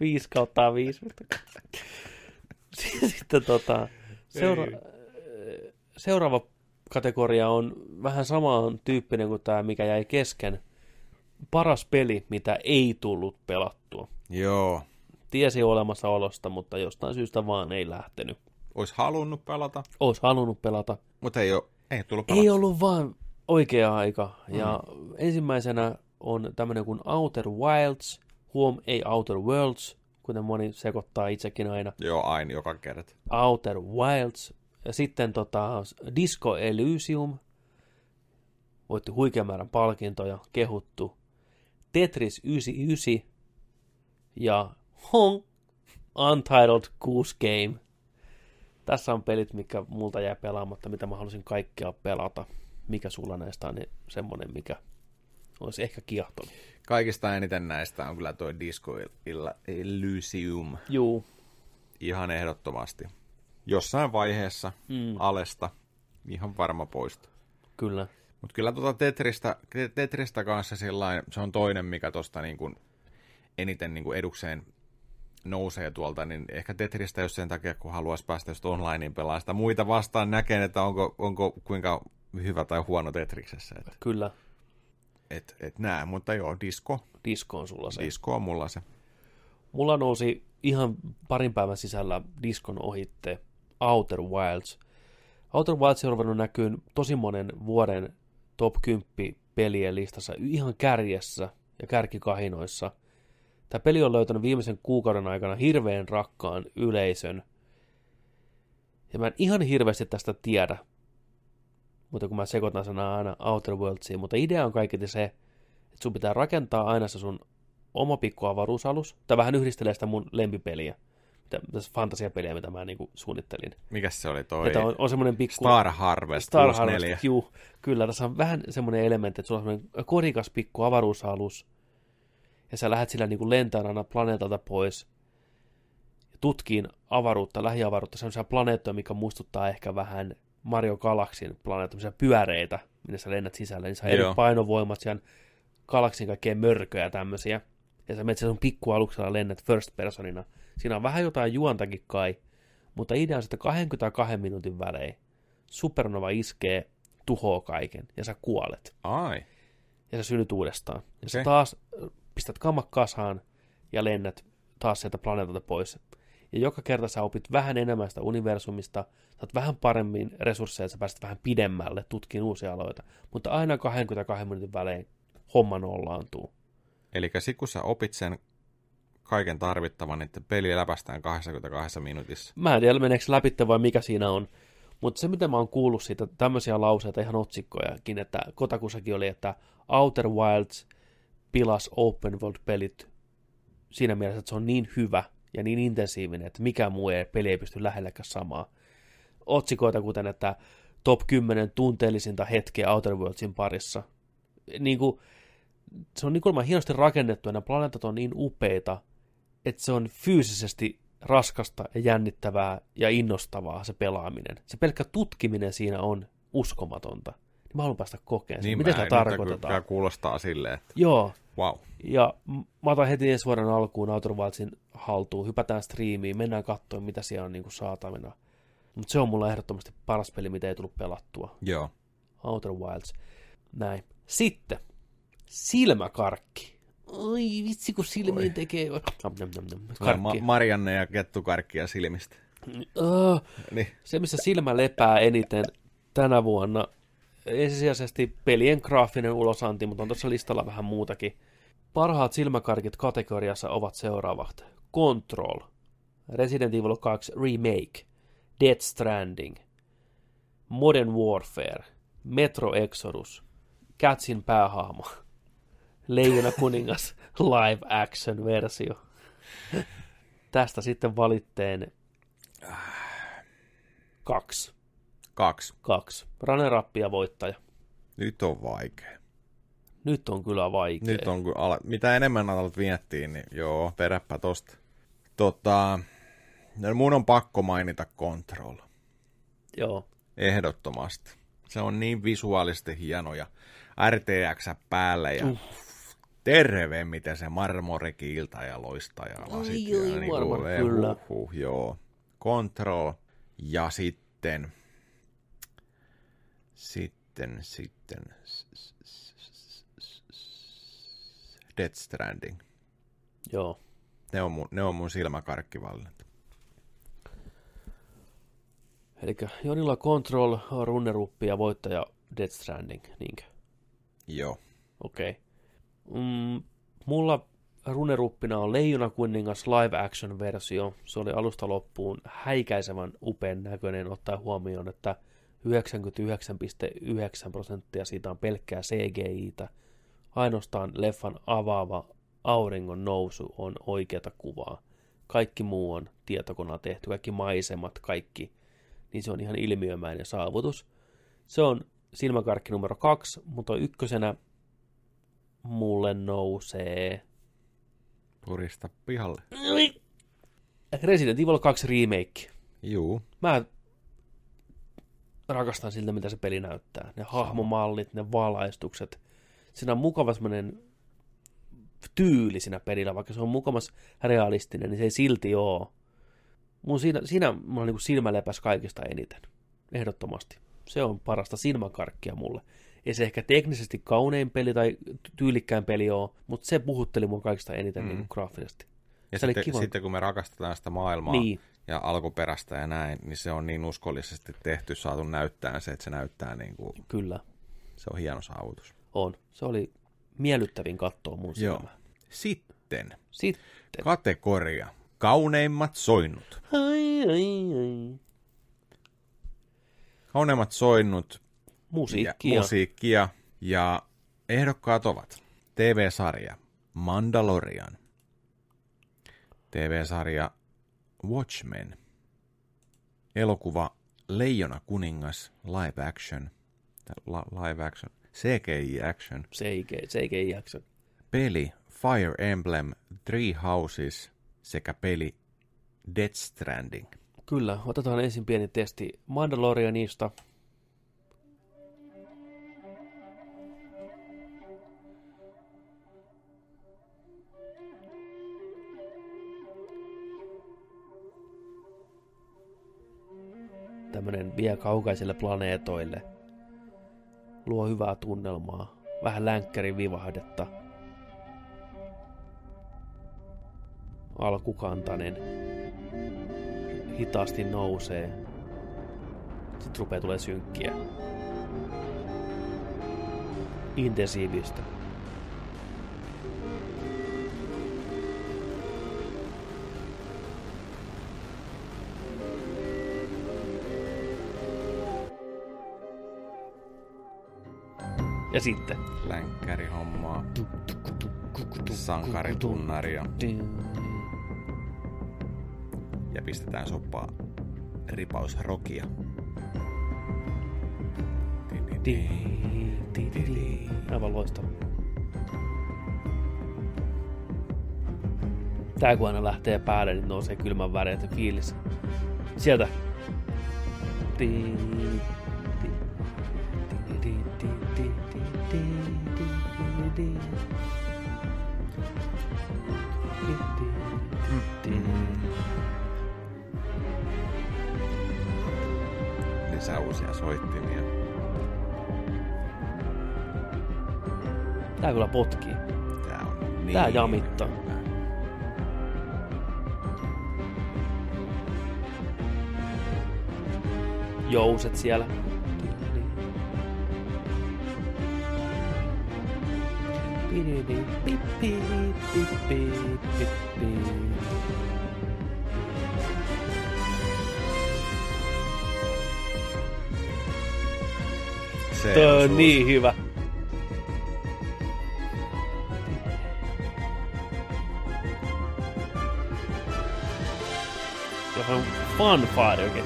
5 kautta 5. Sitten tota, seura- Ei. seuraava kategoria on vähän samaan tyyppinen kuin tämä, mikä jäi kesken. Paras peli, mitä ei tullut pelattua. Joo. Tiesi olemassaolosta, mutta jostain syystä vaan ei lähtenyt. Ois halunnut pelata, Olisi halunnut pelata. mutta ei, ole, ei tullut pelata. Ei ollut vaan oikea aika. Ja ensimmäisenä on tämmöinen kuin Outer Wilds. Huom, ei Outer Worlds, kuten moni sekoittaa itsekin aina. Joo, aina joka kerta. Outer Wilds. Ja sitten tota, Disco Elysium. Voitti huikean määrän palkintoja, kehuttu. Tetris 99 ja Hong Untitled Goose Game. Tässä on pelit, mikä multa jää pelaamatta, mitä mä halusin kaikkea pelata. Mikä sulla näistä on niin semmonen, mikä olisi ehkä kiehtonut? Kaikista eniten näistä on kyllä tuo Disco Elysium. Juu. Ihan ehdottomasti. Jossain vaiheessa Mm. Alesta ihan varma poisto. Kyllä. Mutta kyllä tuota Tetristä, Tetristä kanssa sillain, se on toinen, mikä tuosta niin kuin eniten niin kuin edukseen nousee tuolta, niin ehkä Tetristä jos sen takia, kun haluaisi päästä just onlineen pelaa sitä muita vastaan, näkee, että onko, onko kuinka hyvä tai huono Tetriksessä. Et, Kyllä. Et, et nää, mutta joo, Disco. Disco on sulla se. Disco on mulla se. Mulla nousi ihan parin päivän sisällä diskon ohitte Outer Wilds. Outer Wilds on ruvennut näkyyn tosi monen vuoden top 10 pelien listassa ihan kärjessä ja kärkikahinoissa. Tämä peli on löytänyt viimeisen kuukauden aikana hirveän rakkaan yleisön. Ja mä en ihan hirveästi tästä tiedä, mutta kun mä sekoitan sanaa aina Outer Worldsiin, mutta idea on kaiketi se, että sun pitää rakentaa aina se sun oma pikku avaruusalus. Tämä vähän yhdistelee sitä mun lempipeliä, mitä, tässä fantasiapeliä, mitä mä niinku suunnittelin. Mikäs se oli toi? Että on, on semmoinen pikku... Star Harvest Star 64. Harvest, juu, kyllä. Tässä on vähän semmoinen elementti, että sulla on semmoinen korikas pikku avaruusalus, ja sä lähdet sillä niinku lentämään aina planeetalta pois, ja tutkiin avaruutta, lähiavaruutta, semmoisia planeettoja, mikä muistuttaa ehkä vähän Mario Galaxin semmoisia pyöreitä, minne sä lennät sisälle, niin sä eri painovoimat, siellä galaksin kaikkea mörköjä ja tämmöisiä, ja sä menet sen sun pikkualuksella lennät first personina. Siinä on vähän jotain juontakin kai, mutta idea on, että 22 minuutin välein supernova iskee, tuhoaa kaiken, ja sä kuolet. Ai. Ja sä synnyt uudestaan. Ja sä Okei. taas pistät kammat kasaan ja lennät taas sieltä planeetalta pois. Ja joka kerta sä opit vähän enemmän sitä universumista, saat vähän paremmin resursseja, että sä pääset vähän pidemmälle tutkiin uusia aloita. Mutta aina 22 minuutin välein homma nollaantuu. Eli kun sä opit sen kaiken tarvittavan, niin peli läpästään 22 minuutissa. Mä en tiedä, meneekö läpi vai mikä siinä on. Mutta se, mitä mä oon kuullut siitä, tämmöisiä lauseita, ihan otsikkojakin, että Kotakussakin oli, että Outer Wilds pilas open world-pelit siinä mielessä, että se on niin hyvä ja niin intensiivinen, että mikään muu ei, peli ei pysty lähelläkään samaa. Otsikoita kuten, että top 10 tunteellisinta hetkeä Outer Worldsin parissa. Niin kuin, se on niin kuulemma hienosti rakennettu ja nämä planeetat on niin upeita, että se on fyysisesti raskasta ja jännittävää ja innostavaa se pelaaminen. Se pelkkä tutkiminen siinä on uskomatonta. Niin mä haluan päästä kokeen sen. Niin Mitä mä- sitä nyt tarkoitetaan? Kyllä kuulostaa silleen, että Joo. wow. Ja mä otan heti ensi vuoden alkuun Outer Wildsin haltuun, hypätään striimiin, mennään katsomaan, mitä siellä on niin saatavina. Mutta se on mulla ehdottomasti paras peli, mitä ei tullut pelattua. Joo. Outer Wilds. Näin. Sitten. Silmäkarkki. Oi vitsi, kun silmiin tekee. Nom. Tulee Ma-. Marianne ja kettukarkkia silmistä. Oh, Niin. Se, missä silmä lepää eniten tänä vuonna, ensisijaisesti pelien graafinen ulosanti, mutta on tuossa listalla vähän muutakin. Parhaat silmäkarkit kategoriassa ovat seuraavat. Control, Resident Evil 2 Remake, Death Stranding, Modern Warfare, Metro Exodus, Catsin päähahmo, Leijona kuningas live action versio. Tästä sitten valitteen kaksi. Kaksi. Kaksi. Runner-up ja voittaja. Nyt on vaikea. Nyt on kyllä vaikea. Nyt on, kun ala, mitä enemmän alat miettiä, niin joo, peräppä tosta. Tota, no mun on pakko mainita Control. Joo. Ehdottomasti. Se on niin visuaalisesti hieno ja RTX päällä ja Uh. terve, miten se marmorikin ilta ja loistaa ja lasit. Oi, ja oi, niinku, marmori, kyllä. Huh, huh, joo. Control. Ja sitten, sitten, sitten, Death Stranding. Joo. Ne on mun, ne on mun silmäkarkkivalinnat. Eli Jonilla Control, runneruppi ja voittaja Death Stranding, niinkö? Joo. Okei. Okay. Mm, mulla runneruppina on Leijona kuningas live action versio. Se oli alusta loppuun häikäisevän upean näköinen ottaen huomioon, että 99,9 prosenttia siitä on pelkkää CGI-tä. Ainoastaan leffan avaava auringon nousu on oikeata kuvaa. Kaikki muu on tietokoneella tehty, kaikki maisemat, kaikki. Niin se on ihan ilmiömäinen saavutus. Se on silmäkarkki numero kaksi, mutta ykkösenä mulle nousee... Purista pihalle. Resident Evil 2 Remake. Juu. Mä rakastan siltä, mitä se peli näyttää. Ne hahmomallit, ne valaistukset. Siinä on mukava semmoinen tyyli siinä pelillä, vaikka se on mukamas realistinen, niin se ei silti oo. Mun siinä, siinä mulla niin silmä lepäs kaikista eniten. Ehdottomasti. Se on parasta silmäkarkkia mulle. Ei se ehkä teknisesti kaunein peli tai tyylikkään peli ole, mutta se puhutteli mun kaikista eniten mm. niin graafisesti. Ja se sitten, kiva. sitten kun me rakastetaan sitä maailmaa Niin. Ja alkuperäistä ja näin, niin se on niin uskollisesti tehty, saatu näyttää se, että se näyttää niin kuin... Kyllä. Se on hieno saavutus. On. Se oli miellyttävin katsoa mun Joo. silmään. Sitten. Sitten. Kategoria. Kauneimmat soinnut. Ai, ai, ai. Kauneimmat soinnut. Musiikkia. Ja, musiikkia. Ja ehdokkaat ovat TV-sarja Mandalorian. TV-sarja Watchmen. Elokuva Leijona kuningas live action. Live action. CGI action. CGI, CGI action. Peli Fire Emblem Three Houses sekä peli Death Stranding. Kyllä, otetaan ensin pieni testi Mandalorianista. Tämmönen vie kaukaisille planeetoille. Luo hyvää tunnelmaa. Vähän länkkärin vivahdetta. Alkukantainen hitaasti nousee. Sitten rupeaa tulee synkkiä. Intensiivistä. Ja sitten. Länkkärihommaa. Sankaritunnaria. Ja pistetään soppaa ripaus rokia. Aivan loistava. Tää kun aina lähtee päälle, niin nousee kylmän väreet ja fiilis. Sieltä. Ti- Tää kyllä potkii. Tää on niin Tää jamittaa. Jouset siellä. Se on osuus. niin hyvä. modified, okay.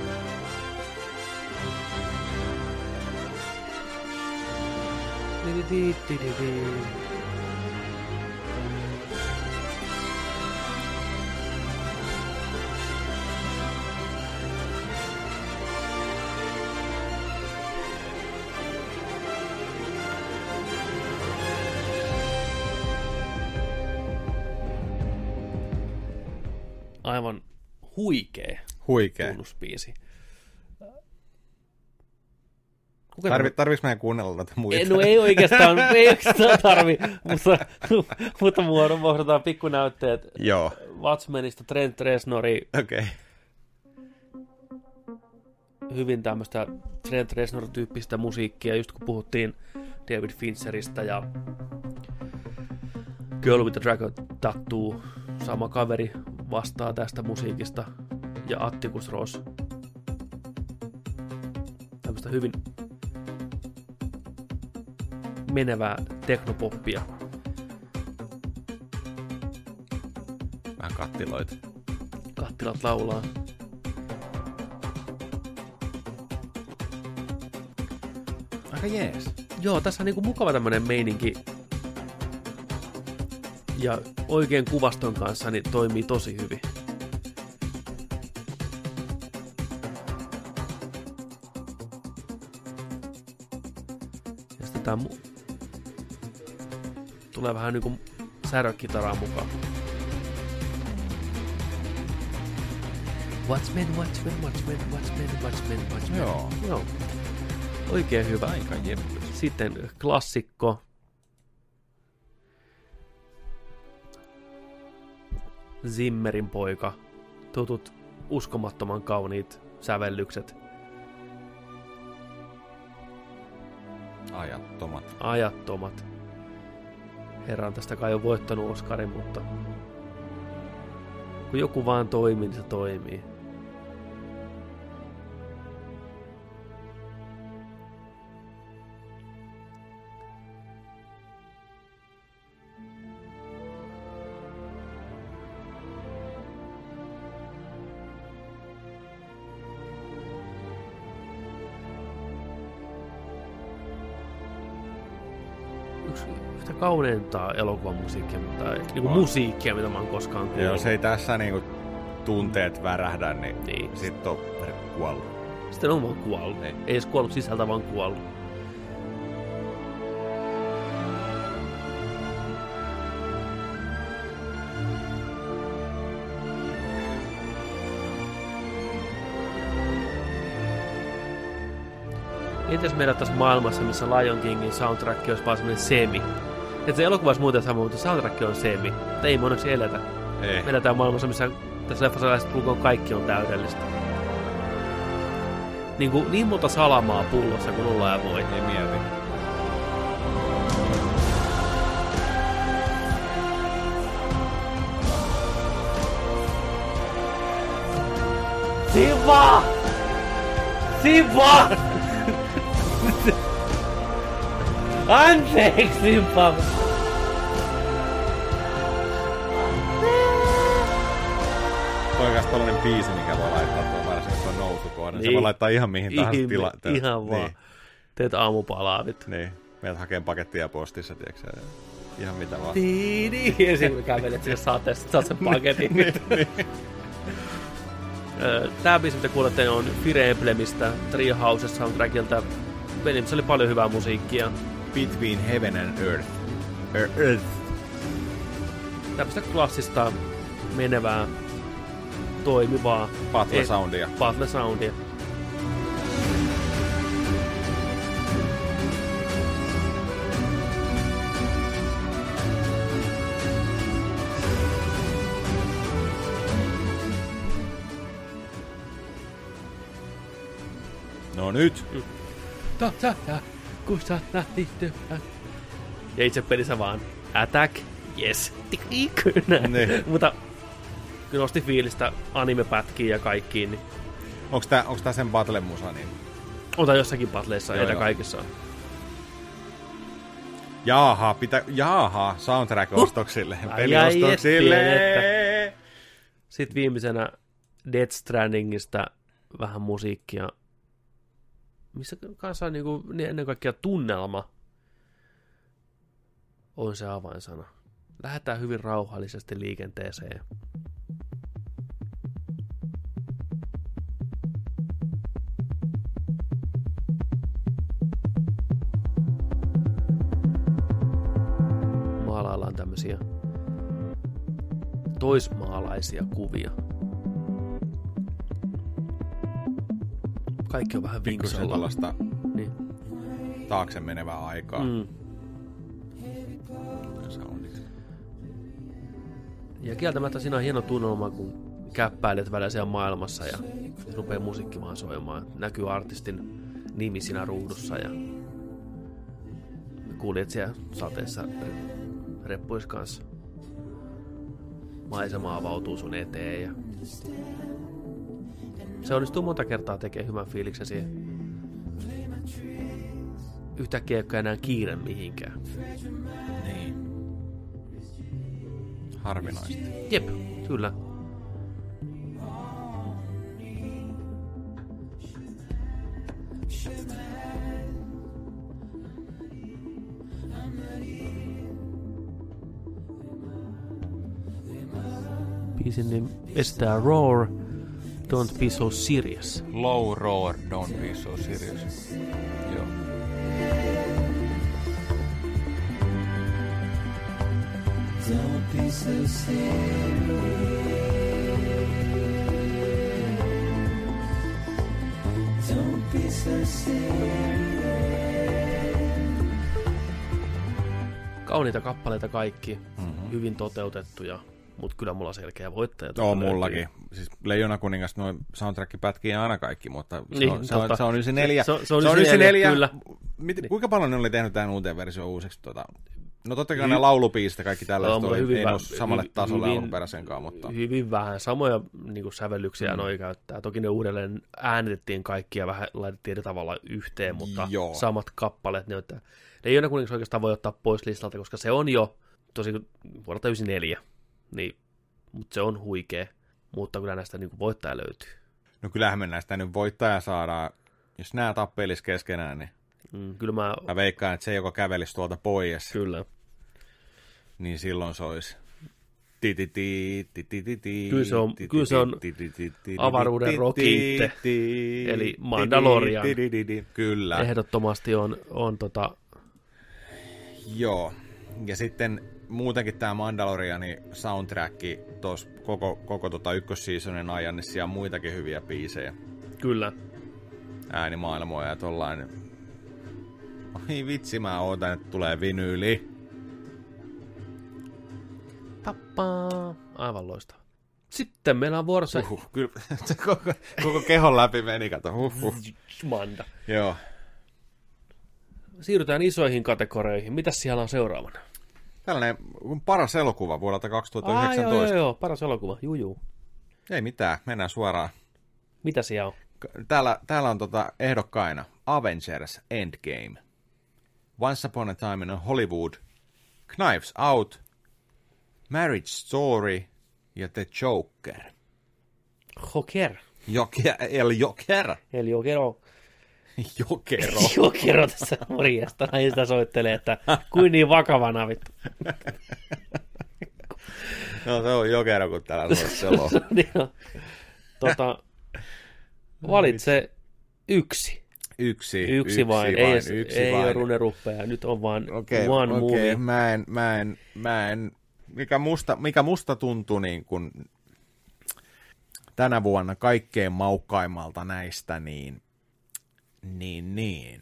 Huikee. Tunnuspiisi. Tarvi, tarviks meidän kuunnella tätä muita? Ei, no ei oikeastaan, ei oikeastaan tarvi, mutta, mutta muodostetaan pikkunäytteet Joo. Watchmenista, Trent Reznori. Okei. Okay. Hyvin tämmöistä Trent Reznor-tyyppistä musiikkia, just kun puhuttiin David Fincheristä ja Girl with the Dragon Tattoo, sama kaveri vastaa tästä musiikista, ja Atticus Ross. Tämmöistä hyvin menevää teknopoppia. Vähän kattiloita. kattilat laulaa. Aika jees. Joo, tässä on niinku mukava tämmönen meininki. Ja oikein kuvaston kanssa niin toimii tosi hyvin. Tää mu- tulee vähän niinku särökitaraa mukaan. Watchmen, Watchmen, Watchmen, Watchmen, Watchmen, Watchmen. Joo. Joo. Oikein hyvä. Aika jeppy. Sitten klassikko. Zimmerin poika. Tutut uskomattoman kauniit sävellykset. Ajattomat. Ajattomat. Herra on tästä kai jo voittanut Oscarin, mutta kun joku vaan toimii, niin se toimii. Yksi yhtä kauneinta elokuvan musiikkia, mutta niin kuin musiikkia, mitä mä oon koskaan kuullut. Ja jos ei tässä niinku tunteet värähdä, niin, niin. sit on kuollut. Sitten on vaan kuollut. Ei, ei edes kuollut sisältä, vaan kuollut. Entäs meillä tässä maailmassa, missä Lion Kingin soundtrack olisi vaan semmoinen semi? Että se elokuva olisi muuten sama, mutta soundtrack on semi. Mutta ei me onneksi eletä. Ei. Me eletään maailmassa, missä tässä leffassa lähestulkoon kaikki on täydellistä. Niin, kuin, niin monta salamaa pullossa kuin ollaan ja voi. Ei mieti. Siva! Siva! Anteeksi, Simpa! Toikas tollanen biisi, mikä voi laittaa tuon varsin, jos on nousukohde. Se Niin. voi laittaa ihan mihin tahansa Ihme, tila. ihan vaan. Teet aamupalaavit. Niin. Meiltä hakee pakettia postissa, tiedätkö? Ihan mitä vaan. Tiidi. Ja sitten kävelet sinne sateessa, saat sen paketin. niin, niin. Ö, Tää biisi, mitä kuulette, on Fire Emblemistä, Treehouse soundtrackilta. Missä oli paljon hyvää musiikkia. Between Heaven and Earth. Er, earth. Tämmöistä klassista, menevää, toimivaa. Battle Eh, soundia. Battle soundia. No nyt. Tata, kun sä Ja itse pelissä vaan attack, yes, tik. Niin. Mutta kyllä nosti fiilistä anime-pätkiin ja kaikkiin, niin Onks tää, onks tää sen battle musa niin? ota jossakin battleissa, Joo, ei joo. kaikissa on. Jaaha, pitä, jaaha, soundtrack-ostoksille, ai, peliostoksille. Sitten viimeisenä Death Strandingista vähän musiikkia. Missä kanssa on niinku, niin ennen kaikkea tunnelma on se avainsana. Lähdetään hyvin rauhallisesti liikenteeseen. Maalaillaan tämmöisiä toismaalaisia kuvia. Kaikki on vähän Pikkusen vinksalla. tällaista Niin. taakse menevää aikaa. Mm. Ja kieltämättä siinä on hieno tunnelma, kun käppäilet välillä siellä maailmassa ja rupeaa musiikki vaan soimaan. Näkyy artistin nimi siinä ruudussa ja kuljet siellä sateessa re- reppuis kanssa. Maisema avautuu sun eteen ja se onnistuu monta kertaa tekee hyvän fiiliksen siihen. Yhtäkkiä ei enää kiire mihinkään. Niin. Harvinaista. Jep, kyllä. Biisin nimi estää Roar – Don't Be So Serious. Low roar, don't be so serious. Joo. Don't be so serious. Don't be so serious. Kauniita kappaleita kaikki, mm-hmm. hyvin toteutettuja, mutta kyllä mulla selkeä voittaja. Joo, tuolta mullakin. Siis Leijona kuningas, noin soundtrack pätkii aina kaikki, mutta se, Niin, on, se, on, se on 94. Se- se on 94, kyllä. Miten, kuinka paljon ne oli tehnyt tämän uuteen versioon uusiksi? Tota, no totta kai ne laulupiisit kaikki tällaiset mutta oli, hyvin ei vä- noussut samalle tasolle hyvin- alkuperäisenkaan, mutta Hyvin vähän. Samoja niin kuin sävellyksiä Mm. noi käyttää. Toki ne uudelleen äänitettiin kaikki ja vähän laitettiin eri tavalla yhteen, mutta Joo. samat kappaleet ne ottaa. Leijona kuningas oikeastaan voi ottaa pois listalta, koska se on jo tosi vuodelta 94, niin, mutta se on huikea mutta kyllä näistä niin kuin voittaja löytyy. No kyllähän me näistä nyt voittaja saadaan, jos nämä tappelis keskenään, niin mm, kyllä mä... mä veikkaan, että se joka kävelisi tuolta pois, kyllä. niin silloin se olisi Kyllä se on, kyllä se on avaruuden rokiitte, eli Mandalorian. Kyllä. Ehdottomasti on, on tota... Joo, ja sitten muutenkin tämä Mandalorianin soundtrack tuossa koko, koko tota ykkösseasonin ajan, niin siellä on muitakin hyviä biisejä. kyllä. Äänimaailmoja ja tollain. Ai vitsi, mä ootan, että tulee vinyyli. Tappaa. Aivan loistava. Sitten meillä on vuorossa... Uhuh, kyllä koko, koko kehon läpi meni, kato. Uhuh. Manda. Joo. Siirrytään isoihin kategorioihin. Mitäs siellä on seuraavana? Tällainen paras elokuva vuodelta Ah, 2019. joo, joo, joo, paras elokuva. Juu, juu. Ei mitään, mennään suoraan. Mitä siellä on? Täällä, täällä on tota ehdokkaina Avengers Endgame, Once Upon a Time in Hollywood, Knives Out, Marriage Story ja The Joker. Joker. Joker, El Joker. El Jokero. Jokero. Jokero tässä morjesta. Naista soittelee, että kuin niin vakavana vittu. No se on Jokero, kun täällä soitteloo. niin on. Tota, valitse yksi. Yksi. Yksi vain, vain, ei, yksi ei vain. ole runeruppeja. Nyt on vain Okei, one okei, movie. mä en, mä en, mä en, mikä musta, mikä musta tuntuu niin kuin tänä vuonna kaikkein maukkaimmalta näistä, niin, niin, niin,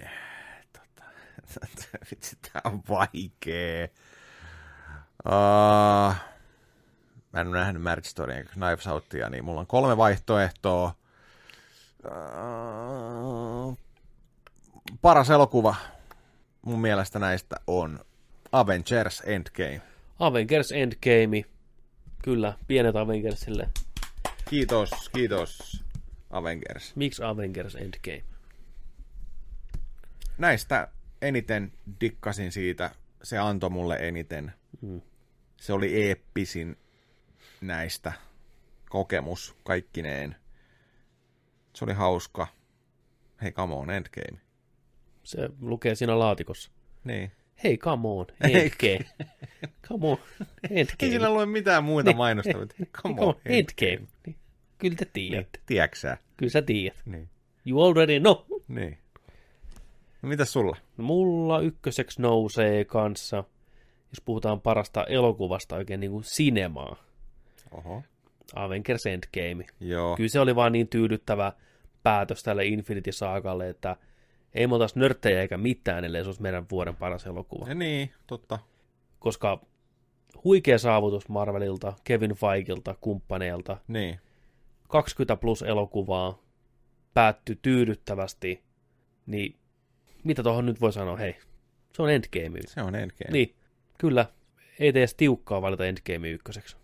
tota, vitsi, tää on vaikee. Uh, mä en ole nähnyt Marriage ja Knives Outia, niin mulla on kolme vaihtoehtoa. Uh, paras elokuva mun mielestä näistä on Avengers Endgame. Avengers Endgame. Kyllä, pienet Avengersille. Kiitos, kiitos Avengers. Miksi Avengers Endgame? Näistä eniten dikkasin siitä, se antoi mulle eniten. Mm. Se oli eeppisin näistä kokemus kaikkineen. Se oli hauska. Hei, come on, Endgame. Se lukee siinä laatikossa. Niin. Hei, come on. Endgame. come on, Endgame. Ei siinä lue mitään muuta Niin. mainosta, mutta come Come on, on, Endgame. Niin. Kyllä te tiedätte. Tiedätkö Kyllä sä tiedät. Niin. You already know. Niin. No mitäs sulla? Mulla ykköseksi nousee kanssa, jos puhutaan parasta elokuvasta oikein niin kuin sinemaa. Oho. Avengers Endgame. Joo. Kyllä se oli vaan niin tyydyttävä päätös tälle Infinity Saagalle, että ei me oltaisi nörttejä eikä mitään, ellei se olisi meidän vuoden paras elokuva. Ja niin, totta. Koska huikea saavutus Marvelilta, Kevin Feigilta, kumppaneilta. Niin. 20 plus elokuvaa päättyi tyydyttävästi, niin mitä tuohon nyt voi sanoa? Hei, se on Endgame. Se on Endgame. Niin, kyllä. Ei tee tiukkaa valita Endgame ykköseksi.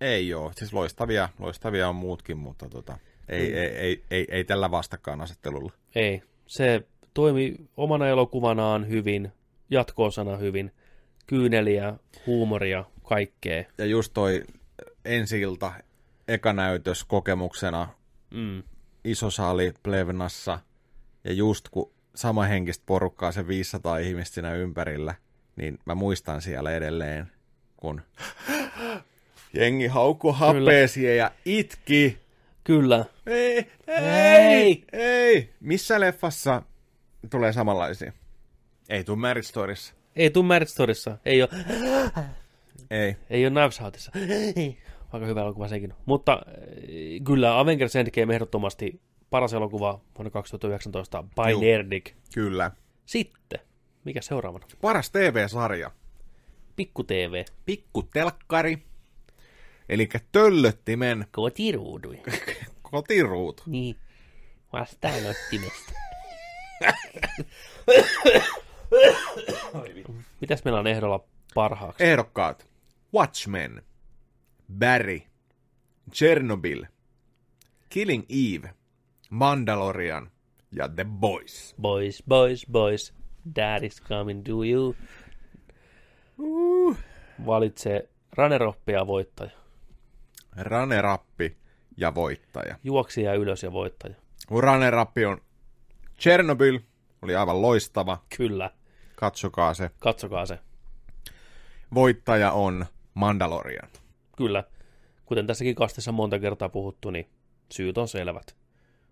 Ei joo, siis loistavia, loistavia on muutkin, mutta tota, ei, ei, ei, ei, ei tällä vastakkainasettelulla. Ei. Se toimi omana elokuvanaan hyvin, jatko-osana hyvin, kyyneliä, huumoria, kaikkea. Ja just toi ensi-ilta, eka näytös kokemuksena, Mm. iso saali Plevnassa, Ja just kun sama henkistä porukkaa se 500 ihmistä siinä ympärillä, niin mä muistan siellä edelleen, kun jengi haukku hapeesia ja itki. Kyllä. Ei, Ei! ei, ei. Missä leffassa tulee samanlaisia? Ei tuu Marriage Storyssa. Ei tuu Marriage Storyssa. Ei ole... Ei. Ei ole Knives Outissa. Aika hyvä elokuva sekin. Mutta eh, kyllä Avengers Endgame ehdottomasti paras elokuva vuonna 2019 by Juu. Nerdik. Kyllä. Sitten, mikä seuraavana? Paras TV-sarja. Pikku TV. Pikku telkkari. Eli töllöttimen Kotiruudui. kotiruutu. Niin. Vastaanottimesta. Mitäs meillä on ehdolla parhaaksi? Ehdokkaat. Watchmen. Barry. Chernobyl. Killing Eve. Mandalorian. Ja The Boys. Boys, boys, boys. Dad is coming to you. Uh. Valitse runner-up ja voittaja. Runner-up ja voittaja. Juoksija ylös ja voittaja. Mun runner-up on Chernobyl. Oli aivan loistava. Kyllä. Katsokaa se. Katsokaa se. Voittaja on Mandalorian. Kyllä. Kuten tässäkin kastissa monta kertaa puhuttu, niin syyt on selvät.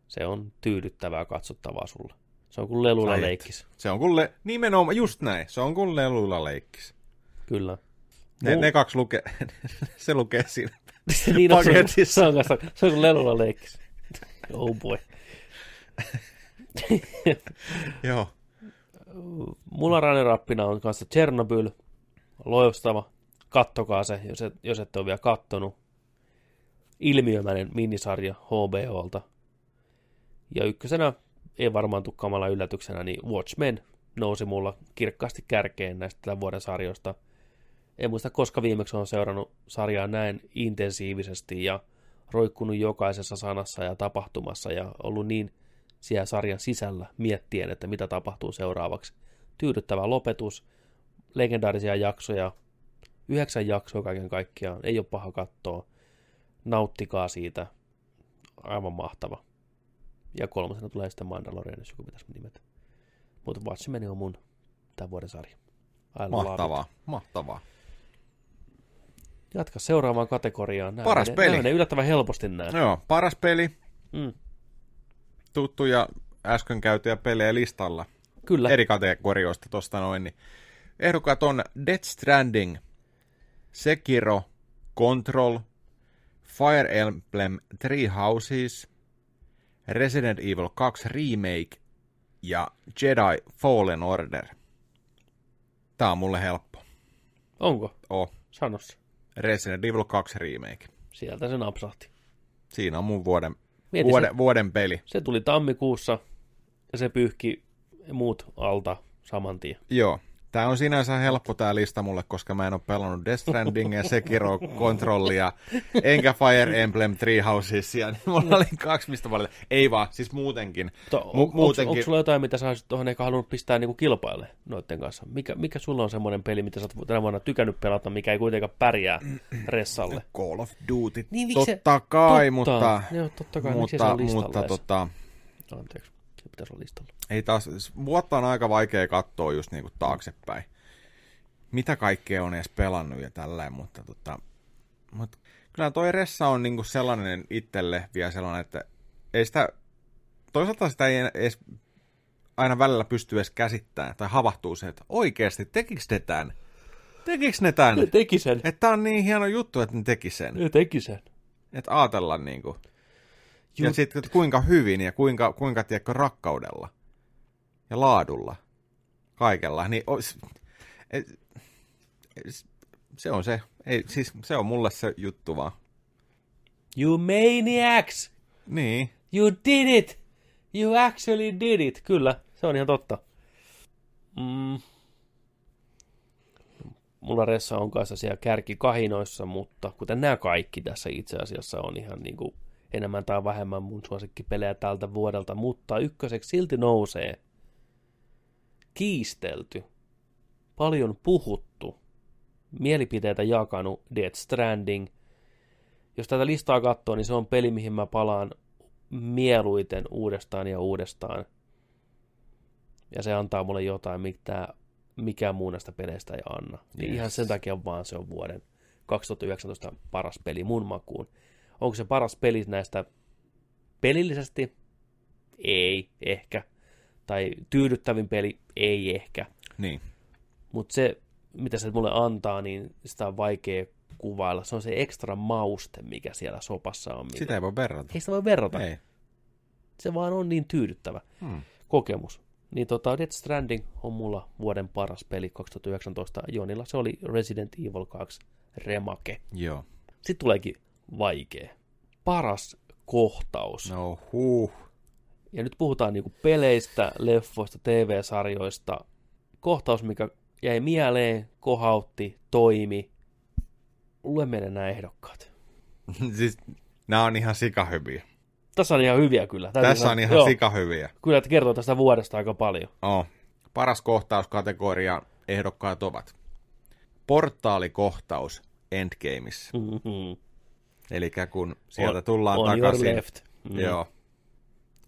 Se on tyydyttävää katsottavaa sulle. Se on kuin lelulla Ai et. leikkis. Se on kuin le- nimenomaan, just näin. Se on kuin leluilla leikkis. Kyllä. Ne, ne kaksi lukee, se lukee siinä niin on, se, on- paketissa. se, on, se on kuin lelulla leikkis. Oh boy. Joo. Mulla runner-upina on kanssa Chernobyl. Loistava. Kattokaa se, jos, et, jos ette ole vielä kattonut. Ilmiömäinen minisarja HBOlta. Ja ykkösenä, ei varmaan tule kamala yllätyksenä, niin Watchmen nousi mulla kirkkaasti kärkeen näistä tämän vuoden sarjoista. En muista, koska viimeksi on seurannut sarjaa näin intensiivisesti ja roikkunut jokaisessa sanassa ja tapahtumassa ja ollut niin siellä sarjan sisällä miettien, että mitä tapahtuu seuraavaksi. Tyydyttävä lopetus, legendaarisia jaksoja, yhdeksän jaksoa kaiken kaikkiaan, ei ole paha katsoa. Nauttikaa siitä, aivan mahtava. Ja kolmasena tulee sitten Mandalorian, jos joku pitäisi nimetä. Mutta Watchmen on mun tämän vuoden sarja. Love Mahtavaa, it. mahtavaa. Jatka seuraavaan kategoriaan. Nämä Paras menee- peli. Nämä menee yllättävän helposti nämä. Joo, paras peli. Mm. Tuttuja äsken käytyjä pelejä listalla. Kyllä. Eri kategorioista tosta noin. Niin. Ehdokkaat on Death Stranding, Sekiro, Control, Fire Emblem Three Houses, Resident Evil 2 Remake ja Jedi Fallen Order. Tää on mulle helppo. Onko? Oh. Sano. Resident Evil 2 Remake. Sieltä se napsahti. Siinä on mun vuoden, Mieti vuoden, se. vuoden peli. Se tuli tammikuussa ja se pyyhki muut alta saman tien. Joo. Tää on sinänsä helppo tää lista mulle, koska mä en ole pelannut Death Strandingia, Sekiro, Controllia, enkä Fire Emblem Three Housesia, niin mulla oli kaksi mistä valita. Ei vaan, siis muutenkin. To, Mu- on, muutenkin. onko sulla jotain, mitä sä olisit tuohon halunnut pistää niinku kilpaille noiden kanssa? Mikä, mikä sulla on semmoinen peli, mitä sä oot tänä vuonna tykännyt pelata, mikä ei kuitenkaan pärjää ressalle? Call of Duty. Niin, miksi se- totta kai, totta. mutta... Joo, totta kai, miksi se on mutta, mutta edes? tota, Anteeksi, se pitäisi olla listalla. ei taas, vuotta on aika vaikea katsoa just niinku taaksepäin. Mitä kaikkea on edes pelannut ja tälleen, mutta tota, mutta kyllä toi Ressa on niinku sellainen itselle vielä sellainen, että ei sitä, toisaalta sitä ei edes aina välillä pysty edes käsittämään tai havahtuu se, että oikeasti tekikö ne tämän? Tekikö ne tämän? Ne teki sen. Että tää on niin hieno juttu, että ne teki sen. Ne teki sen. Että ajatella niinku. Ja sitten kuinka hyvin ja kuinka, kuinka tiedätkö, rakkaudella ja laadulla, kaikella, niin ois, et, es- se on se, ei, siis se on mulle se juttu vaan. You maniacs! Niin. You did it! You actually did it! Kyllä, se on ihan totta. Mm. Mulla Ressa on kanssa siellä kärkikahinoissa, mutta kuten nämä kaikki tässä itse asiassa on ihan niin kuin enemmän tai vähemmän mun suosikkipelejä tältä vuodelta, mutta ykköseksi silti nousee kiistelty, paljon puhuttu, mielipiteitä jakanut Death Stranding. Jos tätä listaa katsoo, niin se on peli, mihin mä palaan mieluiten uudestaan ja uudestaan. ja se antaa mulle jotain, mitä mikään muu näistä peleistä ei anna. Niin Yes. ihan sen takia vaan se on vuoden 2019 paras peli mun makuun. Onko se paras peli näistä pelillisesti? Ei, ehkä. Tai tyydyttävin peli? Ei ehkä. Niin. Mutta se, mitä se mulle antaa, niin sitä on vaikea kuvailla. Se on se ekstra mauste, mikä siellä sopassa on. Mikä... Sitä ei voi verrata. Ei sitä voi verrata. Ei. Se vaan on niin tyydyttävä Hmm. kokemus. Niin tota, Death Stranding on mulla vuoden paras peli 2019. Jonilla se oli Resident Evil 2 remake. Joo. Sitten tuleekin vaikea. Paras kohtaus. No huh. Ja nyt puhutaan niinku peleistä, leffoista, TV-sarjoista. Kohtaus, mikä jäi mieleen, kohautti, toimi. Lue meille nämä ehdokkaat. siis nämä on ihan sikahyviä. Tässä on ihan hyviä kyllä. Täytyy Tässä on ihan joo. sikahyviä. Kyllä, että kertoo tästä vuodesta aika paljon. Oh. Paras kohtauskategoria ehdokkaat ovat portaalikohtaus Endgameissa. Mm-hmm. Eli kun sieltä On- tullaan on your takaisin. left. Mm. Joo.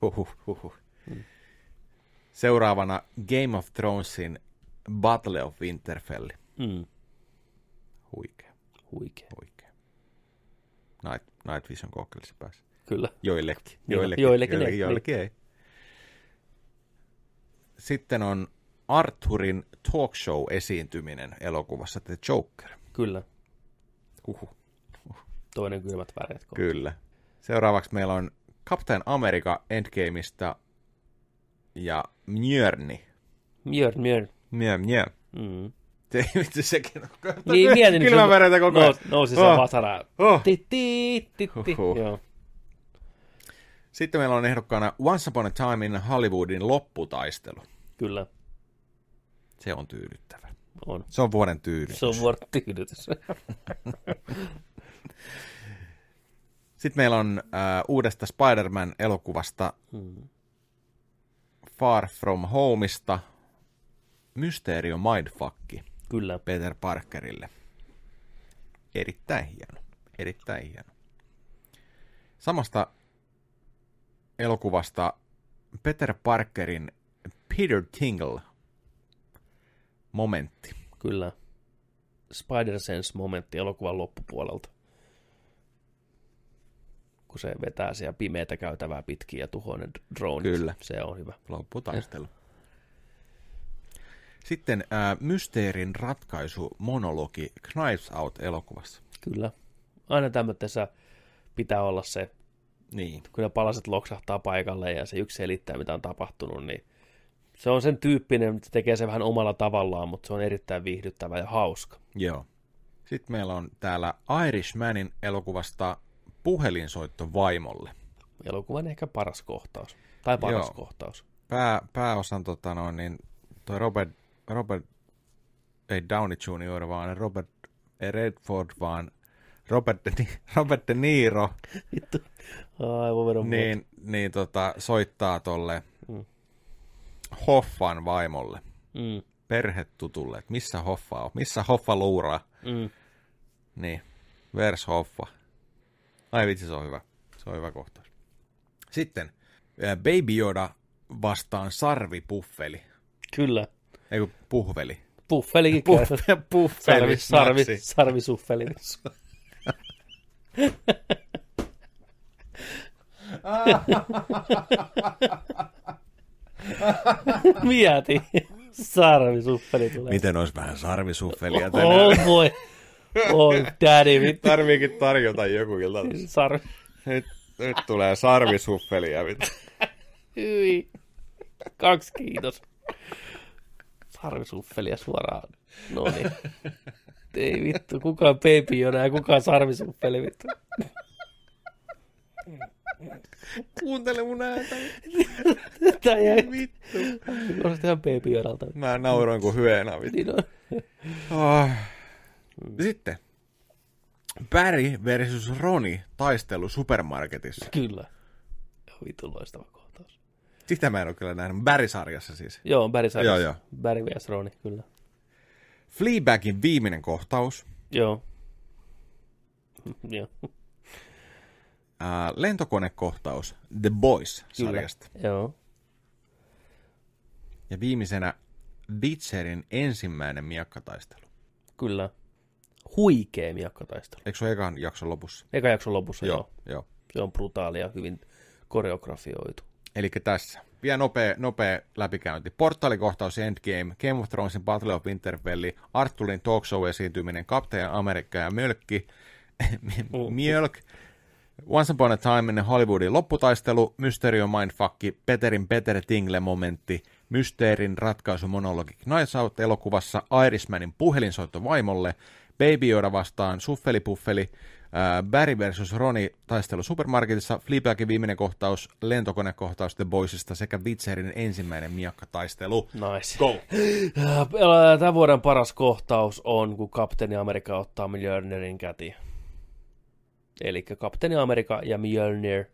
Huhhuh, huhhuh. Seuraavana Game of Thronesin Battle of Winterfell. Mm. Huikea. Huikea. Huikea. Night, Night Vision kokeilisi päässä. Kyllä. Joillekin. Joillekin, joillekin joillekin, ei, joillekin ei. Sitten on Arthurin talk show esiintyminen elokuvassa The Joker. Kyllä. Huhhuh. Toinen kylmät väreet. kohta. Kyllä. Seuraavaksi meillä on Captain America Endgameista ja Mjörni. Mjörn, Mjörn. Mjö, mjö. Mm. Se vittu sekin on Niin, mietin. nyt, Kylmä se- veretä koko ajan. nous- Nousi se Oh. vasara. Oh. Ti, ti, ti, ti. Huhhuh. Joo. Sitten meillä on ehdokkaana Once Upon a Time in Hollywoodin lopputaistelu. Kyllä. Se on tyydyttävä. On. Se on vuoden tyydytys. Se on vuoden tyydytys. Sitten meillä on äh, uudesta Spider-Man-elokuvasta Hmm. Far From Homeista Mysterio Mindfuck. Kyllä. Peter Parkerille. Erittäin hieno. Erittäin hieno. Samasta elokuvasta Peter Parkerin Peter Tingle momentti. Kyllä. Spider-Sense-momentti elokuvan loppupuolelta. Kun se vetää siellä pimeätä käytävää pitkin ja tuhoaa ne droneit. Kyllä. Se on hyvä. Lopputaistelu. Sitten ää, Mysteerin ratkaisu monologi Knives Out-elokuvassa. Kyllä. Aina tämmöisessä pitää olla se, Niin. kun ne palaset loksahtaa paikalle ja se yksi selittää, mitä on tapahtunut, niin se on sen tyyppinen, että se tekee se vähän omalla tavallaan, mutta se on erittäin viihdyttävä ja hauska. Joo. Sitten meillä on täällä Irishmanin elokuvasta puhelinsoitto vaimolle. Elokuvan ehkä paras kohtaus. Tai paras Joo. kohtaus. Pää, pääosan tota noin, niin toi Robert, Robert, ei Downey Jr., vaan Robert ei Redford, vaan Robert De, Robert De Niro, Vittu. Aivan niin, niin tota, soittaa tolle Mm. Hoffan vaimolle, Mm. perhetutulle, että missä Hoffa on, missä Hoffa luuraa. Mm. Niin, vers Hoffa. Ai vitsi, se on hyvä. Se on hyvä kohtaus. Sitten Baby Yoda vastaan sarvipuffeli. Kyllä. Ei kun puhveli. Puffelikin Puff- puffeli sarvi, sarvi, sarvisuffeli. Mieti. Sarvisuffeli tulee. Miten olisi vähän sarvisuffelia Oh, tänään? oh voi. Oi, daddy, vittu. Tarviikin tarjota joku ilta. Sarvi. Nyt, nyt tulee sarvisuffelia. Vittu. Hyi. Kaksi kiitos. Sarvisuffelia suoraan. No niin. Ei vittu, kukaan baby Yoda ja kukaan sarvisuffeli vittu. Kuuntele mun ääntä. Tää jäi vittu. Kuulostaa ihan baby. Mä nauroin kuin hyena. Vittu. Niin on. Oh. Sitten. Barry versus Roni taistelu supermarketissa. Kyllä. Vittu loistava kohtaus. Sitä mä en ole kyllä nähnyt. Barry-sarjassa siis. Joo, Barry Joo, joo. Barry vs. Roni, kyllä. Fleabagin viimeinen kohtaus. Joo. Joo. Ää, lentokonekohtaus The Boys-sarjasta. Kyllä. Joo. Ja viimeisenä Witcherin ensimmäinen miakkataistelu. Kyllä. Huikee miakkataistelu. Eikö se ole ekan jakson lopussa? Eka jakson lopussa, joo. Joo, joo. Se on brutaalia hyvin koreografioitu. Eli tässä. Vielä nopea, nopea läpikäynti. Portaalikohtaus Endgame, Game of Thronesin Battle of Winterfell, Arturin talk show esiintyminen, Kapteeni Amerikka ja Mölkki, Mjölk, Once Upon a Time in Hollywoodin lopputaistelu, Mysterio Mindfuck, Peterin Peter Tingle-momentti, Mysteerin ratkaisumonologi Knives Out elokuvassa, Irishmanin puhelinsoitto vaimolle, Baby Yoda vastaan Suffeli Puffeli, ää, Barry versus Roni taistelu supermarketissa, Fleabagin viimeinen kohtaus, lentokonekohtaus The Boysista sekä Witcherin ensimmäinen miakkataistelu. Nice. Go! Tämän vuoden paras kohtaus on, kun Kapteeni Amerikka ottaa Mjölnirin käti. Eli Kapteeni Amerikka ja Mjölnir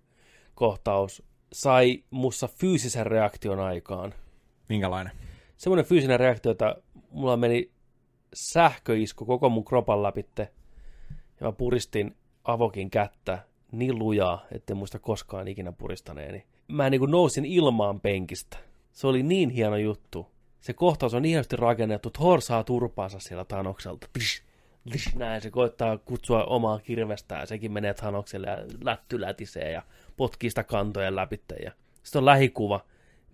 kohtaus sai mussa fyysisen reaktion aikaan. Minkälainen? Semmoinen fyysinen reaktio, että mulla meni sähköisku koko mun kropan läpitte. Ja mä puristin avokin kättä niin lujaa, etten muista koskaan ikinä puristaneeni. Mä niin kuin nousin ilmaan penkistä. Se oli niin hieno juttu. Se kohtaus on hienosti rakennettu. Thor saa turpaansa siellä Thanokselta. Tsh, tsh, näin se koittaa kutsua omaa kirvestään. Sekin menee Thanokselle ja lätty lätisee ja potkii sitä kantojen läpitte. Ja sitten on lähikuva.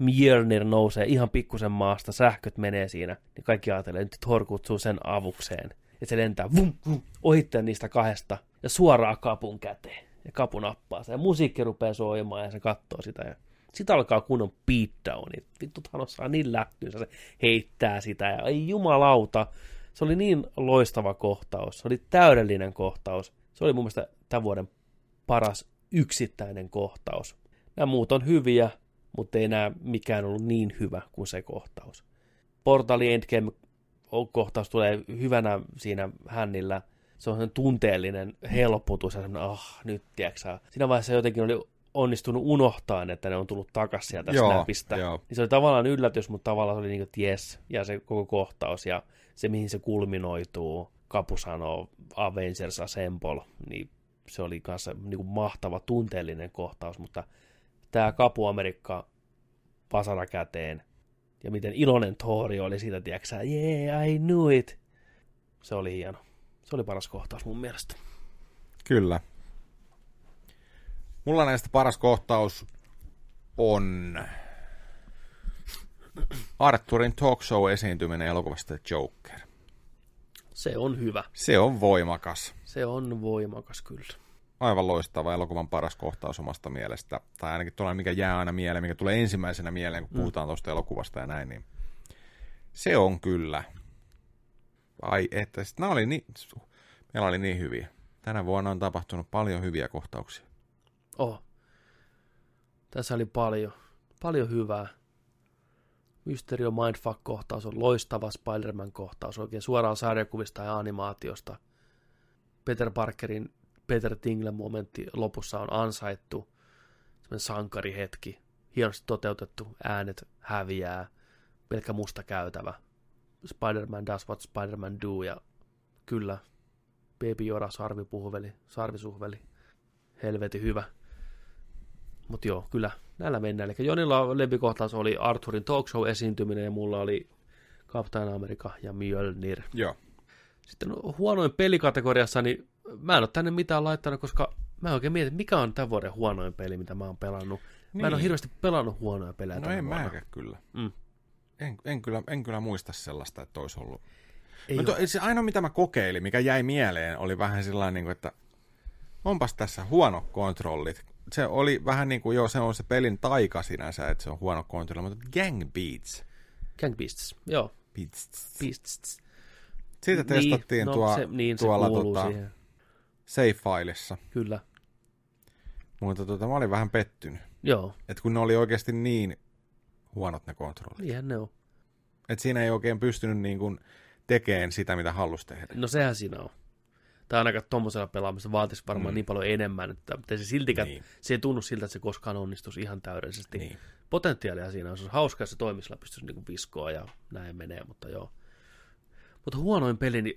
Mjölnir nousee ihan pikkusen maasta, sähköt menee siinä, niin kaikki ajattelee, että Thor kutsuu sen avukseen. Ja se lentää vum, vum, ohitteen niistä kahdesta ja suoraan kapun käteen. Ja kapu nappaa sen. Ja musiikki rupeaa soimaan ja se katsoo sitä. Ja sitten alkaa kunnon beatdowni. Vittu Thanos saa niin lähtynsä, se heittää sitä. Ja ei jumalauta. Se oli niin loistava kohtaus. Se oli täydellinen kohtaus. Se oli mun mielestä tämän vuoden paras yksittäinen kohtaus. Nämä muut on hyviä, mutta ei enää mikään ollut niin hyvä kuin se kohtaus. Portali Endgame kohtaus tulee hyvänä siinä hännillä. Se on sen tunteellinen helpotus ja semmoinen, ah, nyt tiedätkö Siinä vaiheessa jotenkin oli onnistunut unohtaa, että ne on tullut takaisin sieltä Joo, snapista. joo. Niin se oli tavallaan yllätys, mutta tavallaan se oli niin kuin, yes, ja se koko kohtaus ja se, mihin se kulminoituu. Kapu sanoo Avengers Assemble, niin se oli kanssa niin kuin mahtava tunteellinen kohtaus, mutta tämä Kapu Amerikka vasara käteen ja miten iloinen Thori oli siitä, tiedätkö yeah, I knew it. Se oli hieno. Se oli paras kohtaus mun mielestä. Kyllä. Mulla näistä paras kohtaus on Arturin talk show esiintyminen elokuvasta Joker. Se on hyvä. Se on voimakas. Se on voimakas kyllä. Aivan loistava elokuvan paras kohtaus omasta mielestä. Tai ainakin tuollainen, mikä jää aina mieleen, mikä tulee ensimmäisenä mieleen, kun Mm. puhutaan tuosta elokuvasta ja näin. Niin se on kyllä. Ai että, sit nämä oli niin, meillä oli niin hyviä. Tänä vuonna on tapahtunut paljon hyviä kohtauksia. Oh. Tässä oli paljon, paljon hyvää. Mysterio Mindfuck-kohtaus on loistava Spider-Man-kohtaus, oikein suoraan sarjakuvista ja animaatiosta. Peter Parkerin Peter Tingle-momentti lopussa on ansaittu. Semmoinen sankarihetki. Hienosti toteutettu, äänet häviää. Pelkkä musta käytävä. Spider-Man does what Spider-Man do ja kyllä. Baby Yoda, sarvipuhveli, sarvisuhveli. Helvetin hyvä. Mutta joo, kyllä näillä mennään. Eli Jonilla lempikohtaus oli Arthurin talk show esiintyminen ja mulla oli Captain America ja Mjölnir. Joo. Sitten huonoin pelikategoriassa, niin mä en ole tänne mitään laittanut, koska mä oikein mietin, mikä on tämän vuoden huonoin peli, mitä mä oon pelannut. Mä en ole Niin. hirveästi pelannut huonoja pelejä No en mäkään kyllä. Mm. En, en, kyllä. en kyllä muista sellaista, että olisi ollut. Ei no, to, se ainoa, mitä mä kokeilin, mikä jäi mieleen, oli vähän sellainen, niin kuin, että onpas tässä huono kontrollit. Se oli vähän niin kuin, joo, se on se pelin taika sinänsä, että se on huono kontrolli, mutta Gang Beats. Gang Beasts, joo. Beasts. Beasts. Siitä testattiin niin, no, tuo, se, niin, tuolla se tota, siihen. Save-fileissa. Kyllä. Mutta tota, mä olin vähän pettynyt. Joo. Et kun ne oli oikeasti niin huonot ne kontrollit. Niinhän ne on. Et siinä ei oikein pystynyt niin kuin tekemään sitä, mitä halusi tehdä. No sehän siinä on. Tai ainakaan tuommoisella pelaamisella vaatisi varmaan Mm. niin paljon enemmän, että mutta se siltikään, Niin. se ei tunnu siltä, että se koskaan onnistuisi ihan täydellisesti. Niin. Potentiaalia siinä on, se hauskaa, että se toimisella pystyisi niin viskoa ja näin menee, mutta joo. Mutta huonoin peli, niin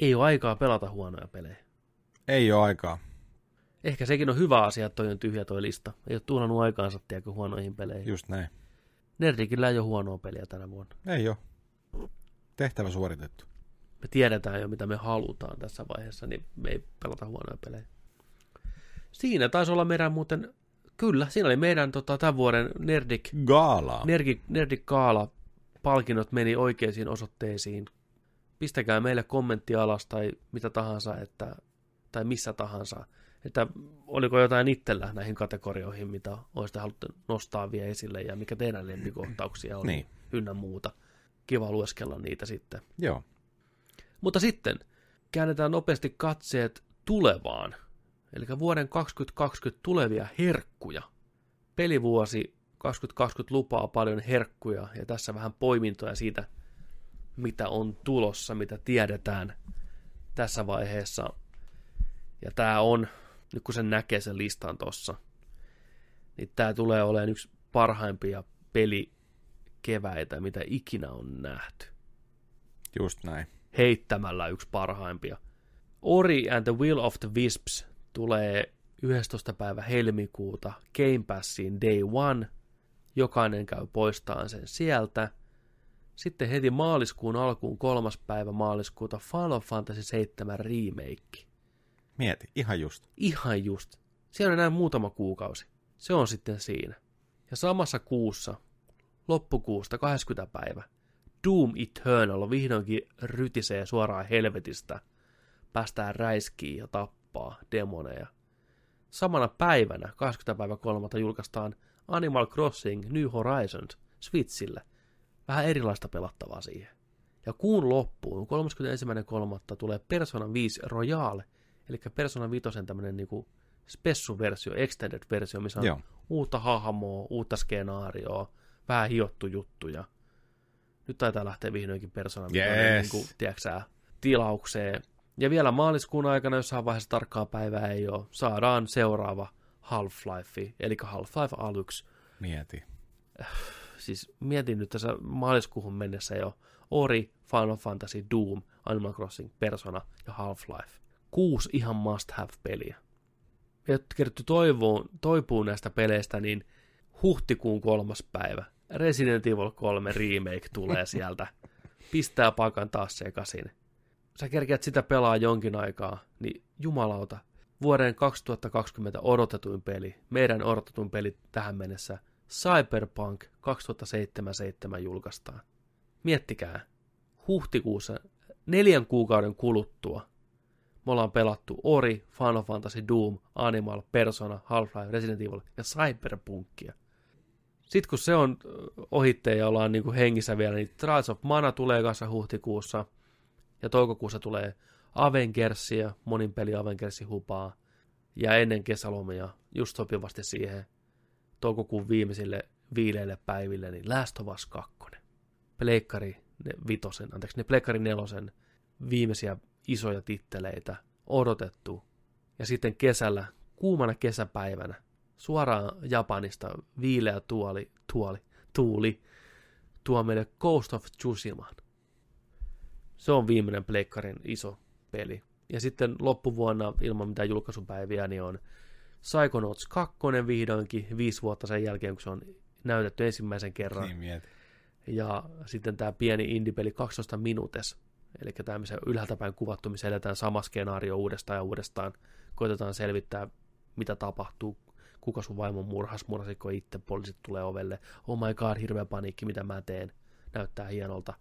ei ole aikaa pelata huonoja pelejä. Ei ole aikaa. Ehkä sekin on hyvä asia, että toi on tyhjä toi lista. Ei ole tuhlannut aikaansa, tiedäkö, huonoihin peleihin. Just näin. Nerdikillä ei ole huonoa peliä tänä vuonna. Ei ole. Tehtävä suoritettu. Me tiedetään jo, mitä me halutaan tässä vaiheessa, niin me ei pelata huonoja pelejä. Siinä taisi olla meidän muuten, kyllä, siinä oli meidän tota, tämän vuoden Nerdik... Gaala. Nerdik, Nerdik Gaala. Palkinnot meni oikeisiin osoitteisiin. Pistäkää meille kommentti alas tai mitä tahansa, että, tai missä tahansa, että oliko jotain itsellä näihin kategorioihin, mitä olisitte haluttu nostaa vielä esille ja mikä teidän lempikohtauksia oli Niin. ynnä muuta. Kiva lueskella niitä sitten. Joo. Mutta sitten käännetään nopeasti katseet tulevaan. Eli vuoden 2020 tulevia herkkuja. Pelivuosi 2020 lupaa paljon herkkuja ja tässä vähän poimintoja siitä, mitä on tulossa, mitä tiedetään tässä vaiheessa. Ja tämä on, nyt kun sen näkee sen listan tossa, niin tämä tulee olemaan yksi parhaimpia pelikeväitä, mitä ikinä on nähty Just näin. heittämällä yksi parhaimpia. Ori and the Will of the Wisps tulee 11. päivä helmikuuta Game Passiin Day One. Jokainen käy poistaan sen sieltä. Sitten heti maaliskuun alkuun kolmas päivä maaliskuuta Final Fantasy 7 Remake. Mieti, ihan just. Ihan just. Siellä on enää muutama kuukausi. Se on sitten siinä. Ja samassa kuussa, loppukuusta 20. päivä, Doom Eternal vihdoinkin rytisee suoraan helvetistä. Päästään räiskiin ja tappaa demoneja. Samana päivänä, 20. päivä 3. julkaistaan Animal Crossing New Horizons Switchille. Vähän erilaista pelattavaa siihen. Ja kuun loppuun, 31.3. tulee Persona 5 Royale, eli Persona 5 tämmönen niinku spessu-versio, extended-versio, missä on Joo. uutta hahmoa, uutta skenaarioa, vähän hiottu juttuja. Nyt taitaa lähteä vihdoinkin Persona 5 Yes. niin kuin, tilaukseen. Ja vielä maaliskuun aikana, jossain vaiheessa tarkkaa päivää ei ole, saadaan seuraava Half-Life, eli Half-Life Alyx. Mieti. Siis mietin nyt tässä maaliskuuhun mennessä jo Ori, Final Fantasy, Doom, Animal Crossing, Persona ja Half-Life. Kuusi ihan must-have-peliä. Ja kerrottu toivoon, toipuu näistä peleistä, niin huhtikuun kolmas päivä. Resident Evil 3 Remake tulee sieltä. Pistää pakan taas sekaisin. Sä kerkeät sitä pelaa jonkin aikaa, niin jumalauta. Vuoden 2020 odotetuin peli, meidän odotetuin peli tähän mennessä, Cyberpunk 2077 julkaistaan. Miettikää, huhtikuussa neljän kuukauden kuluttua me ollaan pelattu Ori, Final Fantasy, Doom, Animal, Persona, Half-Life, Resident Evil ja Cyberpunkia. Sitten kun se on ohitteen ja ollaan niin kuin hengissä vielä, niin Trials of Mana tulee kanssa huhtikuussa ja toukokuussa tulee Avengersia, monin peli Avengersi hupaa ja ennen kesälomia just sopivasti siihen toukokuun viimeisille viileille päiville, niin Last of Us 2. Pleikkari ne vitosen, anteeksi, ne Pleikkari nelosen viimeisiä isoja titteleitä odotettu. Ja sitten kesällä, kuumana kesäpäivänä, suoraan Japanista viileä tuoli, tuoli, tuuli tuo meille Ghost of Tsushimaan. Se on viimeinen Pleikkarin iso peli. Ja sitten loppuvuonna ilman mitään julkaisupäiviä niin on Psychonauts 2 vihdoinkin viisi vuotta sen jälkeen, kun se on näytetty ensimmäisen kerran. Niin mieti. Ja sitten tämä pieni indie-peli 12 minuutes, eli tämä missä ylhäältä päin kuvattu, missä eletään sama skenaario uudestaan ja uudestaan. Koitetaan selvittää, mitä tapahtuu, kuka sun vaimon murhas, murhasiko itse, poliisit tulee ovelle, oh my god, hirveä paniikki, mitä mä teen, näyttää hienolta.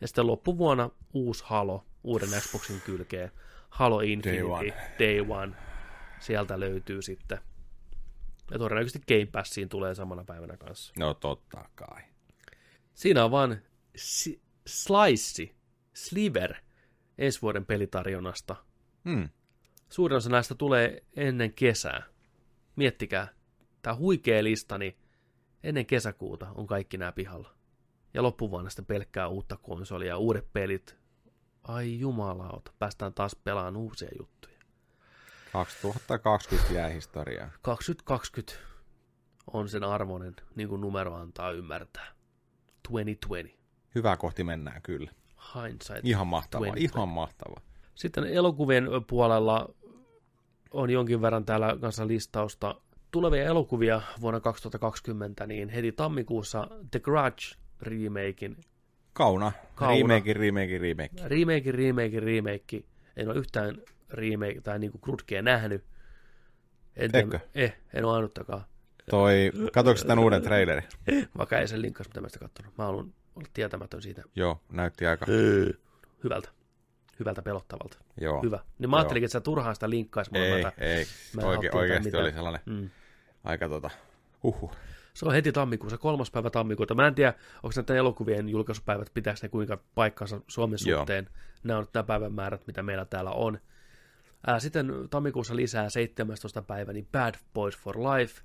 Ja sitten loppuvuonna uusi Halo, uuden Xboxin kylkeen, Halo Infinity, one. Day One, sieltä löytyy sitten. Ja todennäköisesti Game Passiin tulee samana päivänä kanssa. No totta kai. Siinä on vaan si- slice, sliver ensi vuoden pelitarjonnasta. Hmm. Suurin osa näistä tulee ennen kesää. Miettikää, tämä huikea lista, niin ennen kesäkuuta on kaikki nämä pihalla. Ja loppuvuonna sitten pelkkää uutta konsolia, uudet pelit. Ai jumalauta, päästään taas pelaamaan uusia juttuja. 2020 jää historiaa. 2020 on sen arvoinen, niin kuin numero antaa ymmärtää. 2020. Hyvää kohti mennään kyllä. Hindsight. Ihan mahtavaa, 2020. ihan mahtavaa. Sitten elokuvien puolella on jonkin verran täällä kanssa listausta. Tulevia elokuvia vuonna 2020, niin heti tammikuussa The Grudge remakein. Kauna. Kauna. Remake, remake, remake. Remake, remake, remake. En ole yhtään remake tai niinku Grudgea nähnyt. En, Etkö? Eh, en ole ainuttakaan. Toi, katsoitko tämän uuden trailerin? Vaikka ei sen linkkaus, mitä mä sitä katsonut. Mä haluan olla tietämätön siitä. Joo, näytti aika... Hyvältä. Hyvältä pelottavalta. Joo. Hyvä. Niin mä Joo. ajattelin, että sä turhaan sitä linkkaisi. Ei, mä ei. mä Oike, oikeasti mitään. oli sellainen Mm. aika tota, huhhuh. Se on heti tammikuussa, kolmas päivä tammikuuta. Mä en tiedä, onko näiden elokuvien julkaisupäivät, pitääkö ne kuinka paikkansa Suomen Joo. suhteen. Nämä on nämä päivämäärät, mitä meillä täällä on. Sitten tammikuussa lisää 17. päivä, niin Bad Boys for Life.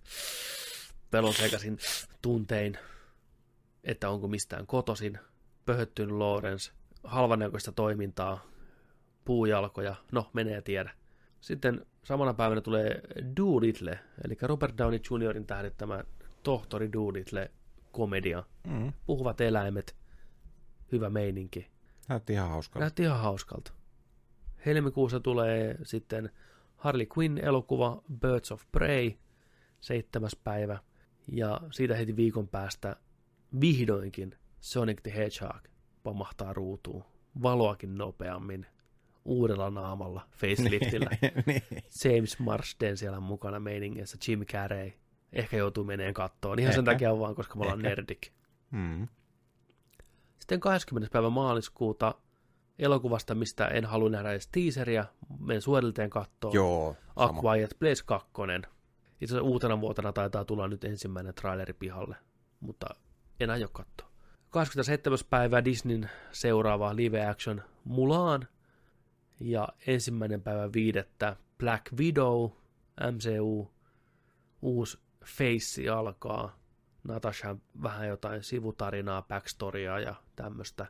Pelon sekaisin tuntein, että onko mistään kotosin. Pöhöttynyt Lawrence, halvanäköistä toimintaa, puujalkoja, no menee tiedä. Sitten samana päivänä tulee Doolittle, eli Robert Downey Jr.in tähdittämä tohtori Doolittle komedia. Mm. Puhuvat eläimet, hyvä meininki. Näytti ihan hauskalta. Näytti ihan hauskalta. Helmikuussa tulee sitten Harley Quinn-elokuva Birds of Prey, seitsemäs päivä. Ja siitä heti viikon päästä vihdoinkin Sonic the Hedgehog pamahtaa ruutuun. Valoakin nopeammin. Uudella naamalla, faceliftillä. Niin. James Marsden siellä mukana meiningissä, Jim Carrey. Ehkä joutuu meneen kattoon. Ihan sen Ehkä. takia vaan, koska me ollaan nerdik. Mm. Sitten 20. päivä maaliskuuta elokuvasta, mistä en halua nähdä edes teaseria, menen suorilteen kattoon. Joo, A sama. Quiet Place 2. Itse asiassa uutena vuotena taitaa tulla nyt ensimmäinen traileri pihalle, mutta en aio katsoa. 27. päivä Disneyn seuraava live action Mulan ja ensimmäinen päivä viidettä Black Widow, MCU, uusi face alkaa. Natasha vähän jotain sivutarinaa, backstoryaa ja tämmöistä.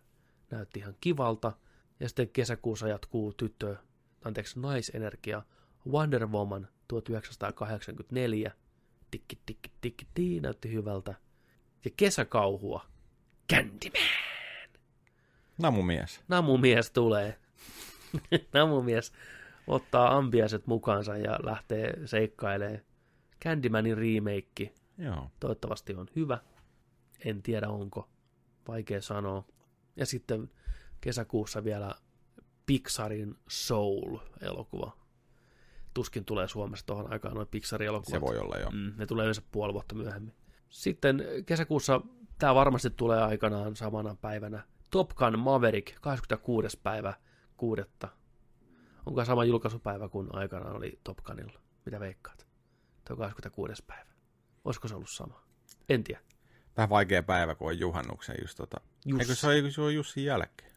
Näytti ihan kivalta. Ja sitten kesäkuussa jatkuu tyttö, anteeksi, naisenergia Wonder Woman 1984. Tikki, tikki, tikki, tii, näytti hyvältä. Ja kesäkauhua. Candyman! Namumies. Namumies tulee. Namumies ottaa ambiaset mukaansa ja lähtee seikkailemaan. Candymanin remake. Joo. Toivottavasti on hyvä. En tiedä onko. Vaikea sanoa. Ja sitten kesäkuussa vielä Pixarin Soul-elokuva. Tuskin tulee Suomessa tuohon aikaan noin Pixarin elokuvat. Se voi olla, joo. Mm, ne tulee yleensä puoli vuotta myöhemmin. Sitten kesäkuussa, tämä varmasti tulee aikanaan samana päivänä, Top Gun Maverick, 26. päivä kuudetta. Onko sama julkaisupäivä kuin aikanaan oli Top Gunilla? Mitä veikkaat? Tuo 26. päivä. Olisiko se ollut sama? En tiedä. Vähän vaikea päivä, kun on juhannuksen just tota. Just. Eikö se ole, se on Jussin jälkeen?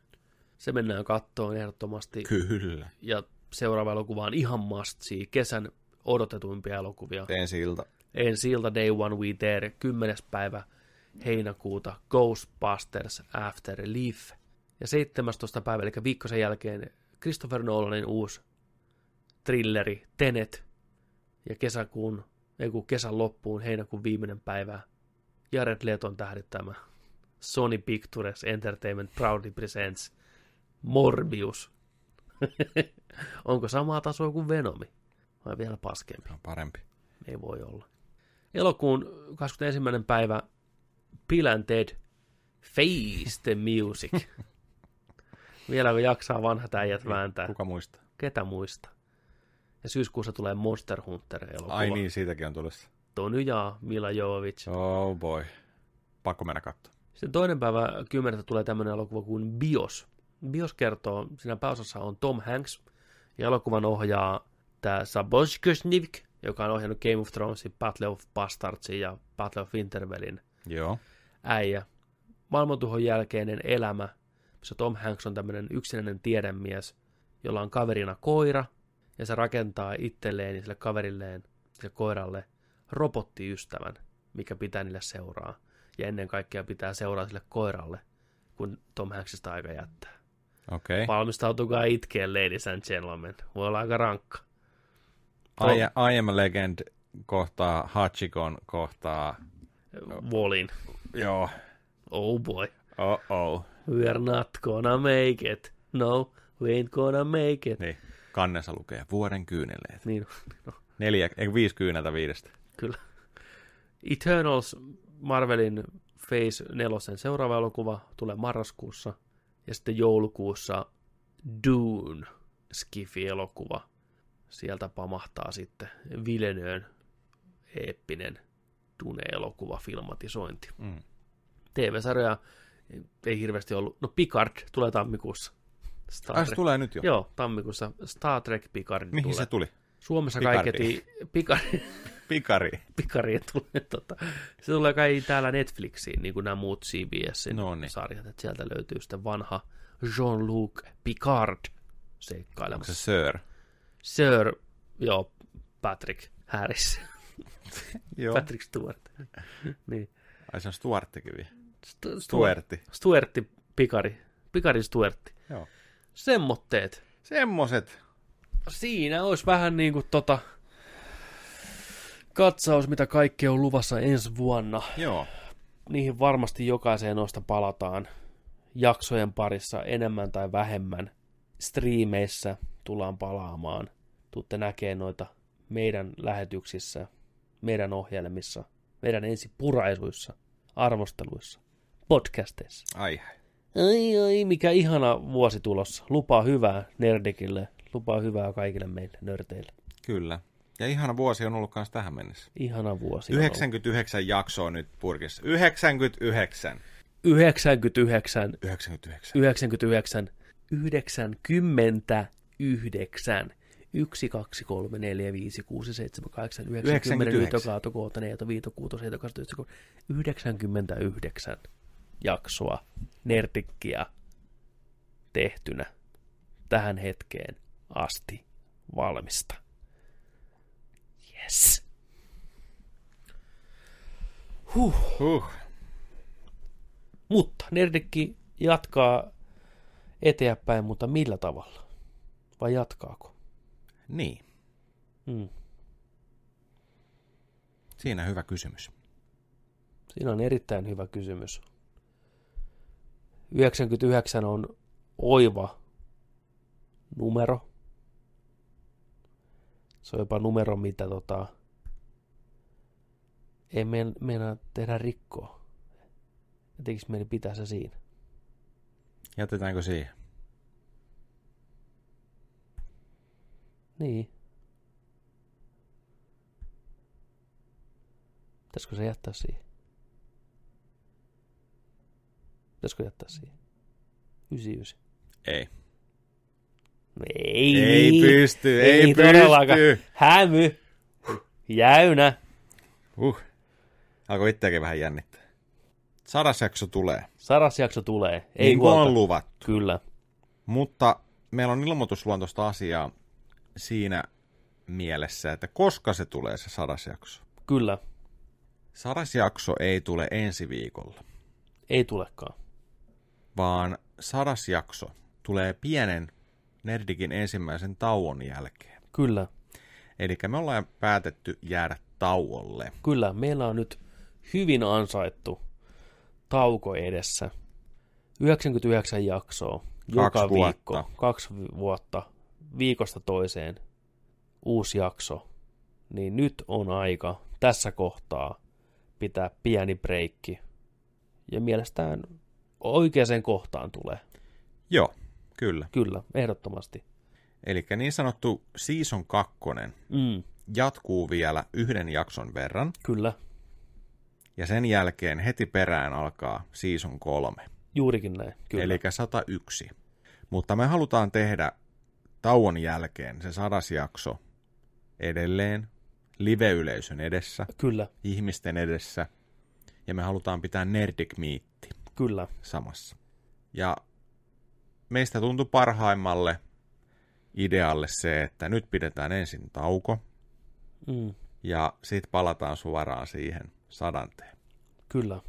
Se mennään kattoon ehdottomasti. Kyllä. Ja seuraava elokuva on ihan must see. Kesän odotetuimpia elokuvia. Ensi ilta. Ensi ilta Day One We There, 10. päivä heinäkuuta Ghostbusters Afterlife. Ja 17. päivä, eli viikko sen jälkeen Christopher Nolanin uusi thrilleri Tenet. Ja kesäkuun, ei kun kesän loppuun, heinäkuun viimeinen päivä, Jared Leton tähdittämä Sony Pictures Entertainment Proudly Presents Morbius. Onko samaa tasoa kuin Venomi? Vai vielä paskempi? On parempi. Ei voi olla. Elokuun 21. päivä Bill and Ted Face the Music. Vielä kun jaksaa vanhat äijät vääntää. Kuka muistaa? Ketä muistaa? Ja syyskuussa tulee Monster Hunter-elokuva. Ai niin, siitäkin on tulossa. Tony Jaa, Mila Jovovich. Oh boy. Pakko mennä katsoa. Sitten toinen päivä kymmenettä tulee tämmöinen elokuva kuin Bios. Bios kertoo, siinä pääosassa on Tom Hanks, ja elokuvan ohjaa tämä Sabos Kusnivik, joka on ohjannut Game of Thronesin, Battle of Bastardsin ja Battle of Winterfellin Joo. äijä. Maailmantuhon jälkeinen elämä, missä Tom Hanks on tämmöinen yksinäinen tiedemies, jolla on kaverina koira, ja se rakentaa itselleen ja sille kaverilleen, sille koiralle, robottiystävän, mikä pitää niille seuraa. Ja ennen kaikkea pitää seuraa sille koiralle, kun Tom Hanksista aika jättää. Okay. Valmistautukaa itkeen, ladies and gentlemen. Voi olla aika rankka. I, I am a legend kohtaa Hachikon kohtaa... Volin. Joo. Oh boy. Oh oh. We're not gonna make it. No, we ain't gonna make it. Niin. Kannessa lukee vuoden kyyneleet. Niin, no. Neljä, ei viisi kyyneltä viidestä. Kyllä. Eternals, Marvelin Phase 4 seuraava elokuva tulee marraskuussa. Ja sitten joulukuussa Dune, Skifi-elokuva. Sieltä pamahtaa sitten Villeneuven eeppinen Dune-elokuva filmatisointi. Mm. TV-sarjoja ei hirveästi ollut. No Picard tulee tammikuussa. Star Ai, se tulee nyt jo? Joo, tammikuussa Star Trek Picard Mihin tulee. se tuli? Suomessa Picardi. kaiketi Picard. Pikari. Pikari tulee, tota, se tulee kai täällä Netflixiin, niin kuin nämä muut CBSin sarjat, että sieltä löytyy sitten vanha Jean-Luc Picard seikkailemassa. Onko se Sir? Sir, joo, Patrick Harris. Joo. Patrick Stewart. niin. Ai se on Stuarttikin vielä. Stu- Stuartti. Stuartti Pikari. Pikarin Stuartti. Joo. Semmotteet. Semmoset. Siinä olisi vähän niin kuin tota katsaus, mitä kaikkea on luvassa ensi vuonna. Joo. Niihin varmasti jokaiseen noista palataan jaksojen parissa enemmän tai vähemmän. Striimeissä tullaan palaamaan. Tuutte näkee noita meidän lähetyksissä, meidän ohjelmissa, meidän ensi puraisuissa, arvosteluissa, podcasteissa. Ai. Ai ai, mikä ihana vuosi tulossa. Lupaa hyvää Nerdikille, lupaa hyvää kaikille meille nörteille. Kyllä. Ja ihana vuosi on ollut myös tähän mennessä. Ihana vuosi. on 99 jaksoa nyt purkissa. 99. 99. 99. 99. 99. 1, 2, 3, 4, 5, 6, 7, 8, 9, 10, 99. 11, 12, 14, 15, 16, 17, 18, 99 jaksoa Nertikkiä tehtynä tähän hetkeen asti valmista. Yes. Huh. Huh. Mutta Nerdikki jatkaa eteenpäin, mutta millä tavalla? Vai jatkaako? Niin. Mm. Siinä hyvä kysymys. Siinä on erittäin hyvä kysymys. 99 on oiva numero. Se on jopa numero, mitä tota, ei meidän, meinaa tehdä rikkoa. Jotenkin meidän pitää se siinä. Jätetäänkö siihen? Niin. Pitäisikö se jättää siihen? Pitäisikö jättää siihen? 99. Ei. Ei Ei niin. pysty, ei todellakaan. pysty. Hämy. Jäynä. Uh. Alkoi itseäkin vähän jännittää. Sadas jakso tulee. Sadas jakso tulee. Ei niin kuin huolta. on luvattu. Kyllä. Mutta meillä on ilmoitusluontoista asiaa siinä mielessä, että koska se tulee se sadas jakso. Kyllä. Sadas jakso ei tule ensi viikolla, Ei tulekaan. vaan sadas jakso tulee pienen Nerdikin ensimmäisen tauon jälkeen. Kyllä. Eli me ollaan päätetty jäädä tauolle. Kyllä. Meillä on nyt hyvin ansaittu tauko edessä. 99 jaksoa. Joka Kaksi viikko. vuotta. Kaksi vuotta. Viikosta toiseen. Uusi jakso. Niin nyt on aika tässä kohtaa pitää pieni breikki. Ja mielestään oikeaan kohtaan tulee. Joo, kyllä. Kyllä, ehdottomasti. Eli niin sanottu season 2 Mm. jatkuu vielä yhden jakson verran. Kyllä. Ja sen jälkeen heti perään alkaa season 3. Juurikin näin. Kyllä. Eli 101. Mutta me halutaan tehdä tauon jälkeen se sadas jakso edelleen live-yleisön edessä. Kyllä. Ihmisten edessä. Ja me halutaan pitää Nerdic Meetti Kyllä. samassa. Ja meistä tuntui parhaimmalle idealle se, että nyt pidetään ensin tauko Mm. ja sitten palataan suoraan siihen sadanteen. Kyllä.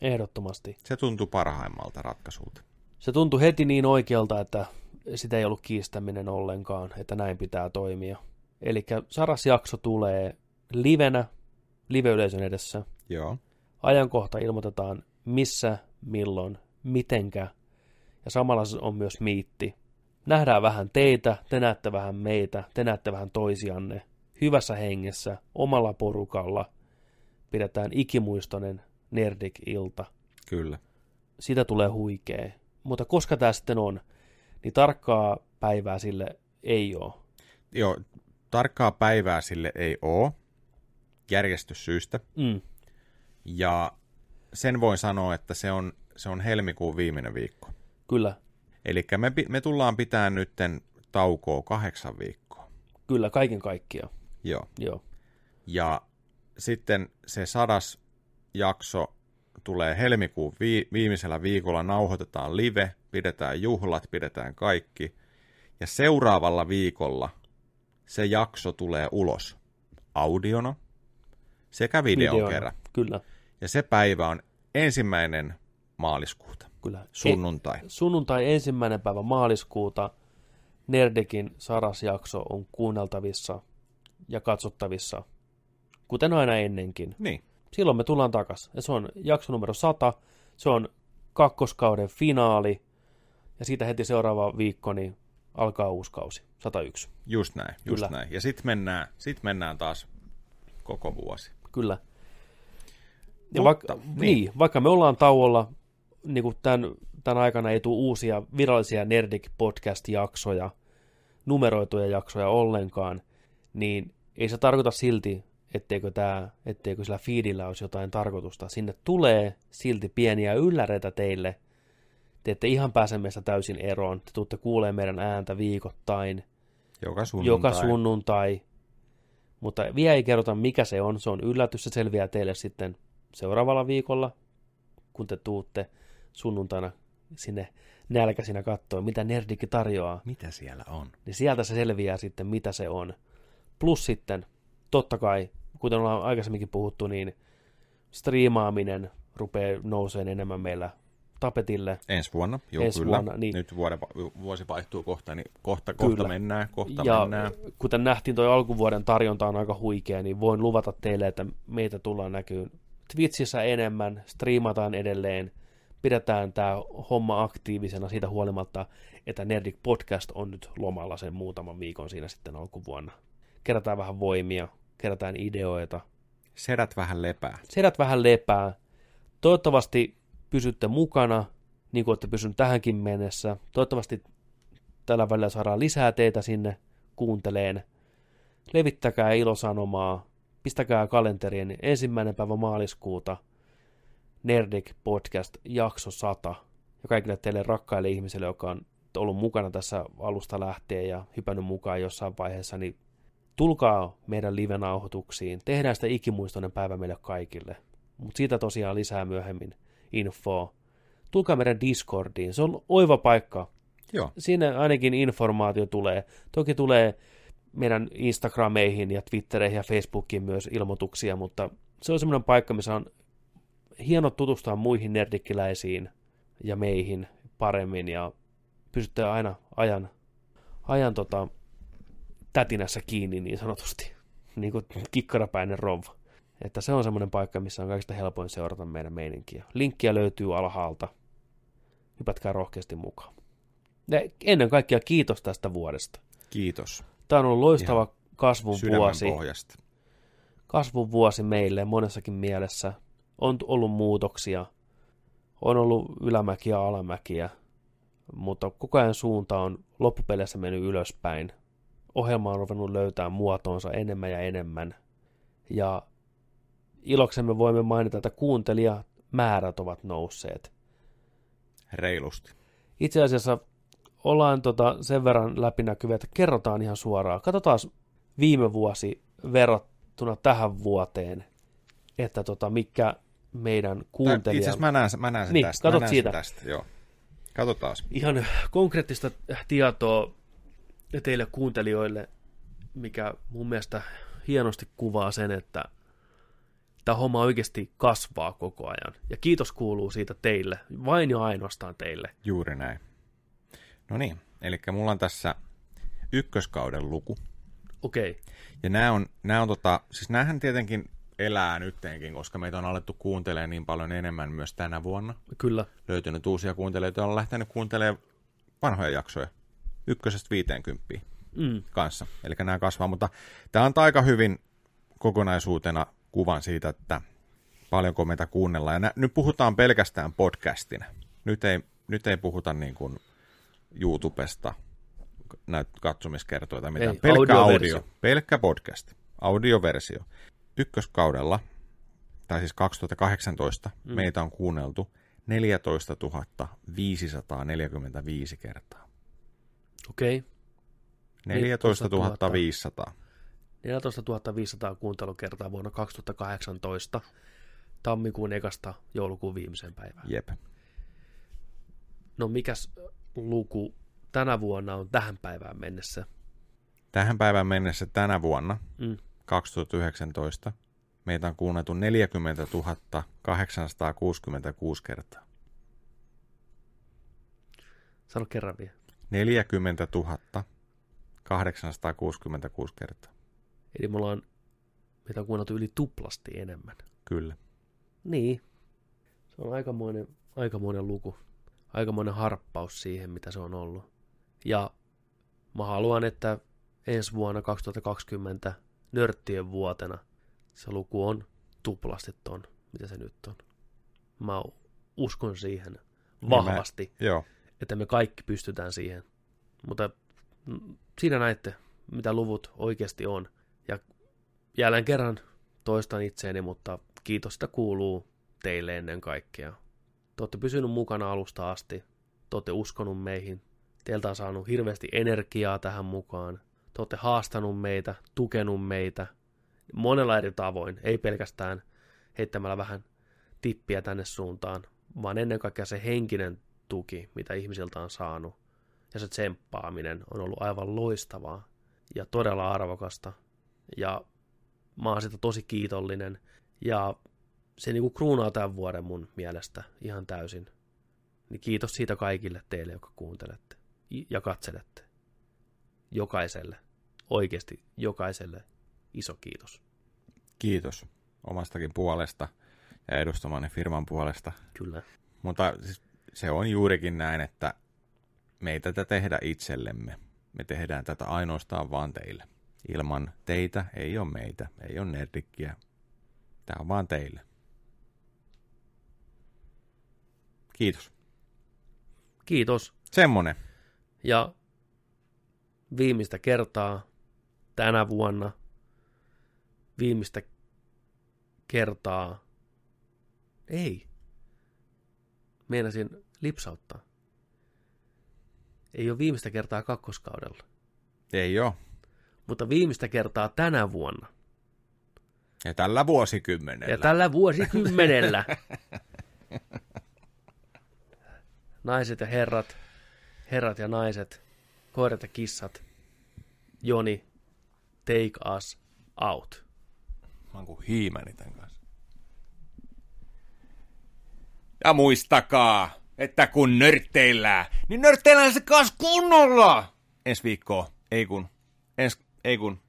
Ehdottomasti. Se tuntui parhaimmalta ratkaisulta. Se tuntui heti niin oikealta, että sitä ei ollut kiistäminen ollenkaan, että näin pitää toimia. Eli Saras jakso tulee livenä, live-yleisön edessä. Joo. Ajankohta ilmoitetaan missä, milloin, mitenkä. Ja samalla se on myös miitti. nähdään vähän teitä, te näette vähän meitä, te näette vähän toisianne, hyvässä hengessä, omalla porukalla, pidetään ikimuistoinen Nerdik-ilta. Kyllä. Siitä tulee huikee. Mutta koska tämä sitten on, niin tarkkaa päivää sille ei ole. Joo, tarkkaa päivää sille ei ole, järjestyssyistä. Mm. Ja sen voin sanoa, että se on, se on helmikuun viimeinen viikko. Kyllä. Eli me, me tullaan pitämään nytten taukoa kahdeksan viikkoa. Kyllä, kaiken kaikkiaan. Joo. Joo. Ja sitten se sadas jakso tulee helmikuun vi- viimeisellä viikolla, nauhoitetaan live, pidetään juhlat, pidetään kaikki. Ja seuraavalla viikolla se jakso tulee ulos audiona sekä videon Videona, kerran. Kyllä. Ja se päivä on ensimmäinen maaliskuuta. Kyllä. Sunnuntai. E- sunnuntai ensimmäinen päivä maaliskuuta Nerdekin sarasjakso on kuunneltavissa ja katsottavissa, kuten aina ennenkin. Niin. Silloin me tullaan takas. Ja se on jakso numero 100, se on kakkoskauden finaali, ja siitä heti seuraava viikko niin alkaa uusi kausi, 101. Just näin, just Kyllä. näin. Ja sitten mennään, sit mennään taas koko vuosi. Kyllä. Ja Mutta, vaikka, niin. niin, vaikka me ollaan tauolla, niin kuin tämän, tämän aikana ei tule uusia virallisia Nerdik podcast-jaksoja, numeroituja jaksoja ollenkaan, niin ei se tarkoita silti, etteikö, tämä, etteikö sillä feedillä olisi jotain tarkoitusta. Sinne tulee silti pieniä ylläreitä teille. Te ette ihan pääse meistä täysin eroon. Te tuutte kuulee meidän ääntä viikoittain. Joka sunnuntai. Joka sunnuntai. Mutta vielä ei kerrota, mikä se on. Se on yllätys. Se selviää teille sitten seuraavalla viikolla, kun te tuutte sunnuntaina sinne nälkäisinä katsoa, mitä Nerdikki tarjoaa. Mitä siellä on? Niin sieltä se selviää sitten, mitä se on. Plus sitten, totta kai, kuten ollaan aikaisemminkin puhuttu, niin striimaaminen rupeaa nouseen enemmän meillä tapetille. Ensi vuonna, joo Ensi kyllä. Vuonna, niin. Nyt vuode, vuosi vaihtuu kohta, niin kohta, kohta mennään, kohta ja mennään. kuten nähtiin, toi alkuvuoden tarjonta on aika huikea, niin voin luvata teille, että meitä tullaan näkyyn Twitchissä enemmän, striimataan edelleen, pidetään tämä homma aktiivisena siitä huolimatta, että Nerdik Podcast on nyt lomalla sen muutaman viikon siinä sitten alkuvuonna. Kerätään vähän voimia, kerätään ideoita. Sedät vähän lepää. Sedät vähän lepää. Toivottavasti pysytte mukana, niin kuin olette pysynyt tähänkin mennessä. Toivottavasti tällä välillä saadaan lisää teitä sinne kuunteleen. Levittäkää ilosanomaa, pistäkää kalenterien ensimmäinen päivä maaliskuuta Nerdik Podcast jakso 100. Ja kaikille teille rakkaille ihmisille, jotka on ollut mukana tässä alusta lähtien ja hypännyt mukaan jossain vaiheessa, niin tulkaa meidän live-nauhoituksiin. Tehdään sitä ikimuistoinen päivä meille kaikille. Mutta siitä tosiaan lisää myöhemmin infoa. Tulkaa meidän Discordiin. Se on oiva paikka. Joo. Siinä ainakin informaatio tulee. Toki tulee meidän Instagrameihin ja Twittereihin ja Facebookiin myös ilmoituksia, mutta se on semmoinen paikka, missä on hieno tutustua muihin nerdikkiläisiin ja meihin paremmin ja pysytte aina ajan, ajan tota, tätinässä kiinni niin sanotusti, niin kuin kikkarapäinen rouva. Että se on semmoinen paikka, missä on kaikista helpoin seurata meidän meininkiä. Linkkiä löytyy alhaalta. Hypätkää rohkeasti mukaan. Ja ennen kaikkea kiitos tästä vuodesta. Kiitos. Tämä on ollut loistava Ihan kasvun vuosi. pohjasta. Kasvun vuosi meille monessakin mielessä. On ollut muutoksia. On ollut ylämäkiä ja alamäkiä. Mutta koko ajan suunta on loppupeleissä mennyt ylöspäin. Ohjelma on ruvennut löytää muotoonsa enemmän ja enemmän. Ja iloksemme voimme mainita, että kuuntelijamäärät ovat nousseet. Reilusti. Itse asiassa ollaan tota sen verran läpinäkyviä, että kerrotaan ihan suoraan. Katsotaan viime vuosi verrattuna tähän vuoteen, että tota, mikä meidän kuuntelija... Itse asiassa mä näen, sen- mä näen sen niin, tästä. Mä Katot näen sen siitä. tästä, joo. Katsotaan. Ihan konkreettista tietoa teille kuuntelijoille, mikä mun mielestä hienosti kuvaa sen, että tämä homma oikeasti kasvaa koko ajan. Ja kiitos kuuluu siitä teille, vain ja ainoastaan teille. Juuri näin. No niin, eli mulla on tässä ykköskauden luku. Okei. Ja nämä on, nämä on tota, siis näähän tietenkin elää nyttenkin, koska meitä on alettu kuuntelemaan niin paljon enemmän myös tänä vuonna. Kyllä. Löytynyt uusia kuuntelijoita, on lähtenyt kuuntelemaan vanhoja jaksoja. ykkösestä 50 Mm. kanssa. Eli nämä kasvaa, mutta tämä antaa aika hyvin kokonaisuutena kuvan siitä, että paljonko meitä kuunnellaan. Ja nä, nyt puhutaan pelkästään podcastina. Nyt ei, nyt ei puhuta niin kuin YouTubesta näitä katsomiskertoja tai mitään. Ei, pelkkä audio, pelkkä podcast, audioversio. Ykköskaudella, tai siis 2018, Mm. meitä on kuunneltu 14 545 kertaa. Okei. 14 500. 14 500 kuuntelukertaa vuonna 2018 tammikuun ekasta joulukuun viimeiseen päivään. Jep. No mikäs luku tänä vuonna on tähän päivään mennessä? Tähän päivään mennessä tänä vuonna, Mm. Mm. 2019, meitä on kuunneltu 40 866 kertaa. Sano kerran vielä. 40 866 kertaa. Eli me ollaan, meitä on kuunneltu yli tuplasti enemmän. Kyllä. Niin. Se on aikamoinen, aikamoinen luku. Aikamoinen harppaus siihen, mitä se on ollut. Ja mä haluan, että ensi vuonna 2020 nörttien vuotena se luku on tuplasti ton, mitä se nyt on. Mä uskon siihen vahvasti, Niin mä- joo. että me kaikki pystytään siihen. Mutta siinä näette, mitä luvut oikeasti on. Ja jälleen kerran toistan itseäni, mutta kiitosta kuuluu teille ennen kaikkea. Te olette pysynyt mukana alusta asti. Te olette uskonut meihin. Teiltä on saanut hirveästi energiaa tähän mukaan. Te olette haastanut meitä, tukenut meitä monella eri tavoin. Ei pelkästään heittämällä vähän tippiä tänne suuntaan, vaan ennen kaikkea se henkinen tuki, mitä ihmisiltä on saanut. Ja se tsemppaaminen on ollut aivan loistavaa ja todella arvokasta. Ja mä oon siitä tosi kiitollinen. Ja se niinku kruunaa tämän vuoden mun mielestä ihan täysin. Niin kiitos siitä kaikille teille, jotka kuuntelette ja katselette. Jokaiselle, oikeasti jokaiselle iso kiitos. Kiitos omastakin puolesta ja edustamani firman puolesta. Kyllä. Mutta siis se on juurikin näin, että me ei tätä tehdä itsellemme. Me tehdään tätä ainoastaan vaan teille. Ilman teitä ei ole meitä, ei ole nerdikkiä. Tämä on vaan teille. Kiitos. Kiitos. Semmonen. Ja viimeistä kertaa tänä vuonna, viimeistä kertaa, ei, meinasin lipsauttaa. Ei ole viimeistä kertaa kakkoskaudella, Ei ole. mutta viimeistä kertaa tänä vuonna. Ja tällä vuosikymmenellä. Ja tällä vuosikymmenellä. Naiset ja herrat, herrat ja naiset, koirat ja kissat, Joni, take us out. Mä oon kuin hiimäni tän kanssa. Ja muistakaa, että kun nörtteillään, niin nörtteillään se kanssa kunnolla! Ensi viikkoa, ei kun, ens, ei kun,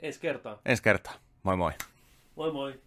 Ensi kertaa. ensi kertaa. Moi moi. Moi moi.